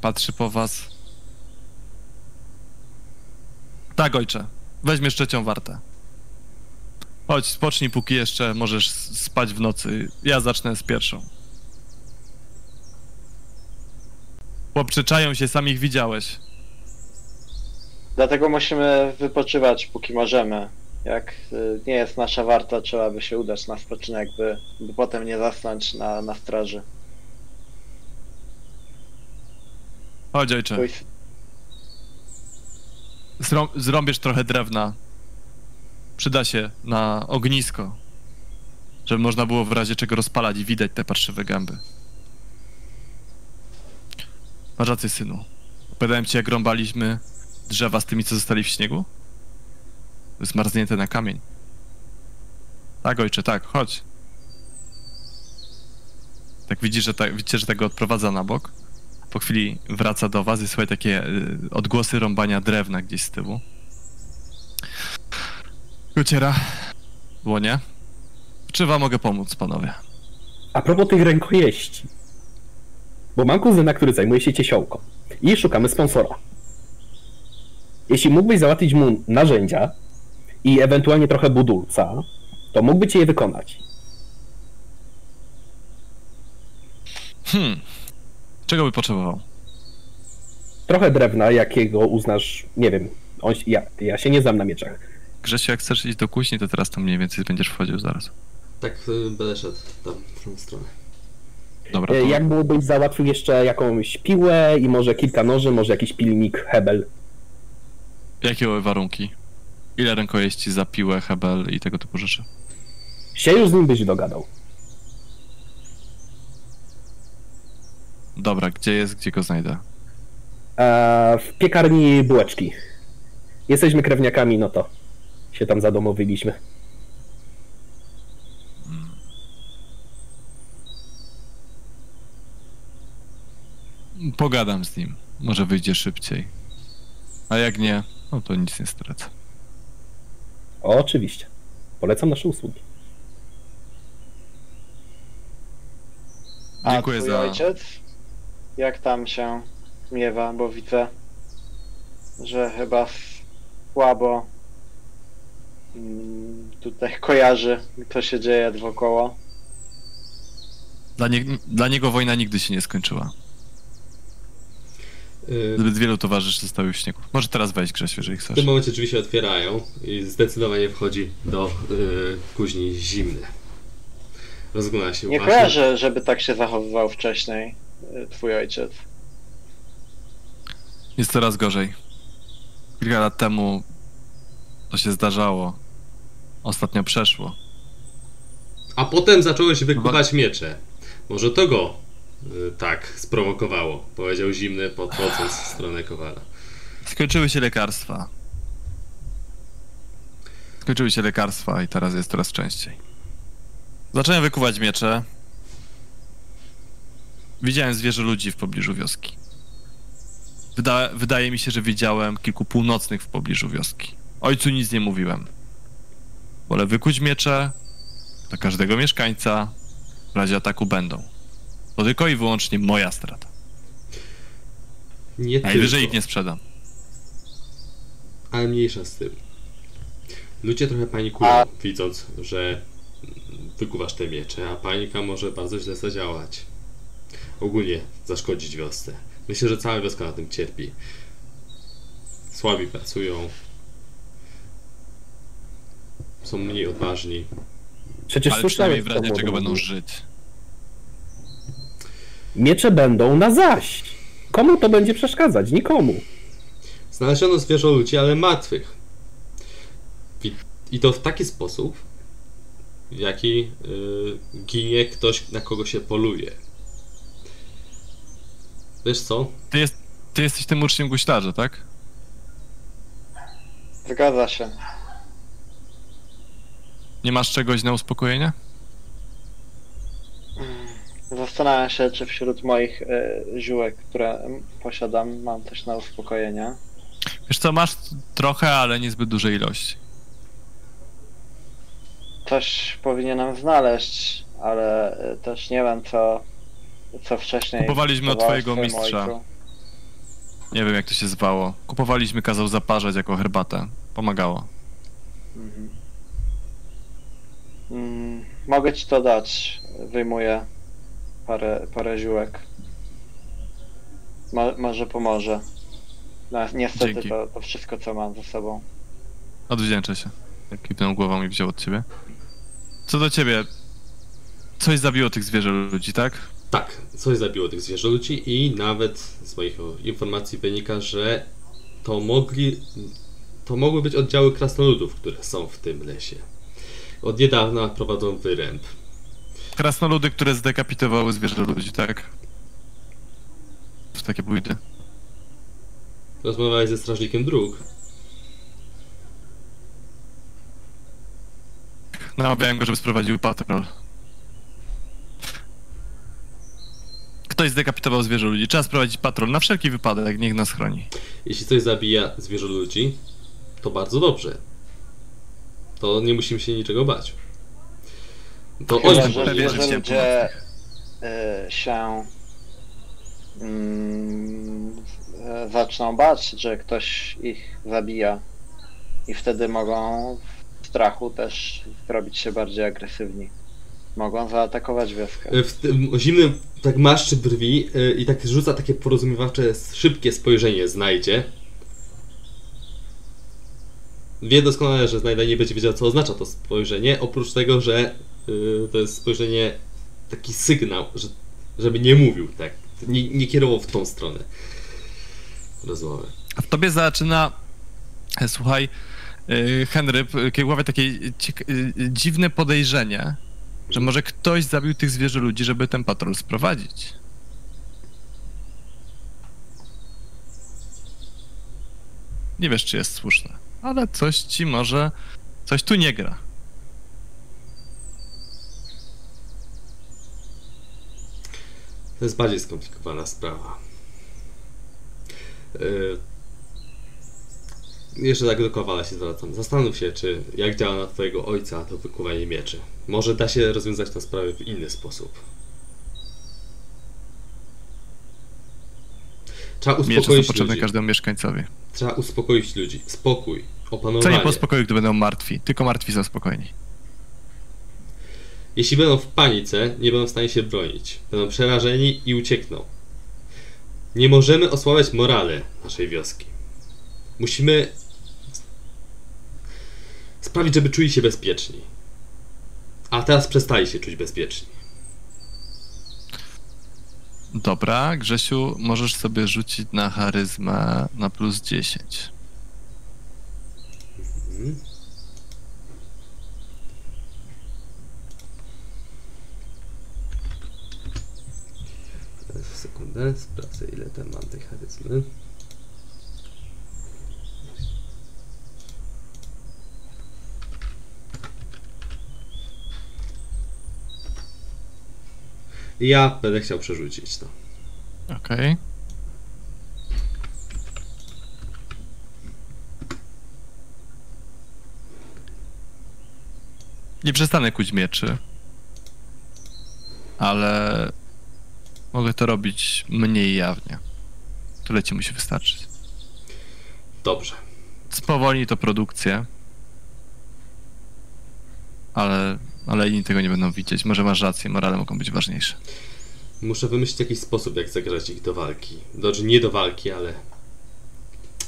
[SPEAKER 1] Patrzy po was. Tak, ojcze. Weźmiesz trzecią wartę. Chodź, spocznij, póki jeszcze możesz spać w nocy. Ja zacznę z pierwszą. Poprzeczają się, sam ich widziałeś.
[SPEAKER 3] Dlatego musimy wypoczywać póki możemy. Jak y, nie jest nasza warta, trzeba by się udać na spoczynek, by, by potem nie zasnąć na, na straży.
[SPEAKER 1] Chodź, ojcze.
[SPEAKER 3] Twój,
[SPEAKER 1] Zrą zrąbiesz trochę drewna. Przyda się na ognisko. Żeby można było w razie czego rozpalać i widać te parszywe gęby. Masz rację, synu. Opowiadałem ci, jak rąbaliśmy drzewa z tymi, co zostali w śniegu? Zmarznięte na kamień. Tak, ojcze, tak, chodź. Tak widzisz, że tak, widzicie, że tego odprowadza na bok. Po chwili wraca do was i słuchaj takie y, odgłosy rąbania drewna gdzieś z tyłu. Uciera dłonie. Czy wam mogę pomóc, panowie?
[SPEAKER 4] A propos tych rękojeści. Bo mam kuzyna, który zajmuje się ciesiołką. I szukamy sponsora. Jeśli mógłbyś załatwić mu narzędzia i ewentualnie trochę budulca, to mógłby ci je wykonać.
[SPEAKER 1] Hmm. Czego by potrzebował?
[SPEAKER 4] Trochę drewna, jakiego uznasz, nie wiem, on, ja, ja się nie znam na mieczach.
[SPEAKER 1] Grzesiu, jak chcesz iść do kuźni, to teraz tam mniej więcej będziesz wchodził zaraz.
[SPEAKER 2] Tak y, będę szedł tam, w tą stronę.
[SPEAKER 1] Dobra,
[SPEAKER 4] E,
[SPEAKER 1] to
[SPEAKER 4] Jak byłobyś załatwił jeszcze jakąś piłę i może kilka noży, może jakiś pilnik, hebel.
[SPEAKER 1] Jakie były warunki? Ile rękojeści za piłę, hebel i tego typu rzeczy?
[SPEAKER 4] Się już z nim byś dogadał.
[SPEAKER 1] Dobra, gdzie jest, gdzie go znajdę?
[SPEAKER 4] E, w piekarni bułeczki. Jesteśmy krewniakami, no to się tam zadomowiliśmy.
[SPEAKER 1] Pogadam z nim. Może wyjdzie szybciej. A jak nie, no to nic nie stracę.
[SPEAKER 4] Oczywiście. Polecam nasze usługi.
[SPEAKER 3] a
[SPEAKER 1] Dziękuję
[SPEAKER 3] twój
[SPEAKER 1] za-
[SPEAKER 3] ojciec? Jak tam się miewa, bo widzę, że chyba słabo mm, tutaj kojarzy, co się dzieje wokoło.
[SPEAKER 1] Dla, nie, dla niego wojna nigdy się nie skończyła.
[SPEAKER 2] Y,
[SPEAKER 1] Zbyt wielu towarzyszy zostało w śniegu. Może teraz wejść, Grzesiu, jeżeli
[SPEAKER 2] W
[SPEAKER 1] chcesz.
[SPEAKER 2] tym momencie drzwi się otwierają i zdecydowanie wchodzi do y, kuźni zimny. Rozgląda się
[SPEAKER 3] Nie
[SPEAKER 2] uważnie.
[SPEAKER 3] kojarzę, żeby tak się zachowywał wcześniej y, twój ojciec.
[SPEAKER 1] Jest coraz gorzej. Kilka lat temu to się zdarzało. Ostatnio przeszło.
[SPEAKER 2] A potem zacząłeś wykuwać miecze. Może to go y, tak sprowokowało, powiedział zimny, podchodząc w stronę kowala.
[SPEAKER 1] Skończyły się lekarstwa. Skończyły się lekarstwa i teraz jest coraz częściej. Zacząłem wykuwać miecze. Widziałem zwierzę ludzi w pobliżu wioski. Wyda wydaje mi się, że widziałem kilku północnych w pobliżu wioski. Ojcu nic nie mówiłem. Wolę wykuć miecze dla każdego mieszkańca. W razie ataku będą. To tylko i wyłącznie moja strata.
[SPEAKER 2] Nie
[SPEAKER 1] Najwyżej
[SPEAKER 2] tylko,
[SPEAKER 1] ich nie sprzedam.
[SPEAKER 2] ale mniejsza z tym. Ludzie trochę panikują,
[SPEAKER 3] A-
[SPEAKER 2] widząc, że wykuwasz te miecze, a panika może bardzo źle zadziałać. Ogólnie zaszkodzić wiosce. Myślę, że cała wioska na tym cierpi. Słabi pracują. Są mniej odważni.
[SPEAKER 4] Przecież
[SPEAKER 1] Ale
[SPEAKER 4] słyszałem,
[SPEAKER 1] przynajmniej w razie czego będą żyć.
[SPEAKER 4] Miecze będą na zaś. Komu to będzie przeszkadzać? Nikomu.
[SPEAKER 2] Znaleziono zwierzę ludzi, ale martwych. I, to w taki sposób, w jaki y, ginie ktoś, na kogo się poluje. Wiesz co?
[SPEAKER 1] Ty, jest, ty jesteś tym uczniem guślarza, tak?
[SPEAKER 3] Zgadza się.
[SPEAKER 1] Nie masz czegoś na uspokojenie?
[SPEAKER 3] Zastanawiam się, czy wśród moich e, ziółek, które posiadam, mam też na uspokojenie.
[SPEAKER 1] Wiesz co, masz trochę, ale niezbyt dużej ilości.
[SPEAKER 3] Coś powinienem znaleźć, ale e, też nie wiem, co, co wcześniej.
[SPEAKER 1] Kupowaliśmy od twojego mistrza.
[SPEAKER 3] ojcu.
[SPEAKER 1] Nie wiem jak to się zwało. Kupowaliśmy, kazał zaparzać jako herbatę. Pomagało.
[SPEAKER 3] Mhm. Mm, mogę ci to dać. Wyjmuję parę, parę ziółek. Mo, może pomoże. No, niestety to, to wszystko, co mam ze sobą.
[SPEAKER 1] Odwdzięczę się. Jak kiwnął głową i wziął od ciebie. Co do ciebie, coś zabiło tych zwierzę ludzi, tak?
[SPEAKER 2] Tak, coś zabiło tych zwierzę ludzi i nawet z moich informacji wynika, że to mogli. To mogły być oddziały krasnoludów, które są w tym lesie. Od niedawna prowadzą wyręb.
[SPEAKER 1] Krasnoludy, które zdekapitowały zwierzę ludzi, tak? W takie bójdy.
[SPEAKER 2] Rozmawiałeś ze strażnikiem dróg.
[SPEAKER 1] Namawiałem go, żeby sprowadził patrol. Ktoś zdekapitował zwierzę ludzi. Trzeba sprowadzić patrol na wszelki wypadek, niech nas chroni.
[SPEAKER 2] Jeśli coś zabija zwierzę ludzi, to bardzo dobrze. To nie musimy się niczego bać. To
[SPEAKER 3] Chyba,
[SPEAKER 1] Jestem
[SPEAKER 3] że
[SPEAKER 1] że
[SPEAKER 3] ludzie y, się mm, e, zaczną bać, że ktoś ich zabija i wtedy mogą w strachu też zrobić się bardziej agresywni. Mogą zaatakować wioskę.
[SPEAKER 2] w tym zimnym tak maszczy brwi y, i tak rzuca takie porozumiewawcze, szybkie spojrzenie znajdzie. Wie doskonale, że znajda nie będzie wiedział, co oznacza to spojrzenie, oprócz tego, że to jest spojrzenie, taki sygnał, że, żeby nie mówił tak, nie, nie kierował w tą stronę rozmowy.
[SPEAKER 1] A w tobie zaczyna, e, słuchaj, e, Henry, p- kiełkowe takie e, dziwne podejrzenie, że może ktoś zabił tych zwierzę ludzi, żeby ten patrol sprowadzić. Nie wiesz, czy jest słuszne, ale coś ci może, coś tu nie gra.
[SPEAKER 2] To jest bardziej skomplikowana sprawa. Yy, jeszcze tak do Kowala się zwracam. Zastanów się, czy jak działa na twojego ojca to wykuwanie mieczy. Może da się rozwiązać tę sprawę w inny sposób. Trzeba
[SPEAKER 1] Miecze są
[SPEAKER 2] uspokoić
[SPEAKER 1] potrzebne
[SPEAKER 2] ludzi.
[SPEAKER 1] każdemu mieszkańcowi.
[SPEAKER 2] Trzeba uspokoić ludzi. Spokój.
[SPEAKER 1] Co
[SPEAKER 2] Opanowanie.
[SPEAKER 1] nie po spokoju, gdy będą martwi, tylko martwi są spokojni.
[SPEAKER 2] Jeśli będą w panice, nie będą w stanie się bronić. Będą przerażeni i uciekną. Nie możemy osłabiać morale naszej wioski. Musimy sprawić, żeby czuli się bezpieczni. A teraz przestali się czuć bezpieczni.
[SPEAKER 1] Dobra, Grzesiu, możesz sobie rzucić na charyzmę na plus 10.
[SPEAKER 2] Mhm. Teraz Sekundę, sprawdzę ile tam mam tej charyzmy. Ja będę chciał przerzucić to.
[SPEAKER 1] Okej. Nie przestanę kuć mieczy. Ale mogę to robić mniej jawnie. Tyle ci musi wystarczyć.
[SPEAKER 2] Dobrze.
[SPEAKER 1] Spowolni to produkcję. Ale, ale inni tego nie będą widzieć. Może masz rację, morale mogą być ważniejsze.
[SPEAKER 2] Muszę wymyślić jakiś sposób, jak zagrać ich do walki. Znaczy nie do walki, ale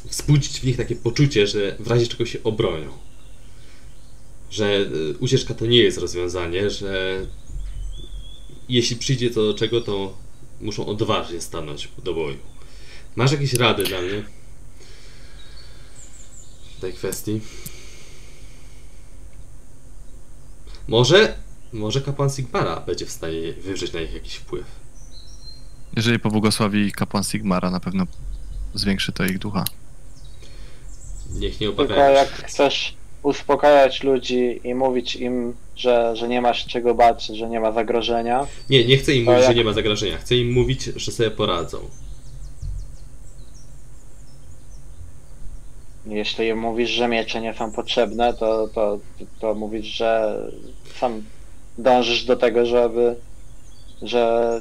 [SPEAKER 2] wzbudzić w nich takie poczucie, że w razie czego się obronią. Że y, ucieczka to nie jest rozwiązanie, że jeśli przyjdzie to do czego, to muszą odważnie stanąć do boju. Masz jakieś rady dla mnie w tej kwestii? Może, może kapłan Sigmara będzie w stanie wywrzeć na nich jakiś wpływ.
[SPEAKER 1] Jeżeli pobłogosławi kapłan Sigmara, na pewno zwiększy to ich ducha.
[SPEAKER 2] Niech nie
[SPEAKER 3] Tylko
[SPEAKER 2] obawiają
[SPEAKER 3] jak
[SPEAKER 2] się.
[SPEAKER 3] chcesz uspokajać ludzi i mówić im, że, że nie masz czego bać, że nie ma zagrożenia,
[SPEAKER 2] Nie, nie chcę im
[SPEAKER 3] To
[SPEAKER 2] mówić, że
[SPEAKER 3] jak-
[SPEAKER 2] nie ma zagrożenia. Chcę im mówić, że sobie poradzą.
[SPEAKER 3] jeśli im mówisz, że miecze nie są potrzebne, to, to, to mówisz, że sam dążysz do tego, żeby że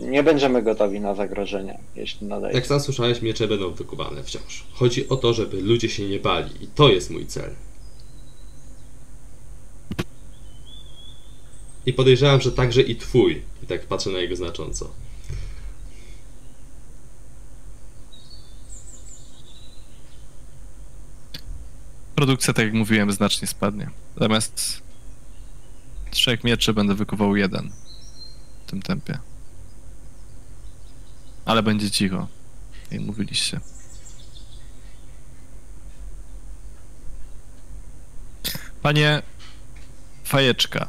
[SPEAKER 3] nie będziemy gotowi na zagrożenia, jeśli nadejdzie.
[SPEAKER 2] Jak sam słyszałeś, miecze będą wykuwane wciąż. Chodzi o to, żeby ludzie się nie bali i to jest mój cel. I podejrzewam, że także i twój. I tak patrzę na jego znacząco.
[SPEAKER 1] Produkcja, tak jak mówiłem, znacznie spadnie. Zamiast trzech mieczy będę wykuwał jeden w tym tempie. Ale będzie cicho, jak mówiliście. Panie Fajeczka,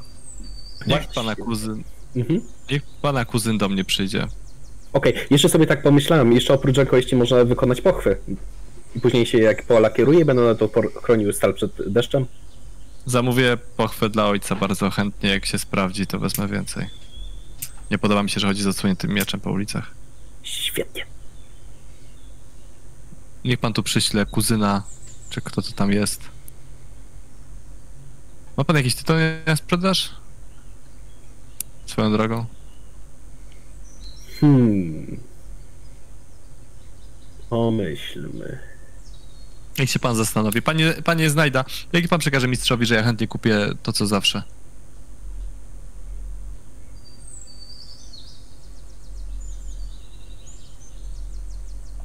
[SPEAKER 1] niech pana kuzyn,
[SPEAKER 4] Mhm.
[SPEAKER 1] niech pana kuzyn do mnie przyjdzie.
[SPEAKER 4] Okej, jeszcze sobie tak pomyślałem, jeszcze oprócz rękojeści można wykonać pochwy. I później się jak polakieruje, będą na to chroniły stal przed deszczem.
[SPEAKER 1] Zamówię pochwę dla ojca bardzo chętnie, jak się sprawdzi, to wezmę więcej. Nie podoba mi się, że chodzi z odsłoniętym mieczem po ulicach.
[SPEAKER 4] Świetnie.
[SPEAKER 1] Niech pan tu przyśle kuzyna, czy kto to tam jest. Ma pan jakiś tytuł na sprzedaż? Swoją drogą?
[SPEAKER 4] Hmm. Pomyślmy.
[SPEAKER 1] Niech się pan zastanowi. Panie, panie Znajda, jaki pan przekaże mistrzowi, że ja chętnie kupię to, co zawsze?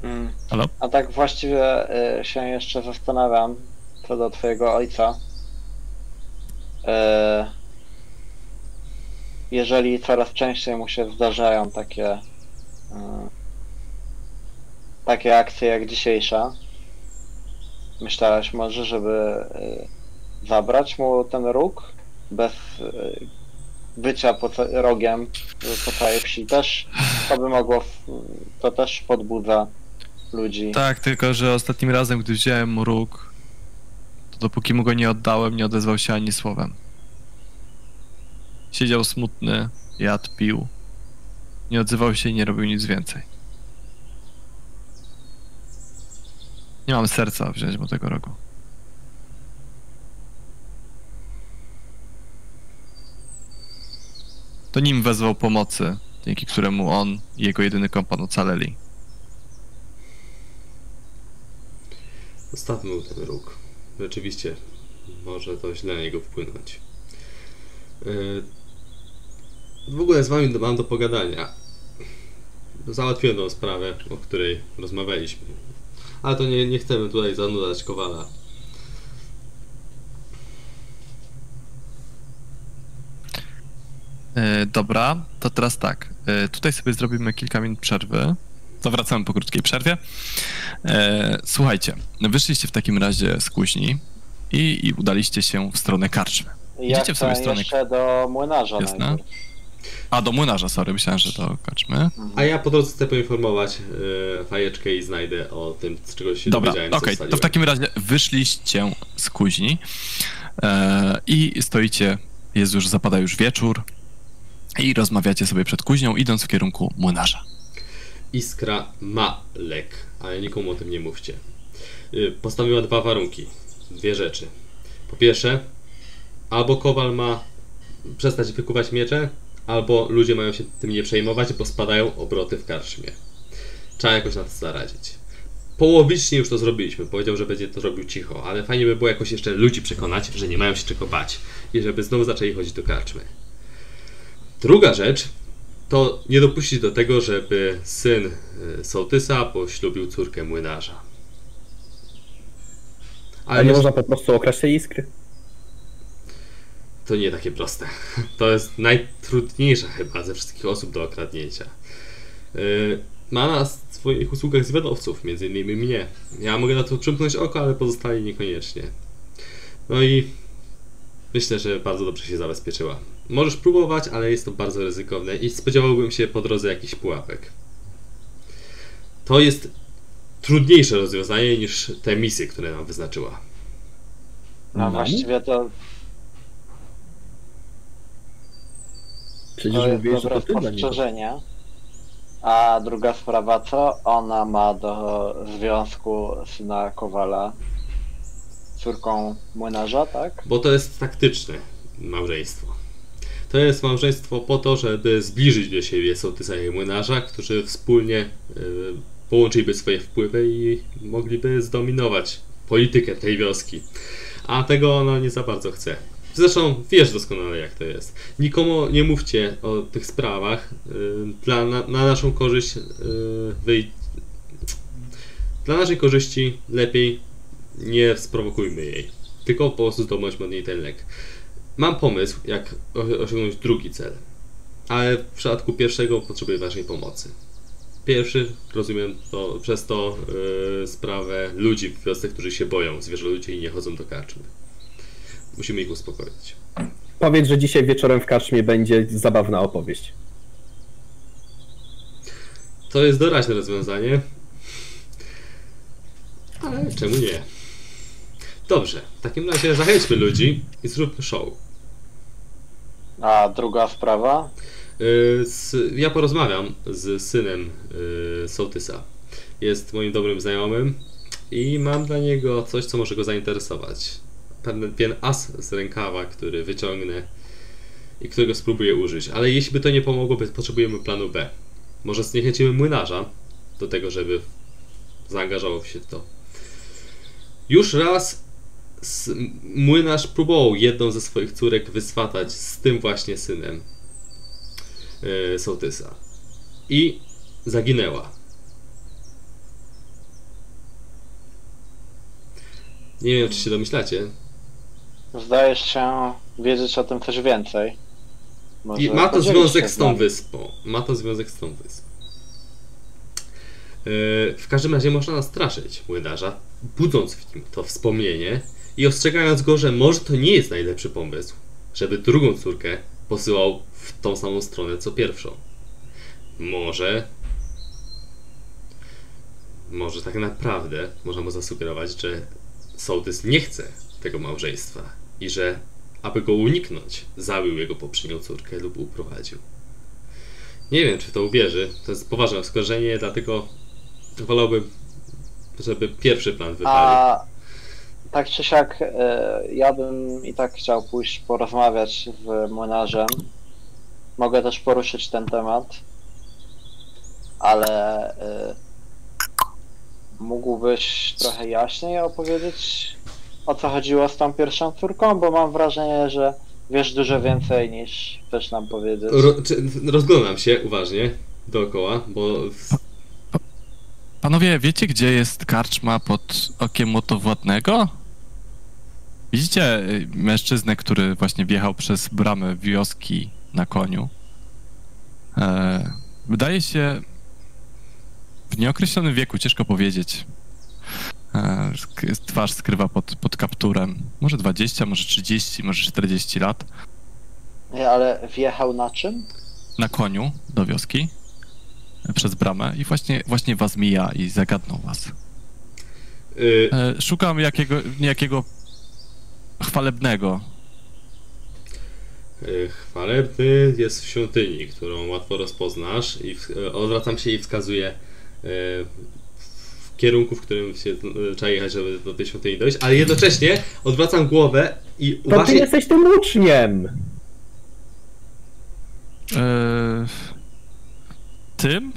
[SPEAKER 3] Mm.
[SPEAKER 1] Halo?
[SPEAKER 3] A tak właściwie y, się jeszcze zastanawiam co do twojego ojca. E, jeżeli coraz częściej mu się zdarzają takie y, takie akcje jak dzisiejsza, myślałeś może, żeby y, zabrać mu ten róg bez y, bycia po, rogiem po całej wsi? Też to by mogło, to też podbudza ludzi.
[SPEAKER 1] Tak, tylko że ostatnim razem, gdy wziąłem mu róg, to dopóki mu go nie oddałem, nie odezwał się ani słowem. Siedział smutny, jadł, pił. Nie odzywał się i nie robił nic więcej. Nie mam serca wziąć mu tego rogu. To nim wezwał pomocy, dzięki któremu on i jego jedyny kompan ocaleli.
[SPEAKER 2] Zostawmy mu ten róg. Rzeczywiście, może to źle na niego wpłynąć. Yy, W ogóle z wami mam do pogadania. Załatwiłem tą sprawę, o której rozmawialiśmy. Ale to nie, nie chcemy tutaj zanudzać Kowala.
[SPEAKER 1] E, dobra, to teraz tak. E, tutaj sobie zrobimy kilka minut przerwy. To wracamy po krótkiej przerwie. E, słuchajcie, wyszliście w takim razie z kuźni i, i udaliście się w stronę karczmy. Idziecie w sobie stronę-
[SPEAKER 3] jeszcze do młynarza
[SPEAKER 1] Jasne.
[SPEAKER 3] najpierw.
[SPEAKER 1] A, do młynarza, sorry, myślałem, że to karczmy.
[SPEAKER 3] Mhm.
[SPEAKER 2] A ja po drodze chcę poinformować yy, Fajeczkę i znajdę o tym, z czego się
[SPEAKER 1] Dobra,
[SPEAKER 2] dowiedziałem.
[SPEAKER 1] okej,
[SPEAKER 2] co
[SPEAKER 1] to w takim razie wyszliście z kuźni e, i stoicie, jest już, zapada już wieczór i rozmawiacie sobie przed kuźnią, idąc w kierunku młynarza.
[SPEAKER 2] Iskra ma lek, ale nikomu o tym nie mówcie. Y, Postawiła dwa warunki, dwie rzeczy. Po pierwsze, albo Kowal ma przestać wykuwać miecze, albo ludzie mają się tym nie przejmować, bo spadają obroty w karczmie. Trzeba jakoś na to zaradzić. Połowicznie już to zrobiliśmy. Powiedział, że będzie to robił cicho, ale fajnie by było jakoś jeszcze ludzi przekonać, że nie mają się czego bać i żeby znowu zaczęli chodzić do karczmy. Druga rzecz to nie dopuścić do tego, żeby syn y, sołtysa poślubił córkę młynarza.
[SPEAKER 4] A
[SPEAKER 2] Ale
[SPEAKER 4] nie można po prostu okraść tej iskry?
[SPEAKER 2] To nie takie proste. To jest najtrudniejsza chyba ze wszystkich osób do okradnięcia. Yy, ma na swoich usługach zwiadowców, między innymi mnie. Ja mogę na to przymknąć oko, ale pozostali niekoniecznie. No i myślę, że bardzo dobrze się zabezpieczyła. Możesz próbować, ale jest to bardzo ryzykowne i spodziewałbym się po drodze jakichś pułapek. To jest trudniejsze rozwiązanie niż te misje, które nam wyznaczyła.
[SPEAKER 3] No właściwie to,
[SPEAKER 4] Przecież
[SPEAKER 3] to jest
[SPEAKER 4] mówiłeś, że
[SPEAKER 3] dobre
[SPEAKER 4] to ty dla niego.
[SPEAKER 3] spostrzeżenie. A druga sprawa, co ona ma do związku syna Kowala? Córką młynarza, tak?
[SPEAKER 2] Bo to jest taktyczne małżeństwo. To jest małżeństwo po to, żeby zbliżyć do siebie sołtysa i młynarza, którzy wspólnie y, połączyliby swoje wpływy i mogliby zdominować politykę tej wioski. A tego ona nie za bardzo chce. Zresztą wiesz doskonale jak to jest. Nikomu nie mówcie o tych sprawach. y, Dla, na, na naszą korzyść y, wyj... Dla naszej korzyści lepiej nie sprowokujmy jej. Tylko po prostu zdobądźmy od niej ten lek. Mam pomysł, jak osiągnąć drugi cel. Ale w przypadku pierwszego potrzebuję waszej pomocy. Pierwszy, rozumiem, to przez to yy, sprawę ludzi w wiosce, którzy się boją zwierzoludzi i nie chodzą do karczmy. Musimy ich uspokoić.
[SPEAKER 4] Powiedz, że dzisiaj wieczorem w karczmie będzie zabawna opowieść.
[SPEAKER 2] To jest doraźne rozwiązanie. Ale czemu nie? Dobrze, w takim razie zachęćmy ludzi i zróbmy show.
[SPEAKER 3] A druga sprawa?
[SPEAKER 2] Y, Z, ja porozmawiam z synem y, Sołtysa. Jest moim dobrym znajomym i mam dla niego coś, co może go zainteresować. Pewien, as z rękawa, który wyciągnę i którego spróbuję użyć. Ale jeśli by to nie pomogło, potrzebujemy planu B. Może zniechęcimy młynarza do tego, żeby zaangażował się w to. Już raz młynarz próbował jedną ze swoich córek wyswatać z tym właśnie synem e, sołtysa. I zaginęła. Nie wiem, czy się domyślacie.
[SPEAKER 3] Zdajesz się wiedzieć o tym coś więcej. Może
[SPEAKER 2] I ma to związek z tą wyspą. Ma to związek z tą wyspą. E, W każdym razie można nastraszyć młynarza, budząc w nim to wspomnienie i ostrzegając go, że może to nie jest najlepszy pomysł, żeby drugą córkę posyłał w tą samą stronę co pierwszą. Może. Może tak naprawdę można mu zasugerować, że sołtys nie chce tego małżeństwa i że, aby go uniknąć, zabił jego poprzednią córkę lub uprowadził. Nie wiem, czy to uwierzy. To jest poważne oskarżenie, dlatego wolałbym, żeby pierwszy plan wypalił.
[SPEAKER 3] A tak czy siak, e, ja bym i tak chciał pójść porozmawiać z młynarzem. Mogę też poruszyć ten temat, ale e, mógłbyś trochę jaśniej opowiedzieć, o co chodziło z tą pierwszą córką, bo mam wrażenie, że wiesz dużo więcej niż chcesz nam powiedzieć.
[SPEAKER 2] Ro, czy, rozglądam się uważnie dookoła, bo
[SPEAKER 1] Panowie, wiecie, gdzie jest karczma pod okiem młotowładnego? Widzicie y, mężczyznę, który właśnie wjechał przez bramę wioski na koniu? E, wydaje się w nieokreślonym wieku, ciężko powiedzieć. E, twarz skrywa pod, pod kapturem. Może 20, może 30, może 40 lat.
[SPEAKER 3] Nie, ale wjechał na czym?
[SPEAKER 1] Na koniu do wioski e, przez bramę i właśnie, właśnie was mija i zagadnął was.
[SPEAKER 2] y,
[SPEAKER 1] E, Szukam jakiego, niejakiego chwalebnego.
[SPEAKER 2] y, chwalebny jest w świątyni, którą łatwo rozpoznasz i w, y, odwracam się i wskazuję kierunku, w którym się y, trzeba jechać, żeby do tej świątyni dojść, ale jednocześnie odwracam głowę i
[SPEAKER 4] To ty
[SPEAKER 2] uważnie...
[SPEAKER 4] jesteś tym uczniem!
[SPEAKER 1] E, Tym?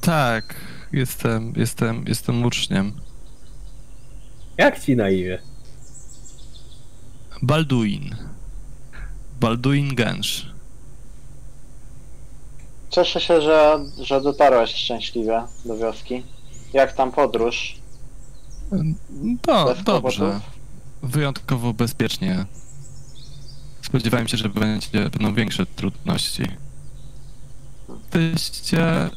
[SPEAKER 1] Tak, jestem, jestem, jestem uczniem.
[SPEAKER 4] Jak ci na imię?
[SPEAKER 1] Balduin. Balduin Gensh.
[SPEAKER 3] Cieszę się, że, że dotarłeś szczęśliwie do wioski. Jak tam podróż?
[SPEAKER 1] No,
[SPEAKER 3] Bez
[SPEAKER 1] dobrze.
[SPEAKER 3] kłopotów?
[SPEAKER 1] Wyjątkowo bezpiecznie. Spodziewałem się, że będzie, będą większe trudności. Jesteście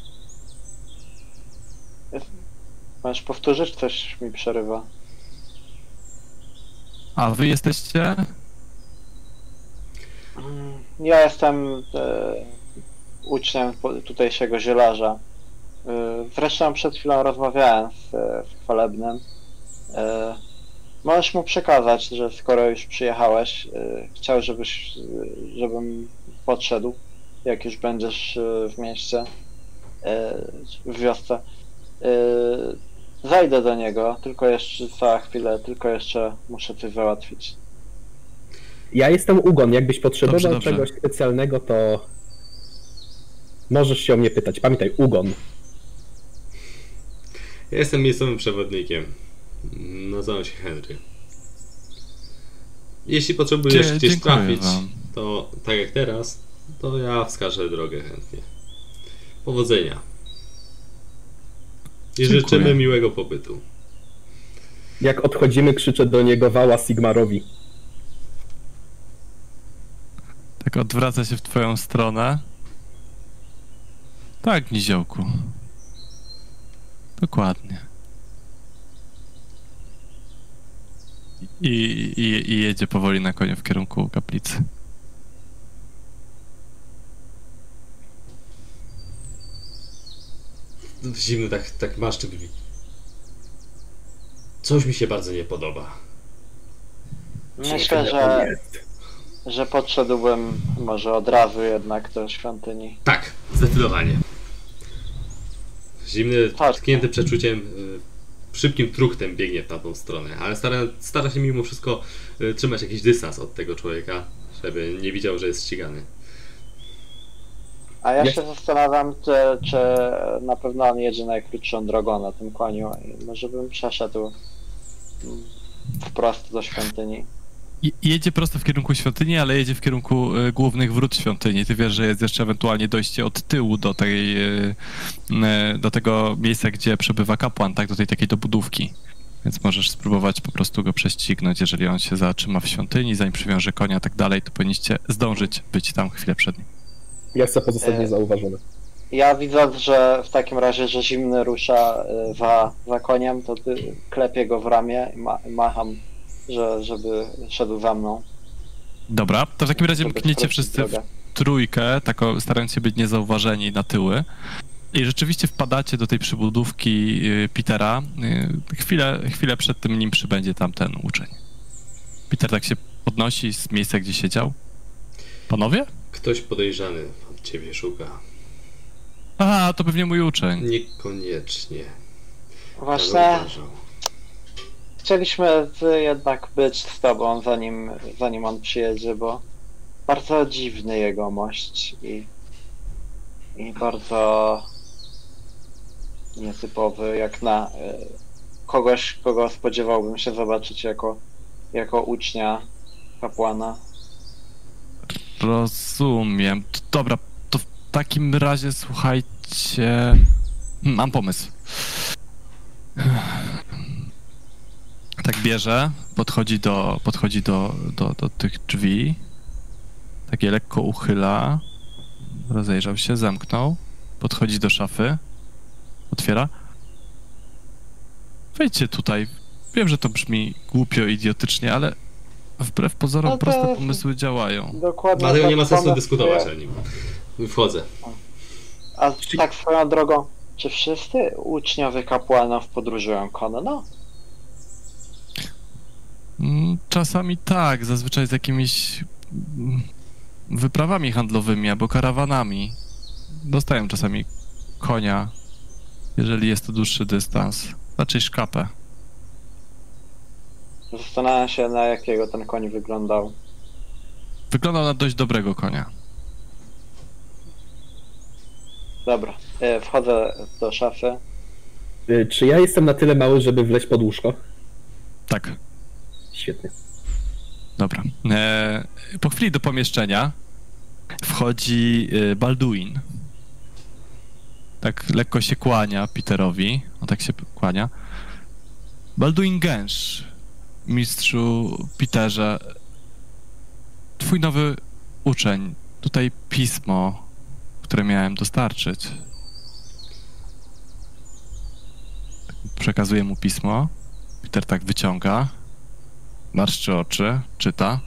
[SPEAKER 3] Możesz powtórzyć? Coś mi przerywa.
[SPEAKER 1] A wy jesteście?
[SPEAKER 3] Mm, Ja jestem e, uczniem tutejszego zielarza. E, zresztą przed chwilą rozmawiałem z, e, z chwalebnym. E, możesz mu przekazać, że skoro już przyjechałeś, chciał, żebyś, żebym podszedł, jak już będziesz w mieście, w wiosce. Zajdę do niego, tylko jeszcze za chwilę, tylko jeszcze muszę coś załatwić.
[SPEAKER 4] Ja jestem Ugon, jakbyś potrzebował
[SPEAKER 1] Dobrze, dobrze.
[SPEAKER 4] czegoś specjalnego, to możesz się o mnie pytać. Pamiętaj, Ugon.
[SPEAKER 2] Ja jestem miejscowym przewodnikiem. Nazywam się Henry. Jeśli potrzebujesz
[SPEAKER 1] Dzie-
[SPEAKER 2] gdzieś trafić,
[SPEAKER 1] wam.
[SPEAKER 2] to tak jak teraz, to ja wskażę drogę chętnie. Powodzenia. I
[SPEAKER 1] Dziękuję.
[SPEAKER 2] życzymy miłego pobytu.
[SPEAKER 4] Jak odchodzimy, krzyczę do niego wała Sigmarowi.
[SPEAKER 1] Tak odwraca się w twoją stronę. Tak, niziołku. Dokładnie. I, i, I jedzie powoli na koniu w kierunku kaplicy.
[SPEAKER 2] Zimny tak, tak maszczy brwi. Coś mi się bardzo nie podoba.
[SPEAKER 3] Myślę, że, że podszedłbym może od razu jednak do świątyni.
[SPEAKER 2] Tak, zdecydowanie. Zimny,
[SPEAKER 3] Tak.
[SPEAKER 2] tknięty przeczuciem, y, szybkim truchtem biegnie w tamtą stronę, ale stara, stara się mimo wszystko y, trzymać jakiś dystans od tego człowieka, żeby nie widział, że jest ścigany.
[SPEAKER 3] A ja się zastanawiam, czy, czy na pewno on jedzie najkrótszą drogą na tym koniu. Może bym przeszedł mm, wprost do świątyni.
[SPEAKER 1] Jedzie prosto w kierunku świątyni, ale jedzie w kierunku y, głównych wrót świątyni. Ty wiesz, że jest jeszcze ewentualnie dojście od tyłu do tej, y, y, do tego miejsca, gdzie przebywa kapłan, tak, do tej takiej dobudówki. Więc możesz spróbować po prostu go prześcignąć, jeżeli on się zatrzyma w świątyni, zanim przywiąże konia i tak dalej, to powinniście zdążyć być tam chwilę przed nim.
[SPEAKER 4] Ja chcę pozostać
[SPEAKER 3] E,
[SPEAKER 4] niezauważony.
[SPEAKER 3] Ja widząc, że w takim razie, że zimny rusza za, za koniem, to ty klepię go w ramię i ma, macham, że, żeby szedł za mną.
[SPEAKER 1] Dobra, to w takim razie mkniecie wszyscy w trójkę, tak starając się być niezauważeni na tyły. I rzeczywiście wpadacie do tej przybudówki y, Petera. Y, Chwilę, chwilę przed tym nim przybędzie tamten uczeń. Peter tak się podnosi z miejsca, gdzie siedział. Panowie?
[SPEAKER 2] Ktoś podejrzany od ciebie szuka.
[SPEAKER 1] A, to pewnie mój uczeń.
[SPEAKER 2] Niekoniecznie.
[SPEAKER 3] Właśnie. Chcieliśmy jednak być z tobą, zanim, zanim on przyjedzie, bo bardzo dziwny jegomość i, i bardzo nietypowy, jak na y, kogoś, kogo spodziewałbym się zobaczyć jako, jako ucznia kapłana.
[SPEAKER 1] Rozumiem. Dobra, to w takim razie słuchajcie. Mam pomysł. Tak bierze, podchodzi do, podchodzi do, do, do tych drzwi. Tak je lekko uchyla. Rozejrzał się, zamknął. Podchodzi do szafy. Otwiera. Wejdźcie tutaj. Wiem, że to brzmi głupio, idiotycznie, ale wbrew pozorom
[SPEAKER 3] No
[SPEAKER 1] proste pomysły działają.
[SPEAKER 3] Dokładnie.
[SPEAKER 2] Dlatego
[SPEAKER 3] tak
[SPEAKER 2] nie ma sensu dyskutować o nim. Wchodzę.
[SPEAKER 3] A tak swoją drogą, czy wszyscy uczniowie kapłanów podróżują konno?
[SPEAKER 1] Mm, Czasami tak, zazwyczaj z jakimiś mm, wyprawami handlowymi albo karawanami. Dostają czasami konia, jeżeli jest to dłuższy dystans. Raczej szkapę.
[SPEAKER 3] Zastanawiam się, na jakiego ten koń wyglądał.
[SPEAKER 1] Wyglądał na dość dobrego konia.
[SPEAKER 3] Dobra, e, wchodzę do szafy.
[SPEAKER 4] Y, Czy ja jestem na tyle mały, żeby wleźć pod łóżko?
[SPEAKER 1] Tak, Dobra. E, po chwili do pomieszczenia wchodzi e, Balduin. Tak lekko się kłania Peterowi. On tak się kłania. Balduin Gęsz, mistrzu Peterze. Twój nowy uczeń. Tutaj pismo, które miałem dostarczyć. Przekazuję mu pismo. Peter tak wyciąga. Marszczy oczy, czyta.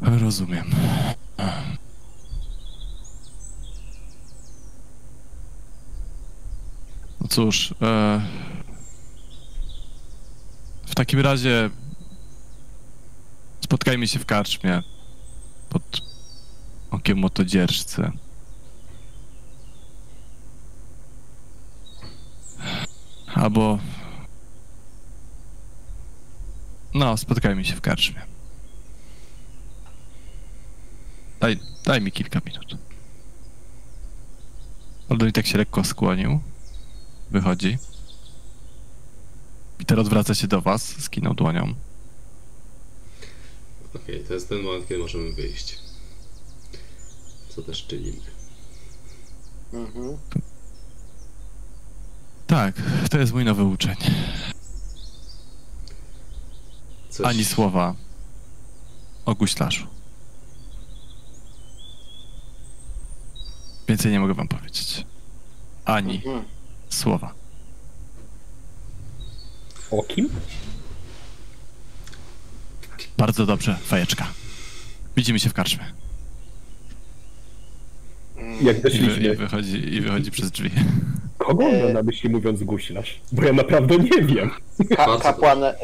[SPEAKER 1] Rozumiem. No cóż, e... w takim razie spotkajmy się w karczmie pod okiem motodzierżcy. Albo... No, spotkajmy się w karczmie. Daj, daj mi kilka minut. Aldon i tak się lekko skłonił. Wychodzi. Peter odwraca się do was, skinął dłonią.
[SPEAKER 2] Okej, to jest ten moment, kiedy możemy wyjść. Co też czynimy.
[SPEAKER 3] Mhm.
[SPEAKER 1] Tak, to jest mój nowy uczeń.
[SPEAKER 2] Coś...
[SPEAKER 1] Ani słowa o guślarzu. Więcej nie mogę wam powiedzieć. Ani
[SPEAKER 3] Mhm.
[SPEAKER 1] słowa.
[SPEAKER 4] O kim?
[SPEAKER 1] Bardzo dobrze, fajeczka. Widzimy się w karczmie.
[SPEAKER 4] Jak
[SPEAKER 1] I, wy, i, wychodzi, I wychodzi przez drzwi.
[SPEAKER 4] Kogo on na myśli mówiąc guślarz? Bo ja naprawdę nie wiem.
[SPEAKER 3] Ka- kapłan, e,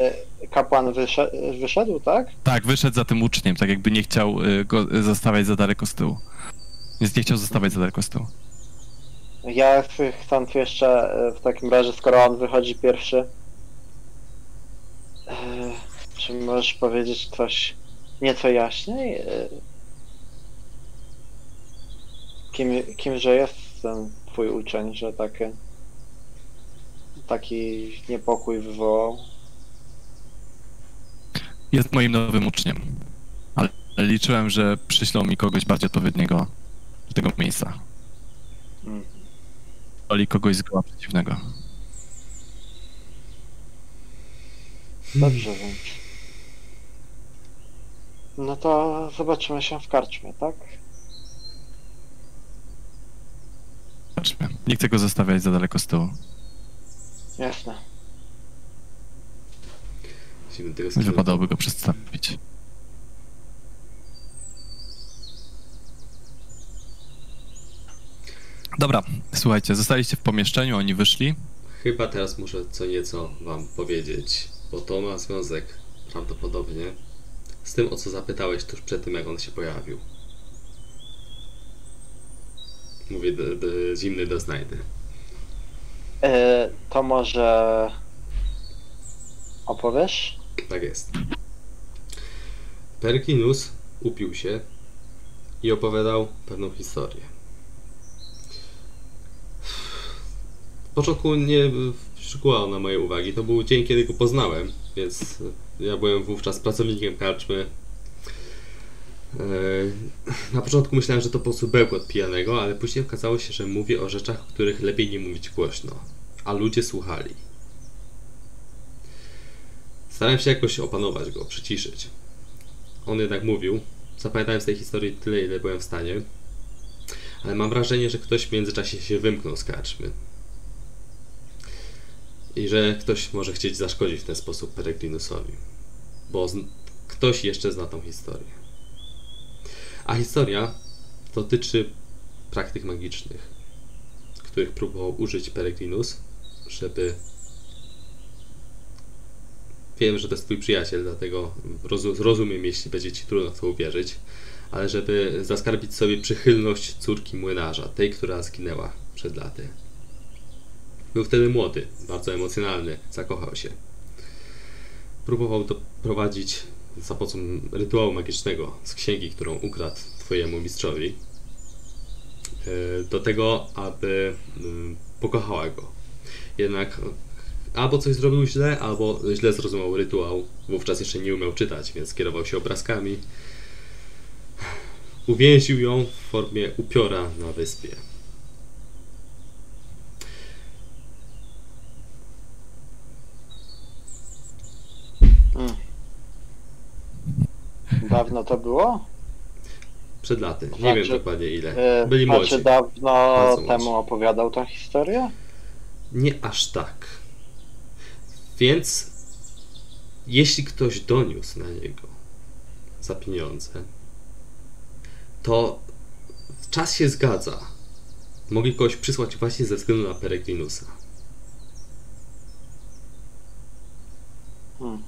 [SPEAKER 3] kapłan wyszedł, wyszedł, tak?
[SPEAKER 1] Tak, wyszedł za tym uczniem, tak jakby nie chciał y, go y, zostawiać za daleko z tyłu. Więc nie chciał zostawiać za daleko z tyłu.
[SPEAKER 3] Ja ch- chcąc jeszcze e, w takim razie, skoro on wychodzi pierwszy, e, czy możesz powiedzieć coś nieco jaśniej? Kim, kimże jest ten twój uczeń, że takie, taki niepokój wywołał?
[SPEAKER 1] Jest moim nowym uczniem. Ale liczyłem, że przyślą mi kogoś bardziej odpowiedniego do tego miejsca.
[SPEAKER 3] Mm.
[SPEAKER 1] Oli kogoś zgoła przeciwnego.
[SPEAKER 3] Dobrze, więc. No to zobaczymy się w karczmie, tak?
[SPEAKER 1] Zobaczmy. Nie chcę go zostawiać za daleko z tyłu.
[SPEAKER 3] Jasne.
[SPEAKER 2] Tego
[SPEAKER 1] wypadałoby go przedstawić. Dobra, słuchajcie, zostaliście w pomieszczeniu, oni wyszli.
[SPEAKER 2] Chyba teraz muszę co nieco wam powiedzieć, bo to ma związek prawdopodobnie z tym, o co zapytałeś tuż przed tym, jak on się pojawił. Mówię do, do, zimny do znajdy.
[SPEAKER 3] E, to może opowiesz?
[SPEAKER 2] Tak jest. Perkinus upił się i opowiadał pewną historię. W początku nie przykuła ona mojej uwagi. To był dzień, kiedy go poznałem, więc ja byłem wówczas pracownikiem karczmy. Eee, Na początku myślałem, że to po prostu bełkot pijanego, ale później okazało się, że mówi o rzeczach, o których lepiej nie mówić głośno, a ludzie słuchali. Starałem się jakoś opanować go, przyciszyć. On jednak mówił. Zapamiętałem z tej historii tyle, ile byłem w stanie. Ale mam wrażenie, że ktoś w międzyczasie się wymknął z karczmy. I że ktoś może chcieć zaszkodzić w ten sposób Peregrinusowi. Bo ktoś jeszcze zna tą historię. A historia dotyczy praktyk magicznych, których próbował użyć Peregrinus, żeby Wiem, że to jest twój przyjaciel, dlatego rozu- rozumiem, jeśli będzie ci trudno w to uwierzyć, ale żeby zaskarbić sobie przychylność córki młynarza, tej, która zginęła przed laty. Był wtedy młody, bardzo emocjonalny, zakochał się. Próbował doprowadzić za pomocą rytuału magicznego z księgi, którą ukradł twojemu mistrzowi, yy, do tego, aby yy, pokochała go. Jednak albo coś zrobił źle, albo źle zrozumiał rytuał. Wówczas jeszcze nie umiał czytać, więc kierował się obrazkami. Uwięził ją w formie upiora na wyspie.
[SPEAKER 3] Dawno to było?
[SPEAKER 2] Przed laty. Nie
[SPEAKER 3] Znaczy,
[SPEAKER 2] wiem dokładnie ile.
[SPEAKER 3] E,
[SPEAKER 2] Byli
[SPEAKER 3] znaczy
[SPEAKER 2] młodzi.
[SPEAKER 3] dawno temu opowiadał tę historię?
[SPEAKER 2] Nie aż tak. Więc jeśli ktoś doniósł na niego za pieniądze, to czas się zgadza. Mogli kogoś przysłać właśnie ze względu na Peregrinusa.
[SPEAKER 3] Hmm.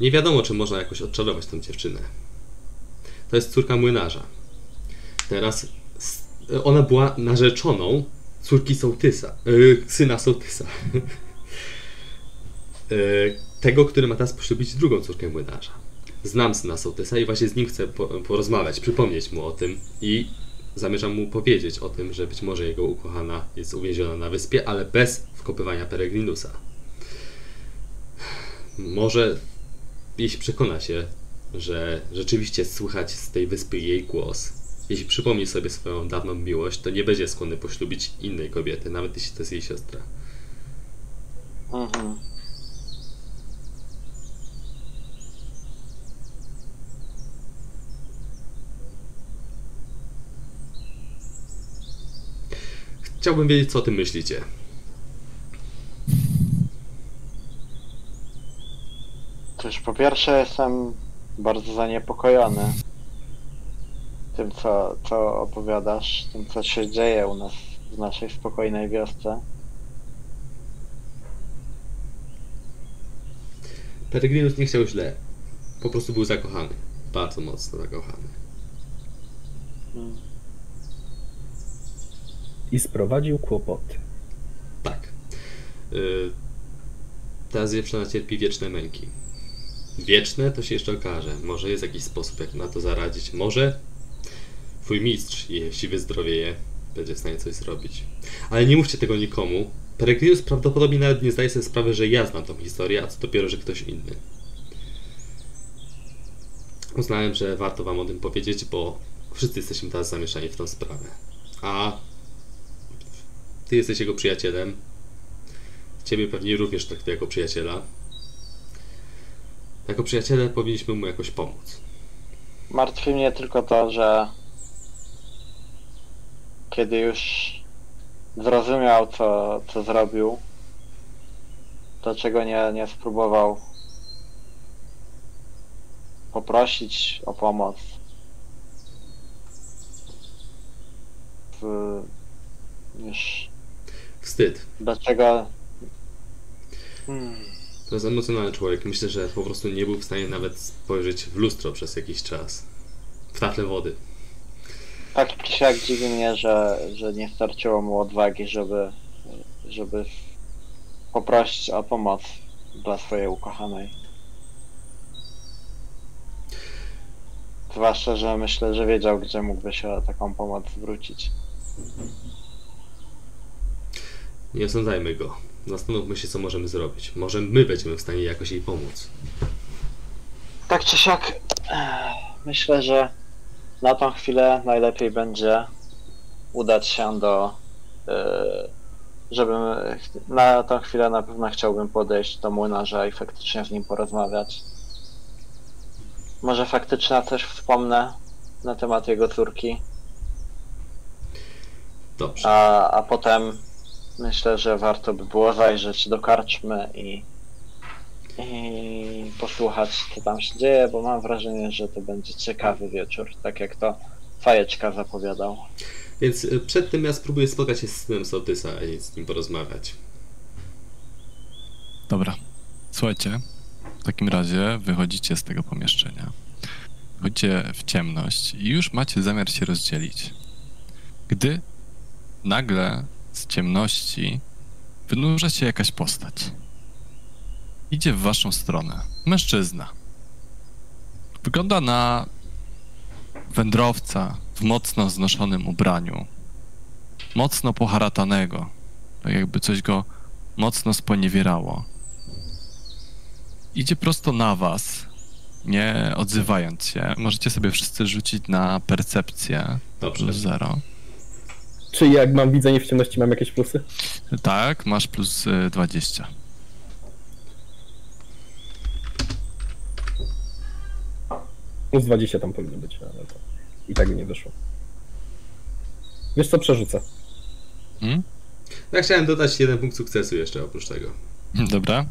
[SPEAKER 2] Nie wiadomo, czy można jakoś odczarować tę dziewczynę. To jest córka młynarza. Teraz ona była narzeczoną córki sołtysa, yy, syna sołtysa. Yy, tego, który ma teraz poślubić drugą córkę młynarza. Znam syna sołtysa i właśnie z nim chcę po, porozmawiać, przypomnieć mu o tym i zamierzam mu powiedzieć o tym, że być może jego ukochana jest uwięziona na wyspie, ale bez wkopywania Peregrinusa. Może jeśli przekona się, że rzeczywiście słychać z tej wyspy jej głos, jeśli przypomni sobie swoją dawną miłość, to nie będzie skłonny poślubić innej kobiety, nawet jeśli to jest jej siostra.
[SPEAKER 3] Mhm.
[SPEAKER 2] Chciałbym wiedzieć, co o tym myślicie.
[SPEAKER 3] Cóż, po pierwsze jestem bardzo zaniepokojony tym, co, co opowiadasz, tym, co się dzieje u nas w naszej spokojnej wiosce.
[SPEAKER 2] Peregrinus nie chciał źle. Po prostu był zakochany. Bardzo mocno zakochany.
[SPEAKER 3] Mm.
[SPEAKER 4] I sprowadził kłopoty.
[SPEAKER 2] Tak. Yy, ta dziewczyna cierpi wieczne męki. Wieczne to się jeszcze okaże. Może jest jakiś sposób, jak na to zaradzić. Może twój mistrz, jeśli wyzdrowieje, będzie w stanie coś zrobić. Ale nie mówcie tego nikomu. Peregrinus prawdopodobnie nawet nie zdaje sobie sprawy, że ja znam tą historię, a co dopiero, że ktoś inny. Uznałem, że warto wam o tym powiedzieć, bo wszyscy jesteśmy teraz zamieszani w tą sprawę. A ty jesteś jego przyjacielem. Ciebie pewnie również traktuję jako przyjaciela. Jako przyjaciele powinniśmy mu jakoś pomóc.
[SPEAKER 3] Martwi mnie tylko to, że kiedy już zrozumiał, co, co zrobił, dlaczego nie, nie spróbował poprosić o pomoc. W, już
[SPEAKER 2] Wstyd.
[SPEAKER 3] dlaczego. Hmm.
[SPEAKER 2] To jest emocjonalny człowiek. Myślę, że po prostu nie był w stanie nawet spojrzeć w lustro przez jakiś czas. W tafle wody.
[SPEAKER 3] Tak czy siak dziwi mnie, że, że nie starczyło mu odwagi, żeby, żeby poprosić o pomoc dla swojej ukochanej. Zwłaszcza, że myślę, że wiedział, gdzie mógłby się o taką pomoc zwrócić.
[SPEAKER 2] Nie osądzajmy go. Zastanówmy się, co możemy zrobić. Może my będziemy w stanie jakoś jej pomóc.
[SPEAKER 3] Tak czy siak, myślę, że na tą chwilę najlepiej będzie udać się do. eh, Żebym na tą chwilę na pewno chciałbym podejść do młynarza i faktycznie z nim porozmawiać. Może faktycznie coś wspomnę na temat jego córki,
[SPEAKER 2] Dobrze.
[SPEAKER 3] a, a potem myślę, że warto by było zajrzeć do karczmy i, i posłuchać, co tam się dzieje, bo mam wrażenie, że to będzie ciekawy wieczór, tak jak to Fajeczka zapowiadał.
[SPEAKER 2] Więc y, przed tym ja spróbuję spotkać się z synem Sołtysa i z nim porozmawiać.
[SPEAKER 1] Dobra. Słuchajcie, w takim razie wychodzicie z tego pomieszczenia. Wychodzicie w ciemność i już macie zamiar się rozdzielić. Gdy nagle z ciemności wynurza się jakaś postać. Idzie w waszą stronę. Mężczyzna. Wygląda na wędrowca w mocno znoszonym ubraniu. Mocno poharatanego. Tak jakby coś go mocno sponiewierało. Idzie prosto na was, nie odzywając się. Możecie sobie wszyscy rzucić na percepcję
[SPEAKER 2] Dobrze.
[SPEAKER 1] plus zero.
[SPEAKER 4] Czy jak mam widzenie w ciemności, mam jakieś plusy?
[SPEAKER 1] Tak, masz plus y, 20.
[SPEAKER 4] Plus 20 tam powinno być, ale to i tak nie wyszło. Wiesz co, przerzucę.
[SPEAKER 1] Hmm?
[SPEAKER 2] Ja chciałem dodać jeden punkt sukcesu jeszcze oprócz tego.
[SPEAKER 1] Dobra.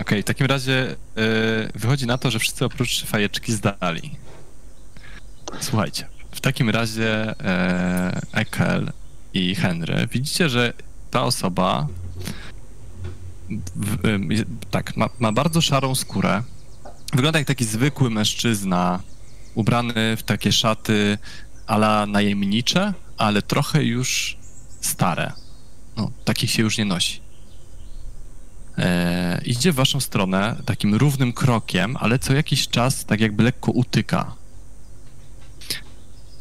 [SPEAKER 1] Okej, w takim razie y, wychodzi na to, że wszyscy oprócz fajeczki zdali. Słuchajcie, w takim razie e, Ekel i Henry, widzicie, że ta osoba w, je- tak, ma, ma bardzo szarą skórę. Wygląda jak taki zwykły mężczyzna, ubrany w takie szaty ala najemnicze, ale trochę już stare. No, takich się już nie nosi. E, idzie w waszą stronę takim równym krokiem, ale co jakiś czas tak jakby lekko utyka.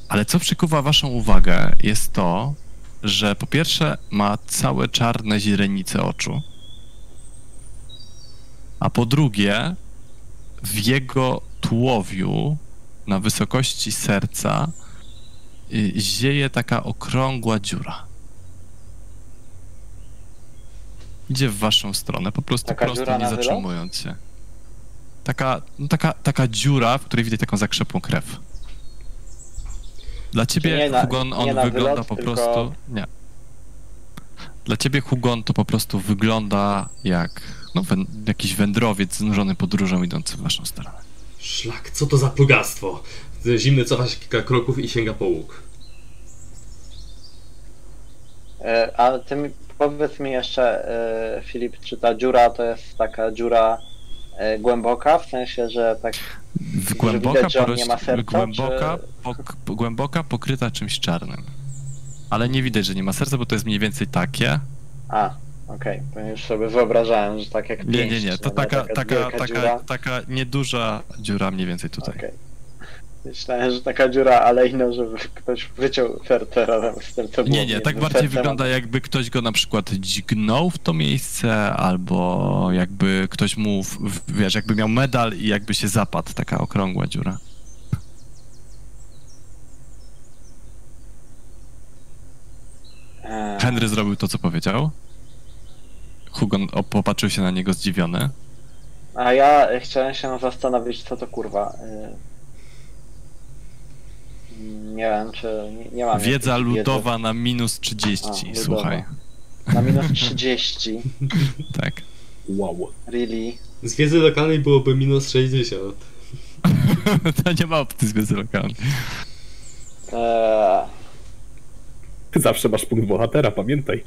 [SPEAKER 1] Ale co przykuwa waszą uwagę jest to, że po pierwsze ma całe czarne źrenice oczu, a po drugie w jego tułowiu na wysokości serca y, zieje taka okrągła dziura. Idzie w waszą stronę, po prostu
[SPEAKER 3] Taka
[SPEAKER 1] prosto, nie zatrzymując się. Taka, no taka, taka dziura, w której widać taką zakrzepłą krew. Dla ciebie,
[SPEAKER 3] na-
[SPEAKER 1] Hugon, on wygląda
[SPEAKER 3] wylot,
[SPEAKER 1] po
[SPEAKER 3] tylko-
[SPEAKER 1] prostu... Nie. Dla ciebie, Hugon, to po prostu wygląda jak no, wę- jakiś wędrowiec znużony podróżą idący w waszą stronę.
[SPEAKER 2] Szlak, co to za plugastwo? Zimny cofa się kilka kroków i sięga po łuk.
[SPEAKER 3] E, A ty mi, powiedz mi jeszcze, e, Filip, czy ta dziura to jest taka dziura e, głęboka, w sensie, że tak
[SPEAKER 1] W głęboka,
[SPEAKER 3] widać, że nie ma serca,
[SPEAKER 1] głęboka, pok, głęboka pokryta czymś czarnym. Ale nie widać, że nie ma serca, bo to jest mniej więcej takie.
[SPEAKER 3] A, okej, bo już sobie wyobrażałem, że tak jak
[SPEAKER 1] Nie, nie, nie, to
[SPEAKER 3] no,
[SPEAKER 1] taka, taka, taka,
[SPEAKER 3] dziura.
[SPEAKER 1] taka nieduża dziura mniej więcej tutaj.
[SPEAKER 3] Okej. Myślałem, że taka dziura, ale inna, żeby ktoś wyciął razem z tym, co
[SPEAKER 1] Nie, nie, tak bardziej wygląda jakby ktoś go na przykład dźgnął w to miejsce, albo jakby ktoś mu, wiesz, jakby miał medal i jakby się zapadł, taka okrągła dziura.
[SPEAKER 3] Eee,
[SPEAKER 1] Henry zrobił to, co powiedział. Hugon popatrzył się na niego zdziwiony.
[SPEAKER 3] A ja chciałem się zastanowić, co to kurwa. y, Nie wiem, czy nie, nie mam.
[SPEAKER 1] Wiedza
[SPEAKER 3] jakiejś wiedzy.
[SPEAKER 1] ludowa na minus 30,
[SPEAKER 3] A, ludowa.
[SPEAKER 1] słuchaj.
[SPEAKER 3] Na minus 30.
[SPEAKER 1] Tak.
[SPEAKER 4] Wow.
[SPEAKER 3] Really?
[SPEAKER 2] Z wiedzy lokalnej byłoby minus 60.
[SPEAKER 1] to nie ma opcji z wiedzy lokalnej.
[SPEAKER 3] Eee,
[SPEAKER 4] Ty zawsze masz punkt bohatera, pamiętaj.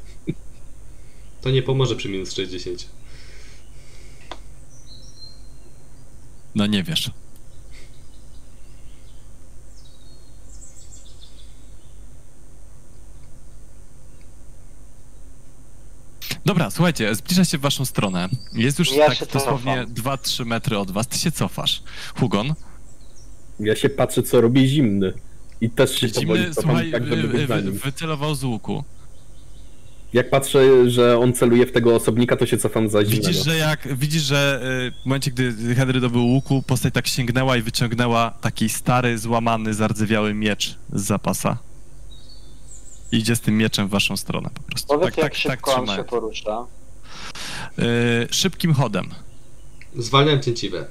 [SPEAKER 2] To nie pomoże przy minus 60.
[SPEAKER 1] No nie wiesz. Dobra, słuchajcie, zbliża się w waszą stronę. Jest już
[SPEAKER 3] Ja
[SPEAKER 1] tak dosłownie
[SPEAKER 3] cofam.
[SPEAKER 1] 2-3 metry od was. Ty się cofasz. Hugon,
[SPEAKER 4] Ja się patrzę, co robi zimny. I też się powoli
[SPEAKER 1] zimny,
[SPEAKER 4] cofam,
[SPEAKER 1] słuchaj,
[SPEAKER 4] tak, nim.
[SPEAKER 1] wycelował z łuku.
[SPEAKER 4] Jak patrzę, że on celuje w tego osobnika, to się cofam za zimnego.
[SPEAKER 1] Widzisz, że jak, widzisz, że y, w momencie, gdy Henry dobył łuku, postać tak sięgnęła i wyciągnęła taki stary, złamany, zardzewiały miecz z zapasa. Idzie z tym mieczem w waszą stronę po prostu.
[SPEAKER 3] powiedz,
[SPEAKER 1] tak,
[SPEAKER 3] jak
[SPEAKER 1] tak, tak
[SPEAKER 3] szybko on się porusza.
[SPEAKER 1] Y, szybkim chodem.
[SPEAKER 2] Zwalniam cięciwe.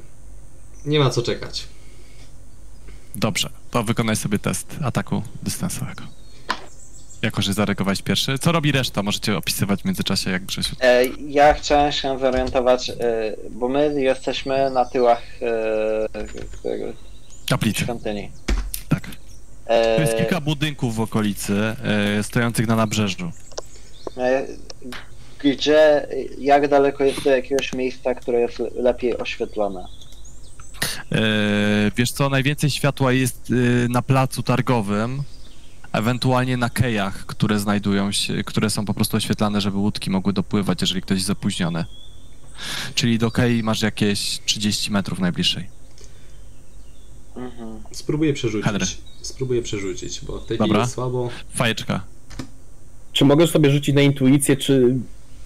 [SPEAKER 2] Nie ma co czekać.
[SPEAKER 1] Dobrze, to wykonaj sobie test ataku dystansowego. Jako, że zareagowałeś pierwszy. Co robi reszta? Możecie opisywać w międzyczasie, jak Grzesiu.
[SPEAKER 3] E, ja chciałem się zorientować, e, bo my jesteśmy na tyłach e,
[SPEAKER 1] Kaplicy,
[SPEAKER 3] świątyni.
[SPEAKER 1] tak. To jest
[SPEAKER 3] E,
[SPEAKER 1] kilka budynków w okolicy, y, stojących na nabrzeżu.
[SPEAKER 3] e, gdzie, jak daleko jest do jakiegoś miejsca, które jest lepiej oświetlone?
[SPEAKER 1] E, Wiesz co, najwięcej światła jest e, na placu targowym, ewentualnie na kejach, które znajdują się, które są po prostu oświetlane, żeby łódki mogły dopływać, jeżeli ktoś jest zapóźniony. Czyli do kei masz jakieś 30 metrów najbliższej.
[SPEAKER 3] Mhm.
[SPEAKER 2] Spróbuję przerzucić.
[SPEAKER 1] Henry.
[SPEAKER 2] Spróbuję przerzucić, bo w tej
[SPEAKER 1] Dobra.
[SPEAKER 2] chwili jest słabo.
[SPEAKER 1] Fajeczka.
[SPEAKER 4] Czy możesz sobie rzucić na intuicję, czy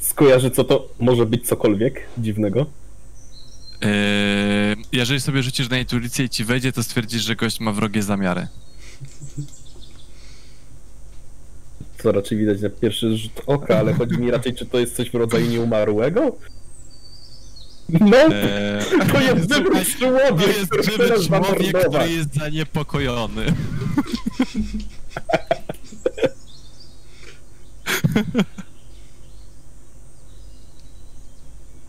[SPEAKER 4] skojarzy, co to może być cokolwiek dziwnego?
[SPEAKER 1] E, Jeżeli sobie rzucisz na intuicję i ci wejdzie, to stwierdzisz, że gość ma wrogie zamiary.
[SPEAKER 4] Co raczej widać na pierwszy rzut oka, ale chodzi mi raczej, czy to jest coś w rodzaju nieumarłego? No,
[SPEAKER 1] Eee,
[SPEAKER 4] to jest
[SPEAKER 1] słuchaj,
[SPEAKER 4] człowiek,
[SPEAKER 1] to jest
[SPEAKER 4] który
[SPEAKER 1] żywy człowiek, który jest zaniepokojony.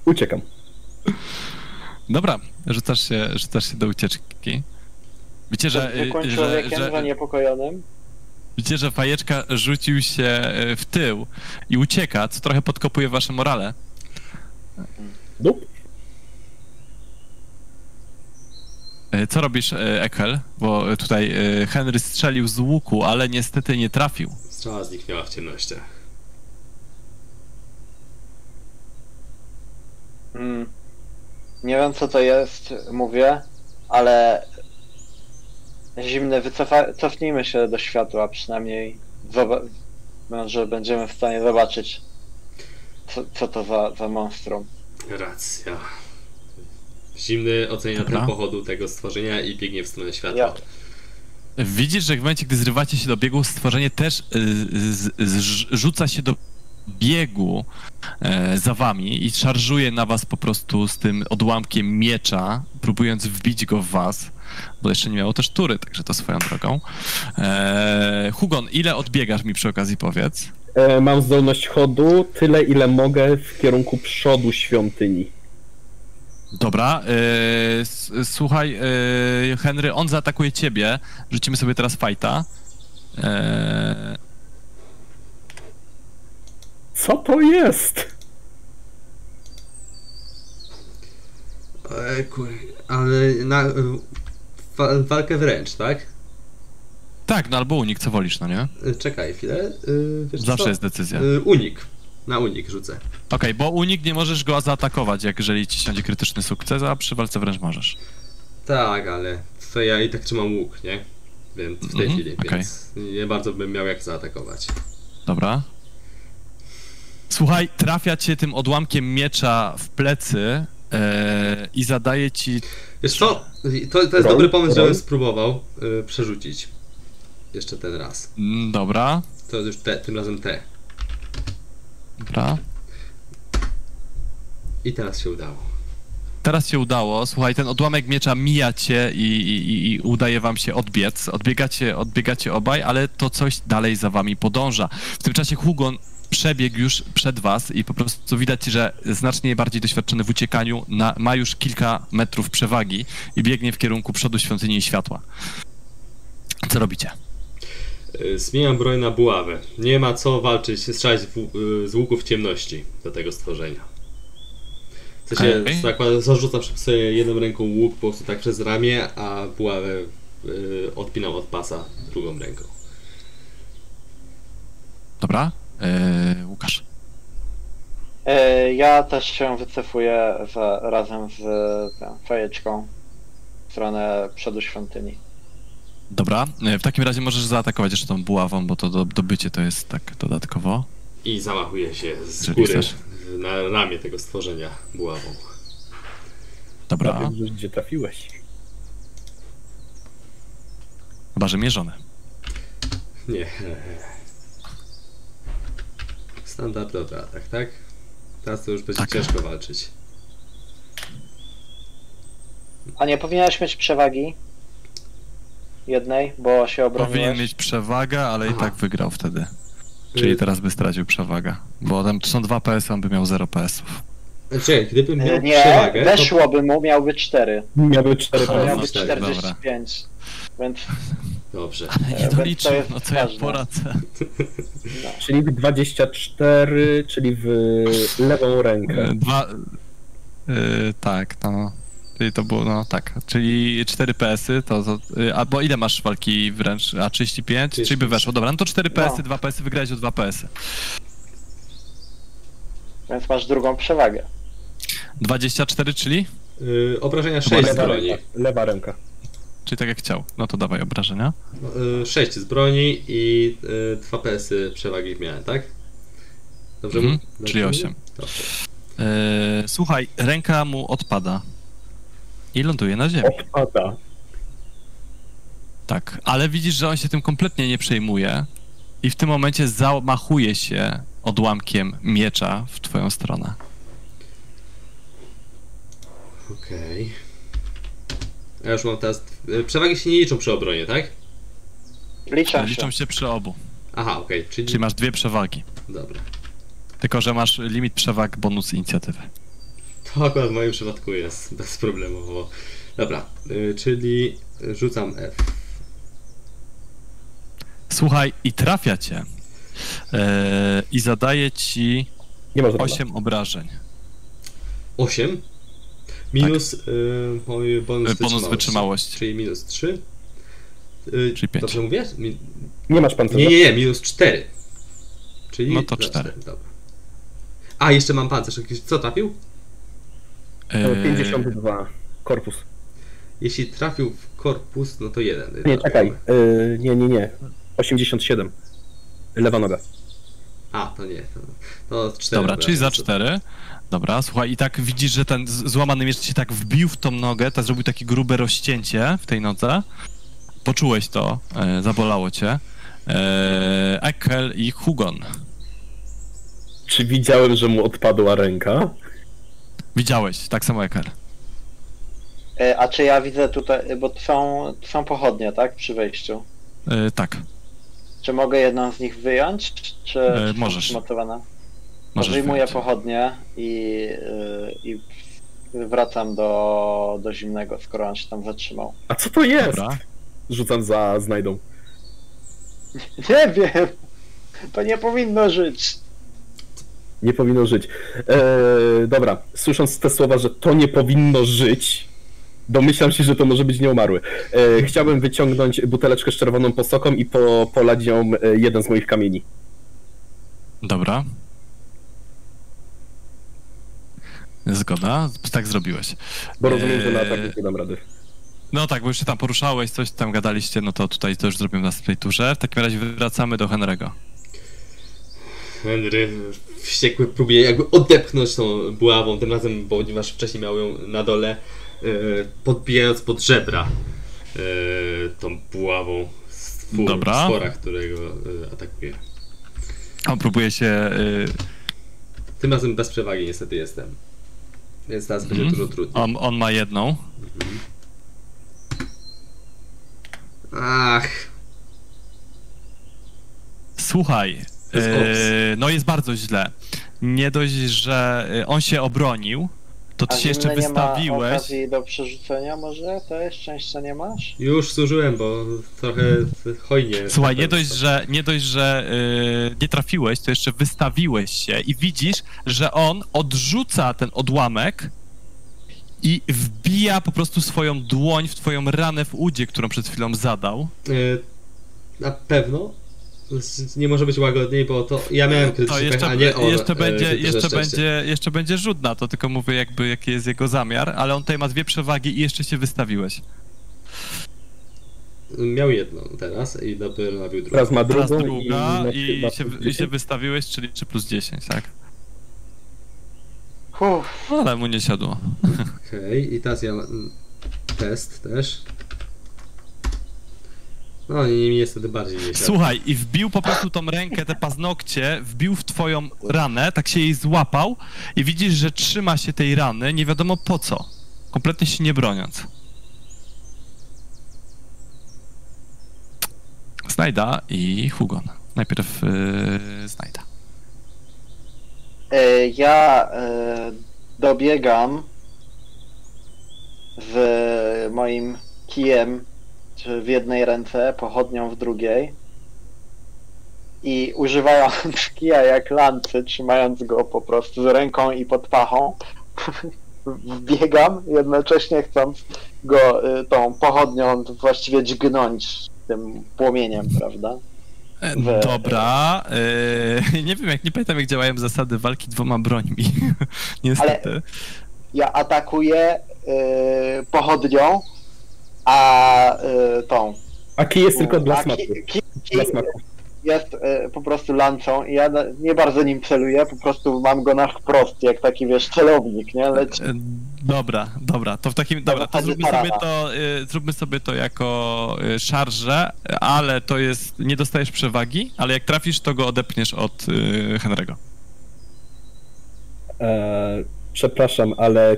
[SPEAKER 4] Uciekam.
[SPEAKER 1] Dobra, rzucasz się, rzucasz się do ucieczki. Widzicie, że,
[SPEAKER 3] Zwykłym
[SPEAKER 1] że,
[SPEAKER 3] człowiekiem
[SPEAKER 1] że,
[SPEAKER 3] zaniepokojonym.
[SPEAKER 1] Widzicie, że fajeczka rzucił się e, w tył i ucieka, co trochę podkopuje wasze morale.
[SPEAKER 4] Dup.
[SPEAKER 1] E, Co robisz, e, Ekel? Bo tutaj e, Henry strzelił z łuku, ale niestety nie trafił.
[SPEAKER 2] Strzała zniknęła w ciemnościach.
[SPEAKER 3] Mm. Nie wiem co to jest, mówię, ale zimny, wycofa... cofnijmy się do światła, przynajmniej zoba... może będziemy w stanie zobaczyć, co, co to za, za monstrum.
[SPEAKER 2] Racja. Zimny ocenia
[SPEAKER 1] Dobra.
[SPEAKER 2] tempo chodu tego stworzenia i biegnie w stronę światła.
[SPEAKER 3] Ja.
[SPEAKER 1] Widzisz, że w momencie, gdy zrywacie się do biegu, stworzenie też y, z, z, rzuca się do biegu e, za wami i szarżuje na was po prostu z tym odłamkiem miecza, próbując wbić go w was, bo jeszcze nie miało też tury, także to swoją drogą. E, Hugon, ile odbiegasz mi przy okazji, powiedz?
[SPEAKER 4] E, mam zdolność chodu tyle, ile mogę w kierunku przodu świątyni.
[SPEAKER 1] Dobra, słuchaj, Henry, on zaatakuje ciebie, rzucimy sobie teraz fajta. E,
[SPEAKER 4] Co to jest?
[SPEAKER 2] E, kur... Ale na wa- walkę wręcz, tak?
[SPEAKER 1] tak, no albo unik, co wolisz, no nie?
[SPEAKER 2] E, Czekaj chwilę. e, Wiesz
[SPEAKER 1] Zawsze
[SPEAKER 2] co?
[SPEAKER 1] jest decyzja.
[SPEAKER 2] E, Unik. Na unik rzucę.
[SPEAKER 1] Okej, bo unik nie możesz go zaatakować, jak jeżeli ci siądzie krytyczny sukces, a przy walce wręcz możesz.
[SPEAKER 2] Tak, ale to ja i tak trzymam łuk, nie? Więc w tej
[SPEAKER 1] Mhm,
[SPEAKER 2] chwili,
[SPEAKER 1] okej.
[SPEAKER 2] więc nie bardzo bym miał jak zaatakować.
[SPEAKER 1] Dobra. Słuchaj, trafia cię tym odłamkiem miecza w plecy e, i zadaje ci.
[SPEAKER 2] Wiesz co? To, to jest dobry pomysł, żebym spróbował y, przerzucić. Jeszcze ten raz.
[SPEAKER 1] Mm, Dobra,
[SPEAKER 2] To już te, tym razem te.
[SPEAKER 1] dobra.
[SPEAKER 2] I teraz się udało.
[SPEAKER 1] Teraz się udało. Słuchaj, ten odłamek miecza mija cię i, i, i udaje wam się odbiec. Odbiegacie, odbiegacie obaj, ale to coś dalej za wami podąża. W tym czasie Hugon przebiegł już przed was i po prostu widać, że znacznie bardziej doświadczony w uciekaniu na, ma już kilka metrów przewagi i biegnie w kierunku przodu świątyni i światła. Co robicie?
[SPEAKER 2] Y, Zmieniam broń na buławę. Nie ma co walczyć, strzelać w, y, z łuku w ciemności do tego stworzenia. W sensie
[SPEAKER 1] Okej.
[SPEAKER 2] zakład- zarzucam sobie jedną ręką łuk po prostu tak przez ramię, a buławę y, odpinam od pasa drugą ręką.
[SPEAKER 1] Dobra? Eee, Łukasz.
[SPEAKER 3] E, ja też się wycofuję za, razem z tą fajeczką w stronę przodu świątyni.
[SPEAKER 1] Dobra, e, w takim razie możesz zaatakować jeszcze tą buławą, bo to do, dobycie to jest tak dodatkowo.
[SPEAKER 2] I zamachuję się z
[SPEAKER 1] Jeżeli
[SPEAKER 2] góry
[SPEAKER 1] chcesz.
[SPEAKER 2] na ramię tego stworzenia buławą.
[SPEAKER 1] Dobra,
[SPEAKER 4] Wiem, że gdzie trafiłeś.
[SPEAKER 1] chyba że mierzone.
[SPEAKER 2] Nie. Standardowy atak, tak? Teraz to już będzie
[SPEAKER 1] Tak.
[SPEAKER 2] ciężko walczyć.
[SPEAKER 3] A nie powinieneś mieć przewagi jednej, bo się obroniłeś.
[SPEAKER 1] Powinien mieć przewagę, ale i
[SPEAKER 2] Aha.
[SPEAKER 1] tak wygrał wtedy. Czyli
[SPEAKER 2] Y,
[SPEAKER 1] teraz by stracił przewagę. Bo tam są dwa PS, on by miał 0 PS-ów.
[SPEAKER 2] Czekaj, gdybym miał
[SPEAKER 3] E, Nie,
[SPEAKER 2] przewagę, to
[SPEAKER 3] weszłoby mu, miałby 4.
[SPEAKER 4] Miały cztery
[SPEAKER 1] Aha,
[SPEAKER 4] PS.
[SPEAKER 3] Miałby
[SPEAKER 2] cztery,
[SPEAKER 3] 45. Więc
[SPEAKER 2] Dobrze.
[SPEAKER 1] Nie
[SPEAKER 3] więc to
[SPEAKER 1] doliczył,
[SPEAKER 3] jest
[SPEAKER 1] no co ja poradzę.
[SPEAKER 3] no.
[SPEAKER 4] Czyli w 24, czyli w lewą rękę.
[SPEAKER 1] E, Dwa... y, tak, no. Czyli to było, no tak. Czyli 4 PS-y, to, to y, a bo ile masz walki wręcz? A 35? Czyli by weszło. Dobra, no to 4 PS-y,
[SPEAKER 3] No.
[SPEAKER 1] 2 PS-y, wygrałeś o 2 PS-y.
[SPEAKER 3] Więc masz drugą przewagę.
[SPEAKER 1] 24, czyli?
[SPEAKER 2] Yy, obrażenia
[SPEAKER 1] Chyba
[SPEAKER 2] 6 z
[SPEAKER 4] Lewa
[SPEAKER 2] broni.
[SPEAKER 4] ręka. Lewa ręka.
[SPEAKER 1] Czyli tak jak chciał. No to dawaj obrażenia.
[SPEAKER 2] Yy, 6 z broni i yy, 2 PS-y przewagi miałem, tak? Dobrze?
[SPEAKER 1] Mhm, czyli osiem. E, słuchaj, ręka mu odpada. I ląduje na ziemi.
[SPEAKER 4] Odpada.
[SPEAKER 1] Tak, ale widzisz, że on się tym kompletnie nie przejmuje i w tym momencie zamachuje się odłamkiem miecza w twoją stronę.
[SPEAKER 2] Okej. Ja już mam teraz... y, Przewagi się nie liczą przy obronie, tak?
[SPEAKER 3] Liczę się.
[SPEAKER 1] Liczą się przy obu.
[SPEAKER 2] Aha, okej, czyli...
[SPEAKER 1] Czyli masz dwie przewagi.
[SPEAKER 2] Dobra.
[SPEAKER 1] Tylko, że masz limit przewag bonus inicjatywy.
[SPEAKER 2] To akurat w moim przypadku jest bezproblemowo. Dobra, y, czyli rzucam F.
[SPEAKER 1] Słuchaj, i trafia cię. E, I zadaje ci
[SPEAKER 4] Nie może
[SPEAKER 1] 8 obrażeń.
[SPEAKER 2] 8 minus y, mój bonus,
[SPEAKER 1] Tak. Y, bonus wytrzymałości.
[SPEAKER 2] Czyli minus 3. Y,
[SPEAKER 1] Czyli pięć.
[SPEAKER 2] Dobrze mówię? Mi...
[SPEAKER 4] Nie masz pancerza.
[SPEAKER 2] Nie, nie, nie, minus 4. Czyli
[SPEAKER 1] No to
[SPEAKER 2] za
[SPEAKER 1] cztery.
[SPEAKER 2] Dobra. A, jeszcze mam pancerz. Co trafił?
[SPEAKER 1] E,
[SPEAKER 4] 52. Korpus.
[SPEAKER 2] Jeśli trafił w korpus, no to jeden.
[SPEAKER 4] Nie, czekaj. Yy, nie, nie, nie. 87. Lewa noga.
[SPEAKER 2] A, to nie. To, to 4.
[SPEAKER 1] Dobra, czyli za 4. Dobra, słuchaj, i tak widzisz, że ten złamany miecz ci tak wbił w tą nogę, tak zrobił takie grube rozcięcie w tej nodze. Poczułeś to, e, zabolało cię. E, Ekel i Hugon.
[SPEAKER 4] Czy widziałem, że mu odpadła ręka?
[SPEAKER 1] Widziałeś, tak samo Ekel.
[SPEAKER 3] E, A czy ja widzę tutaj, bo to są pochodnie, tak? Przy wejściu.
[SPEAKER 1] E, tak,
[SPEAKER 3] Czy mogę jedną z nich wyjąć? Czy,
[SPEAKER 1] E, możesz.
[SPEAKER 3] przymocowane?
[SPEAKER 1] możesz
[SPEAKER 3] Wyjmuję
[SPEAKER 1] wyjąć.
[SPEAKER 3] pochodnie i, y, i wracam do, do zimnego, skoro on się tam zatrzymał.
[SPEAKER 4] A co to jest?
[SPEAKER 1] Dobra.
[SPEAKER 4] Rzucam za znajdą.
[SPEAKER 3] Nie wiem! To nie powinno żyć.
[SPEAKER 4] Nie powinno żyć. Eee, dobra, słysząc te słowa, że to nie powinno żyć, domyślam się, że to może być nieumarły. Eee, chciałbym wyciągnąć buteleczkę z czerwoną posoką i po, polać nią e, jeden z moich kamieni.
[SPEAKER 1] Dobra. Zgoda, tak zrobiłeś.
[SPEAKER 4] Bo rozumiem, że na
[SPEAKER 1] Eee,
[SPEAKER 4] atak nie dam rady.
[SPEAKER 1] No tak, bo już się tam poruszałeś, coś tam gadaliście, no to tutaj to już zrobimy na następnej turze. W takim razie wracamy do Henry'ego.
[SPEAKER 2] Henry wściekły próbuje jakby odepchnąć tą buławą, tym razem, ponieważ wcześniej miał ją na dole, e, podbijając pod żebra e, tą buławą stwór,
[SPEAKER 1] Dobra.
[SPEAKER 2] stwora, którego e, atakuje.
[SPEAKER 1] On próbuje się...
[SPEAKER 2] Tym razem bez przewagi niestety jestem. Więc teraz będzie
[SPEAKER 1] Mhm.
[SPEAKER 2] dużo trudniej.
[SPEAKER 1] on, on ma jedną.
[SPEAKER 2] Ach,
[SPEAKER 1] Słuchaj,
[SPEAKER 2] jest
[SPEAKER 1] no jest bardzo źle. Nie dość, że on się obronił, to ty
[SPEAKER 3] A
[SPEAKER 1] się jeszcze
[SPEAKER 3] zimny nie ma
[SPEAKER 1] wystawiłeś.
[SPEAKER 3] okazji do przerzucenia może? To jest szczęścia nie masz?
[SPEAKER 2] już zużyłem, bo trochę hojnie.
[SPEAKER 1] Słuchaj, nie dość, że, nie, dość, że y, nie trafiłeś, to jeszcze wystawiłeś się i widzisz, że on odrzuca ten odłamek i wbija po prostu swoją dłoń w twoją ranę w udzie, którą przed chwilą zadał.
[SPEAKER 2] E, na pewno nie może być łagodniej, bo to ja miałem
[SPEAKER 1] To
[SPEAKER 2] krytyczny pech,
[SPEAKER 1] jeszcze,
[SPEAKER 2] a nie on.
[SPEAKER 1] jeszcze,
[SPEAKER 2] e,
[SPEAKER 1] będzie, jeszcze,
[SPEAKER 2] szczęście.
[SPEAKER 1] będzie, jeszcze będzie rzut na to, tylko mówię jakby jaki jest jego zamiar, ale on tutaj ma dwie przewagi i jeszcze się wystawiłeś.
[SPEAKER 2] Miał jedną teraz i dopiero nabił drugą.
[SPEAKER 4] Teraz ma
[SPEAKER 1] Teraz
[SPEAKER 4] drugą
[SPEAKER 1] druga
[SPEAKER 4] na-
[SPEAKER 1] i,
[SPEAKER 4] na
[SPEAKER 1] się, i się
[SPEAKER 4] 10.
[SPEAKER 1] wystawiłeś, czyli 3 plus 10, tak? No, ale mu nie siadło.
[SPEAKER 2] Okej, i teraz ja test też. No i mi niestety bardziej nie siadł.
[SPEAKER 1] Słuchaj, i wbił po prostu tą rękę, te paznokcie, wbił w twoją ranę, tak się jej złapał i widzisz, że trzyma się tej rany, nie wiadomo po co. Kompletnie się nie broniąc. Znajda i Hugon. Najpierw yy, Znajda.
[SPEAKER 3] e, ja e, dobiegam z moim kijem w jednej ręce, pochodnią w drugiej i używając kija jak lancy, trzymając go po prostu z ręką i pod pachą, wbiegam, jednocześnie chcąc go y, tą pochodnią właściwie dźgnąć tym płomieniem, prawda?
[SPEAKER 1] E,
[SPEAKER 3] We-
[SPEAKER 1] Dobra, yy, nie wiem, jak nie pamiętam, jak działają zasady walki dwoma brońmi. Niestety.
[SPEAKER 3] Ja atakuję y, pochodnią, a y, tą.
[SPEAKER 4] A kij jest tylko dla smaku.
[SPEAKER 3] ki- ki- ki-
[SPEAKER 4] Dla smaku.
[SPEAKER 3] jest y, po prostu lancą i ja nie bardzo nim celuję, po prostu mam go na wprost, jak taki wiesz, celownik, nie? Leci.
[SPEAKER 1] E, Dobra, dobra, to w takim, dobra, to zróbmy sobie to, y, zróbmy sobie to jako y, szarżę, ale to jest, nie dostajesz przewagi, ale jak trafisz, to go odepniesz od y, Henry'ego.
[SPEAKER 4] Eee, przepraszam, ale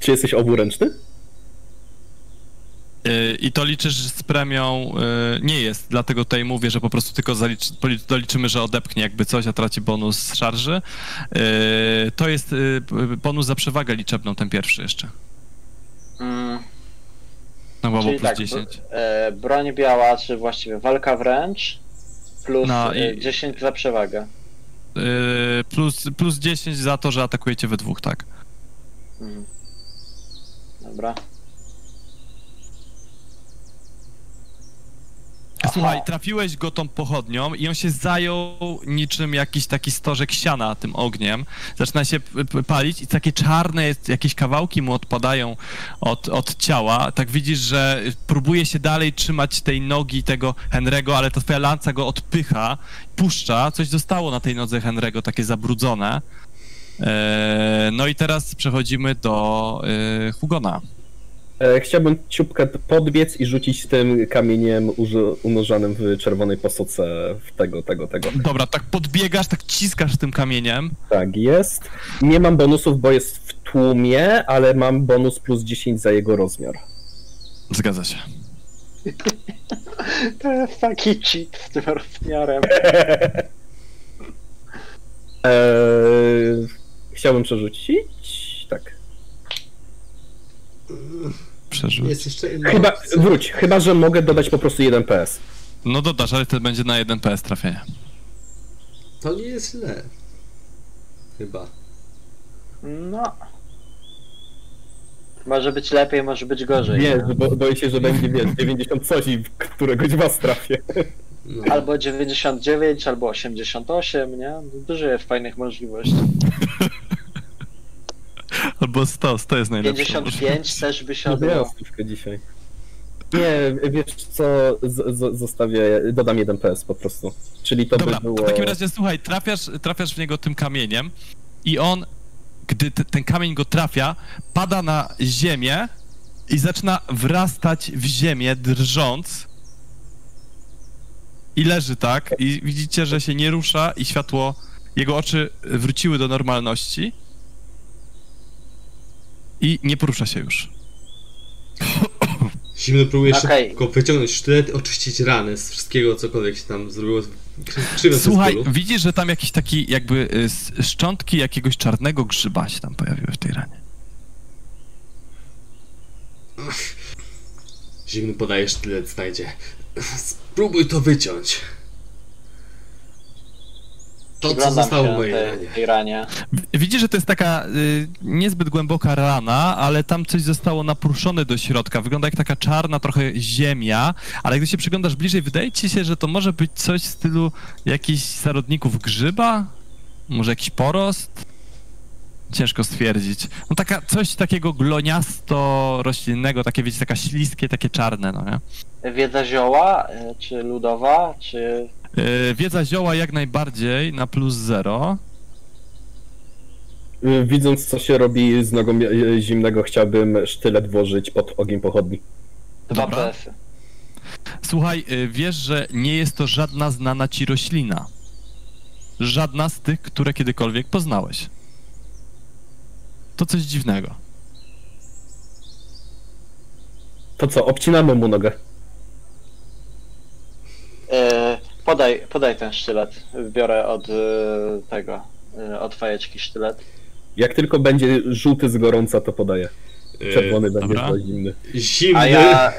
[SPEAKER 4] Czy jesteś oburęczny?
[SPEAKER 1] I to liczysz z premią, yy, nie jest, dlatego tutaj mówię, że po prostu tylko zalicz, policz- doliczymy, że odepchnie jakby coś, a traci bonus z szarży. Yy, To jest yy, bonus za przewagę liczebną, ten pierwszy jeszcze.
[SPEAKER 3] Mm,
[SPEAKER 1] No bo plus
[SPEAKER 3] tak,
[SPEAKER 1] 10.
[SPEAKER 3] br- e, broń biała, czy właściwie walka wręcz, plus
[SPEAKER 1] No i-
[SPEAKER 3] e, 10 za przewagę.
[SPEAKER 1] Plus, plus 10 za to, że atakujecie we dwóch, tak.
[SPEAKER 3] Mm. Dobra.
[SPEAKER 1] Słuchaj, trafiłeś go tą pochodnią i on się zajął niczym jakiś taki stożek siana tym ogniem. Zaczyna się palić i takie czarne jest- jakieś kawałki mu odpadają od, od ciała. Tak widzisz, że próbuje się dalej trzymać tej nogi tego Henry'ego, ale ta twoja lanca go odpycha, puszcza. Coś zostało na tej nodze Henry'ego, takie zabrudzone. Eee, no i teraz przechodzimy do e, Hugona.
[SPEAKER 4] E, chciałbym ciupkę podbiec i rzucić tym kamieniem unurzonym w czerwonej posoce w tego, tego, tego.
[SPEAKER 1] Dobra, tak podbiegasz, tak ciskasz tym kamieniem.
[SPEAKER 4] Tak jest. Nie mam bonusów, bo jest w tłumie, ale mam bonus plus 10 za jego rozmiar.
[SPEAKER 1] Zgadza się.
[SPEAKER 3] To jest taki cheat z tym rozmiarem.
[SPEAKER 4] Eee, chciałbym przerzucić. Tak.
[SPEAKER 1] Przerzuć.
[SPEAKER 2] Jest jeszcze inna
[SPEAKER 4] Chyba, wróć, chyba że mogę dodać po prostu jeden PS.
[SPEAKER 1] No dodasz, ale to będzie na jeden PS trafienie.
[SPEAKER 2] To nie jest źle. Chyba.
[SPEAKER 3] No. Może być lepiej, może być gorzej. Nie?
[SPEAKER 4] bo, boję się, że będzie wiesz, 90 coś i któregoś z was trafię.
[SPEAKER 2] No.
[SPEAKER 3] Albo 99, albo 88, nie? Dużo jest fajnych możliwości.
[SPEAKER 1] Albo 100, 100 jest najlepsze.
[SPEAKER 3] 55 też by się
[SPEAKER 4] No stówkę dzisiaj. Nie, wiesz co, z, z, zostawię, dodam jeden PS po prostu. Czyli to
[SPEAKER 1] Dobra,
[SPEAKER 4] by było...
[SPEAKER 1] w takim razie słuchaj, trafiasz, trafiasz w niego tym kamieniem i on, gdy te, ten kamień go trafia, pada na ziemię i zaczyna wrastać w ziemię, drżąc. I leży tak, i widzicie, że się nie rusza i światło, jego oczy wróciły do normalności. I nie porusza się już.
[SPEAKER 2] Zimno próbuje
[SPEAKER 3] Okej.
[SPEAKER 2] szybko wyciągnąć sztylet, oczyścić rany z wszystkiego, cokolwiek się tam zrobiło.
[SPEAKER 1] Słuchaj, widzisz, że tam jakiś taki jakby y, szczątki jakiegoś czarnego grzyba się tam pojawiły w tej ranie.
[SPEAKER 2] Zimny podaje sztylet, znajdzie. Spróbuj to wyciąć. To, co zostało w mojej
[SPEAKER 3] tej,
[SPEAKER 2] ranie.
[SPEAKER 3] tej ranie.
[SPEAKER 1] W- Widzisz, że to jest taka y, niezbyt głęboka rana, ale tam coś zostało napruszone do środka. Wygląda jak taka czarna trochę ziemia, ale gdy się przyglądasz bliżej, wydaje ci się, że to może być coś w stylu jakichś zarodników grzyba? Może jakiś porost? Ciężko stwierdzić. No taka, coś takiego gloniasto-roślinnego, takie wiecie, taka śliskie, takie czarne, no nie?
[SPEAKER 3] Wiedza zioła, y, czy ludowa, czy...
[SPEAKER 1] Y, wiedza zioła jak najbardziej na plus zero.
[SPEAKER 4] Y, Widząc co się robi z nogą y, zimnego, chciałbym sztylet włożyć pod ogień pochodni.
[SPEAKER 3] Dwa
[SPEAKER 1] Dobra.
[SPEAKER 3] PS-y.
[SPEAKER 1] Słuchaj, y, wiesz, że nie jest to żadna znana ci roślina. Żadna z tych, które kiedykolwiek poznałeś. To coś dziwnego.
[SPEAKER 4] To co, obcinamy mu nogę.
[SPEAKER 3] E, podaj, podaj ten sztylet. Biorę od e, tego, e, od fajeczki sztylet.
[SPEAKER 4] Jak tylko będzie żółty z gorąca, to podaję. Czerwony będzie
[SPEAKER 1] dobra.
[SPEAKER 4] za zimny.
[SPEAKER 2] Yy, Zimny,
[SPEAKER 3] A ja,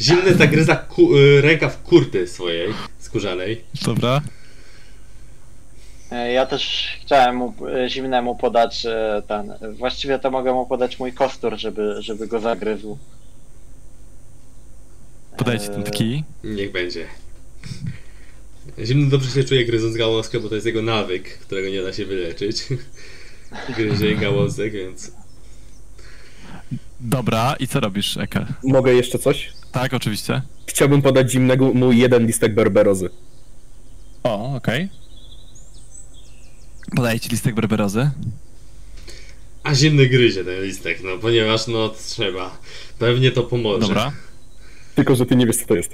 [SPEAKER 2] zimny zagryza ku, rękaw kurty swojej, skórzanej.
[SPEAKER 1] Dobra.
[SPEAKER 3] e, ja też chciałem mu, e, zimnemu podać e, ten. Właściwie to mogę mu podać mój kostur, żeby, żeby go zagryzł.
[SPEAKER 1] Podajcie ten
[SPEAKER 3] E,
[SPEAKER 1] kij.
[SPEAKER 2] Niech będzie. Zimny dobrze się czuje gryząc gałązkę, bo to jest jego nawyk, którego nie da się wyleczyć. Gryzie gałązek, więc...
[SPEAKER 1] Dobra, i co robisz, Ekel?
[SPEAKER 4] Mogę jeszcze coś?
[SPEAKER 1] Tak, oczywiście.
[SPEAKER 4] Chciałbym podać zimnego mu jeden listek berberozy.
[SPEAKER 1] O, okej. Podaję ci listek berberozy.
[SPEAKER 2] A zimny gryzie ten listek, no ponieważ no trzeba. Pewnie to pomoże.
[SPEAKER 1] Dobra.
[SPEAKER 4] Tylko, że ty nie wiesz co to jest.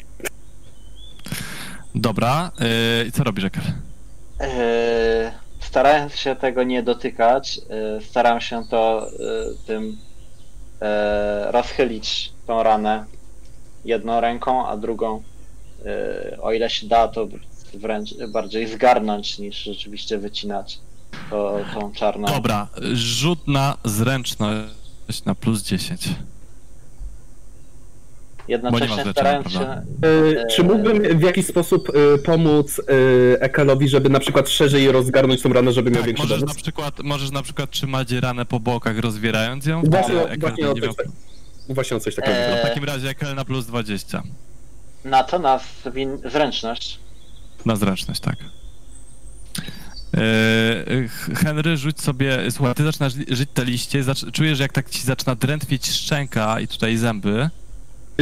[SPEAKER 1] Dobra. y, I co robisz, Ekel?
[SPEAKER 3] e, starając się tego nie dotykać, e, staram się to e, tym e, rozchylić tą ranę jedną ręką, a drugą, e, o ile się da, to wręcz bardziej zgarnąć niż rzeczywiście wycinać to, tą czarną.
[SPEAKER 1] Dobra, rzut na zręczność na plus 10.
[SPEAKER 3] Jednocześnie starając się.
[SPEAKER 4] E, Czy mógłbym w jakiś sposób e, pomóc e, Ekalowi, żeby na przykład szerzej rozgarnąć tą ranę, żeby miał
[SPEAKER 1] Tak,
[SPEAKER 4] większy
[SPEAKER 1] możesz, na przykład, możesz na przykład trzymać ranę po bokach, rozwierając ją.
[SPEAKER 4] Właśnie, właśnie, o
[SPEAKER 1] miał-
[SPEAKER 4] właśnie o coś takiego.
[SPEAKER 3] E,
[SPEAKER 1] No w takim razie Ekel na plus 20.
[SPEAKER 3] Na to na zwin... zręczność.
[SPEAKER 1] Na zręczność, tak. Henry, rzuć sobie. Słuchaj, ty zaczynasz żyć te liście, zacz, czujesz, że jak tak ci zaczyna drętwieć szczęka i tutaj zęby.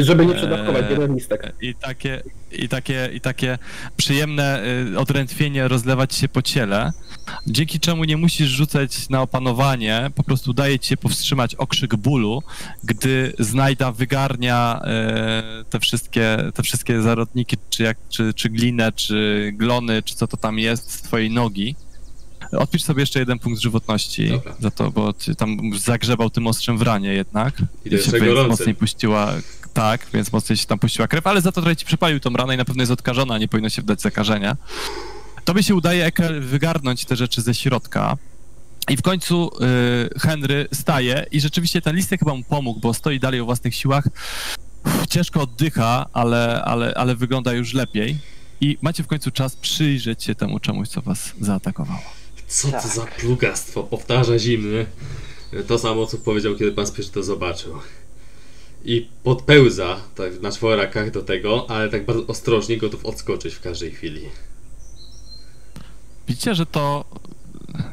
[SPEAKER 4] Żeby nie
[SPEAKER 1] e,
[SPEAKER 4] przedawkować, jeden listek.
[SPEAKER 1] I takie, i takie, i takie przyjemne y, odrętwienie rozlewać się po ciele, dzięki czemu nie musisz rzucać na opanowanie, po prostu daje ci się powstrzymać okrzyk bólu, gdy znajda wygarnia y, te wszystkie, te wszystkie zarodniki, czy, jak, czy, czy glinę, czy glony, czy co to tam jest z twojej nogi. Odpisz sobie jeszcze jeden punkt żywotności
[SPEAKER 2] Dobra.
[SPEAKER 1] za to, bo tam zagrzebał tym ostrzem w ranie jednak.
[SPEAKER 2] I jeszcze
[SPEAKER 1] się mocniej puściła, tak, więc mocniej się tam puściła krew, ale za to trochę ci przepalił tą ranę i na pewno jest odkażona, nie powinno się wdać zakażenia. Tobie się udaje, wygarnąć te rzeczy ze środka. I w końcu y, Henry staje i rzeczywiście ten listek chyba mu pomógł, bo stoi dalej o własnych siłach. Ciężko oddycha, ale, ale, ale wygląda już lepiej. I macie w końcu czas przyjrzeć się temu czemuś, co was zaatakowało.
[SPEAKER 2] Co to za plugastwo? Powtarza zimny. To samo, co powiedział, kiedy pan pierwszy to zobaczył. I podpełza tak na czworakach do tego, ale tak bardzo ostrożnie, gotów odskoczyć w każdej chwili.
[SPEAKER 1] Widzicie, że to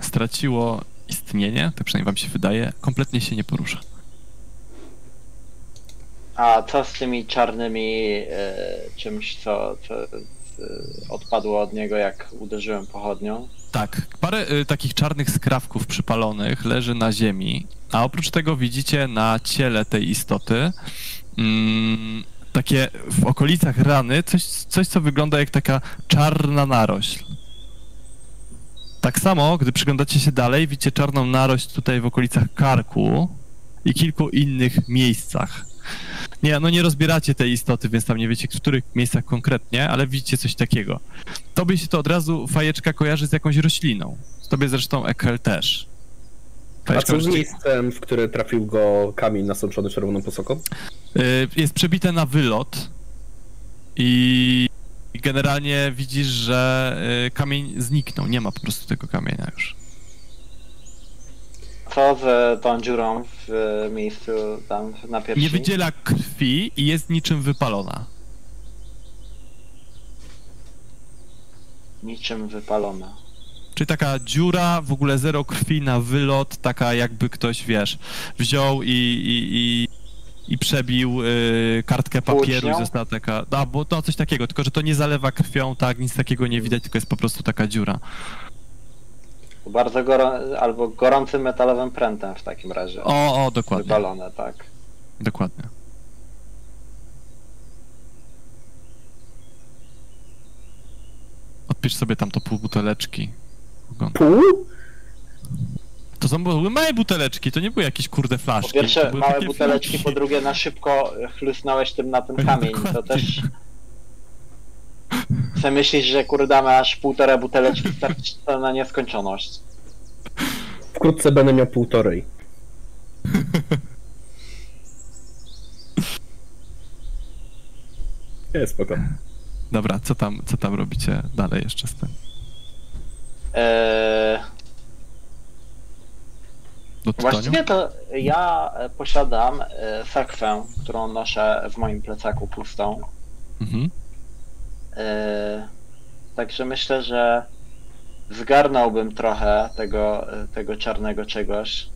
[SPEAKER 1] straciło istnienie, tak przynajmniej wam się wydaje, kompletnie się nie porusza.
[SPEAKER 3] A co z tymi czarnymi e, czymś, co, co odpadło od niego, jak uderzyłem pochodnią?
[SPEAKER 1] Tak, parę y, takich czarnych skrawków przypalonych leży na ziemi, a oprócz tego widzicie na ciele tej istoty mm, takie w okolicach rany coś, coś, co wygląda jak taka czarna narośl. Tak samo, gdy przyglądacie się dalej, widzicie czarną narośl tutaj w okolicach karku i kilku innych miejscach. Nie, no nie rozbieracie tej istoty, więc tam nie wiecie, w których miejscach konkretnie, ale widzicie coś takiego. Tobie się to od razu fajeczka kojarzy z jakąś rośliną. Tobie zresztą Ekel też.
[SPEAKER 4] A
[SPEAKER 1] Fajeczka
[SPEAKER 4] co z miejscem, w które trafił go kamień nasączony czerwoną posoką?
[SPEAKER 1] Y, Jest przebite na wylot i i generalnie widzisz, że y, kamień zniknął. Nie ma po prostu tego kamienia już.
[SPEAKER 3] Z tą dziurą w e, miejscu tam na piersi?
[SPEAKER 1] Nie wydziela krwi i jest niczym wypalona.
[SPEAKER 3] Niczym wypalona.
[SPEAKER 1] Czyli taka dziura, w ogóle zero krwi na wylot, taka jakby ktoś, wiesz, wziął i, i, i, i przebił y, kartkę papieru została taka, a, bo to coś takiego, tylko że to nie zalewa krwią, tak, nic takiego nie widać, tylko jest po prostu taka dziura.
[SPEAKER 3] Bardzo gorą... albo gorącym metalowym prętem w takim razie.
[SPEAKER 1] O, o, dokładnie,
[SPEAKER 3] Wypalone, tak.
[SPEAKER 1] dokładnie. Odpisz sobie tam to pół buteleczki.
[SPEAKER 4] Pół?
[SPEAKER 1] To są były małe buteleczki, to nie były jakieś kurde
[SPEAKER 3] Po
[SPEAKER 1] flaszki. to
[SPEAKER 3] pierwsze
[SPEAKER 1] były
[SPEAKER 3] małe buteleczki,
[SPEAKER 1] flaszki.
[SPEAKER 3] po drugie na szybko chlusnąłeś tym na ten kamień. To
[SPEAKER 1] Dokładnie.
[SPEAKER 3] też... Co myślisz, że kurde masz półtora buteleczki starczy to na nieskończoność.
[SPEAKER 4] Wkrótce będę miał półtorej. Jest spoko.
[SPEAKER 1] Dobra, co tam, co tam robicie dalej jeszcze z tym?
[SPEAKER 3] Eee,
[SPEAKER 1] Do tytoniu?
[SPEAKER 3] właściwie to ja posiadam e, sakwę, którą noszę w moim plecaku pustą.
[SPEAKER 1] Mhm.
[SPEAKER 3] Eee, także myślę, że zgarnąłbym trochę tego, e, tego czarnego czegoś,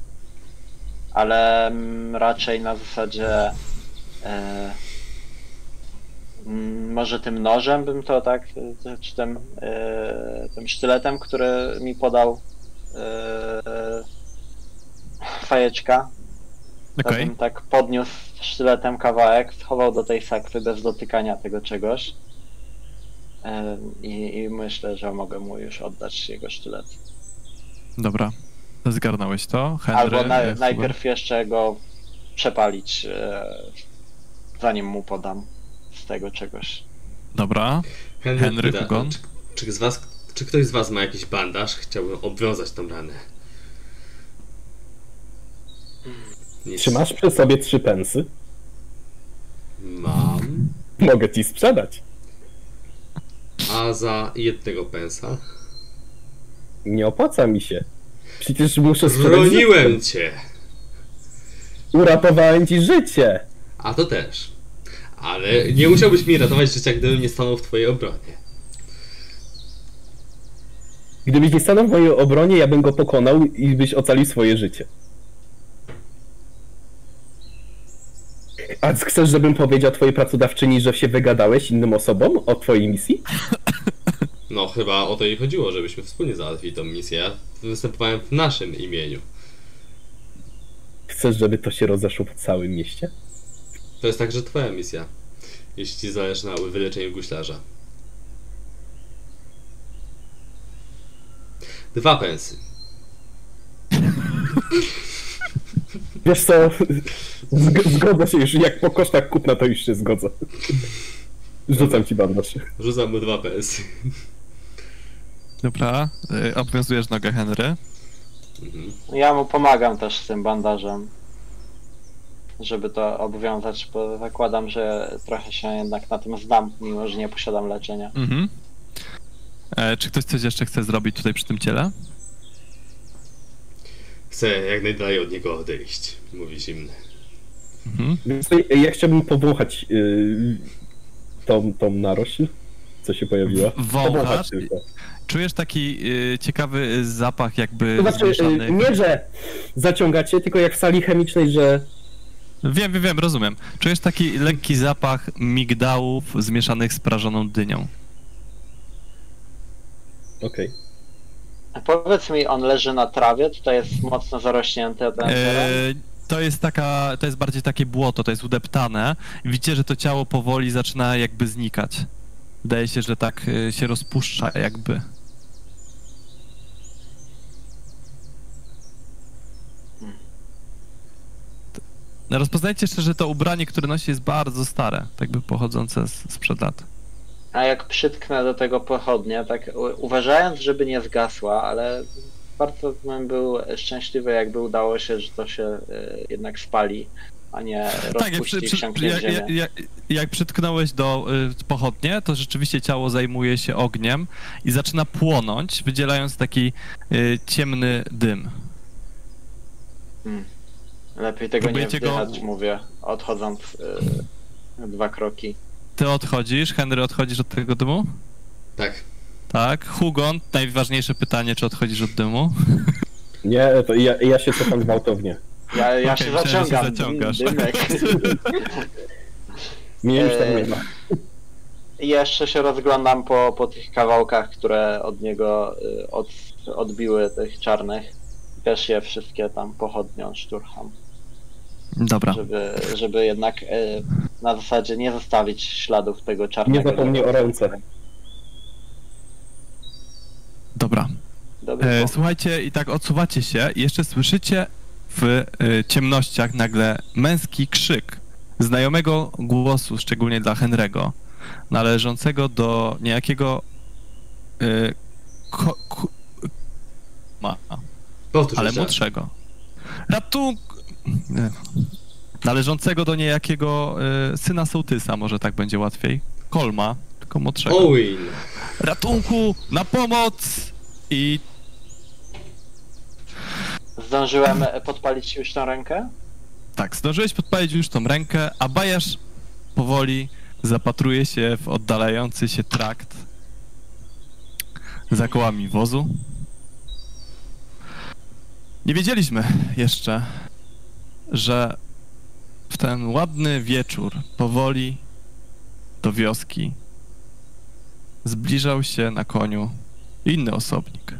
[SPEAKER 3] ale mm, raczej na zasadzie e, może tym nożem bym to tak, czy tym, e, tym sztyletem, który mi podał e, fajeczka,
[SPEAKER 1] Okej,
[SPEAKER 3] bym tak podniósł sztyletem kawałek, schował do tej sakwy bez dotykania tego czegoś. I, I myślę, że mogę mu już oddać jego sztylet.
[SPEAKER 1] dobra. Zgarnąłeś to, Henry?
[SPEAKER 3] Albo na,
[SPEAKER 1] e, chyba?
[SPEAKER 3] najpierw jeszcze go przepalić, e, zanim mu podam z tego czegoś.
[SPEAKER 1] Dobra.
[SPEAKER 2] Henry,
[SPEAKER 1] Henry
[SPEAKER 2] pyta,
[SPEAKER 1] Hugon?
[SPEAKER 2] czy, czy, z was, czy ktoś z was ma jakiś bandaż? Chciałbym obwiązać tą ranę. Nic.
[SPEAKER 4] Czy masz przy sobie trzy pensy?
[SPEAKER 2] Mam.
[SPEAKER 4] Mogę ci sprzedać.
[SPEAKER 2] Za jednego pensa?
[SPEAKER 4] Nie opłaca mi się. Przecież muszę.
[SPEAKER 2] Broniłem cię!
[SPEAKER 4] Uratowałem ci życie.
[SPEAKER 2] A to też. Ale nie musiałbyś mi ratować życia, gdybym nie stanął w twojej obronie.
[SPEAKER 4] Gdybyś nie stanął w mojej obronie, ja bym go pokonał i byś ocalił swoje życie. A chcesz, żebym powiedział twojej pracodawczyni, że się wygadałeś innym osobom o twojej misji?
[SPEAKER 2] No, chyba o to jej chodziło, żebyśmy wspólnie załatwili tą misję. Ja występowałem w naszym imieniu.
[SPEAKER 4] Chcesz, żeby to się rozeszło po całym mieście?
[SPEAKER 2] To jest także twoja misja. Jeśli ci zależy na wyleczeniu guślarza. Dwa pensy.
[SPEAKER 4] Wiesz co, zg- zgodzę się już, jak po kosztach kupna to już się zgodzę. Rzucam ci bandaż.
[SPEAKER 2] Rzucam mu dwa pensy.
[SPEAKER 1] Dobra. Y, obwiązujesz nogę Henry.
[SPEAKER 2] Mhm.
[SPEAKER 3] Ja mu pomagam też z tym bandażem, żeby to obwiązać, bo zakładam, że trochę się jednak na tym znam, mimo że nie posiadam leczenia.
[SPEAKER 1] Mhm. E, czy ktoś coś jeszcze chce zrobić tutaj przy tym ciele?
[SPEAKER 2] Chcę jak najdalej od niego odejść, mówi zimny.
[SPEAKER 1] Mhm.
[SPEAKER 4] Ja chciałbym powąchać yy, tą, tą narośl, co się pojawiła.
[SPEAKER 1] Wąchasz? Czujesz taki y, ciekawy zapach jakby
[SPEAKER 4] To znaczy,
[SPEAKER 1] zmieszanych...
[SPEAKER 4] yy, nie, że zaciągacie, tylko jak w sali chemicznej, że
[SPEAKER 1] Wiem, wiem, wiem, rozumiem. Czujesz taki lekki zapach migdałów zmieszanych z prażoną dynią.
[SPEAKER 4] Okej.
[SPEAKER 3] Powiedz mi, on leży na trawie, tutaj jest mocno zarośnięty ten teren.
[SPEAKER 1] E, to jest taka, to jest bardziej takie błoto, to jest udeptane. Widzicie, że to ciało powoli zaczyna jakby znikać. Wydaje się, że tak y, się rozpuszcza jakby. Rozpoznajcie jeszcze, że to ubranie, które nosi jest bardzo stare, tak by pochodzące z, sprzed lat.
[SPEAKER 3] A jak przytknę do tego pochodnie, tak uważając, żeby nie zgasła, ale bardzo bym był szczęśliwy, jakby udało się, że to się e, jednak spali, a nie
[SPEAKER 1] Tak, jak, przy, przy, jak, jak, jak, jak przytknąłeś do y, pochodnie, to rzeczywiście ciało zajmuje się ogniem i zaczyna płonąć, wydzielając taki y, ciemny dym.
[SPEAKER 3] Lepiej tego nie
[SPEAKER 1] próbujecie go-
[SPEAKER 3] wdychać, mówię, odchodząc e, dwa kroki.
[SPEAKER 1] Ty odchodzisz, Henry, odchodzisz od tego dymu?
[SPEAKER 2] Tak.
[SPEAKER 1] Tak. Hugon, najważniejsze pytanie, czy odchodzisz od dymu?
[SPEAKER 4] Nie, to ja, ja się cofam gwałtownie.
[SPEAKER 3] Ja, ja
[SPEAKER 1] Okej,
[SPEAKER 3] się
[SPEAKER 1] że się
[SPEAKER 3] zaciągam.
[SPEAKER 1] zaciągasz.
[SPEAKER 3] Dymek.
[SPEAKER 4] Mnie już tak
[SPEAKER 3] Eee,
[SPEAKER 4] nie ma.
[SPEAKER 3] Jeszcze się rozglądam po, po tych kawałkach, które od niego y, od, odbiły tych czarnych. Też je wszystkie tam pochodnią szturcham,
[SPEAKER 1] Dobra.
[SPEAKER 3] żeby, żeby jednak y, na zasadzie nie zostawić śladów tego
[SPEAKER 4] Nie
[SPEAKER 3] czarnego.
[SPEAKER 4] zapomnij o ręce.
[SPEAKER 1] Dobra. E, słuchajcie, i tak odsuwacie się i jeszcze słyszycie w e, ciemnościach nagle męski krzyk znajomego głosu, szczególnie dla Henry'ego, należącego do niejakiego e, ko, ko, ma, ale młodszego. Ratunku! Należącego do niejakiego e, syna sołtysa, może tak będzie łatwiej. Kolma, tylko młodszego.
[SPEAKER 2] Owen!
[SPEAKER 1] Ratunku! Na pomoc! I
[SPEAKER 3] Zdążyłem podpalić już tą rękę?
[SPEAKER 1] Tak, zdążyłeś podpalić już tą rękę, a Bajasz powoli zapatruje się w oddalający się trakt za kołami wozu. Nie wiedzieliśmy jeszcze, że w ten ładny wieczór powoli do wioski zbliżał się na koniu inny osobnik.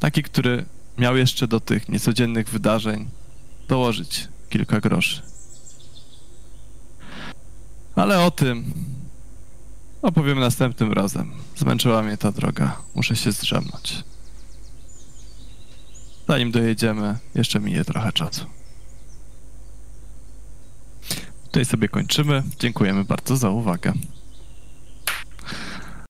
[SPEAKER 1] Taki, który miał jeszcze do tych niecodziennych wydarzeń dołożyć kilka groszy. Ale o tym opowiemy następnym razem. Zmęczyła mnie ta droga. Muszę się zdrzemnąć. Zanim dojedziemy, jeszcze minie trochę czasu. Tutaj sobie kończymy. Dziękujemy bardzo za uwagę.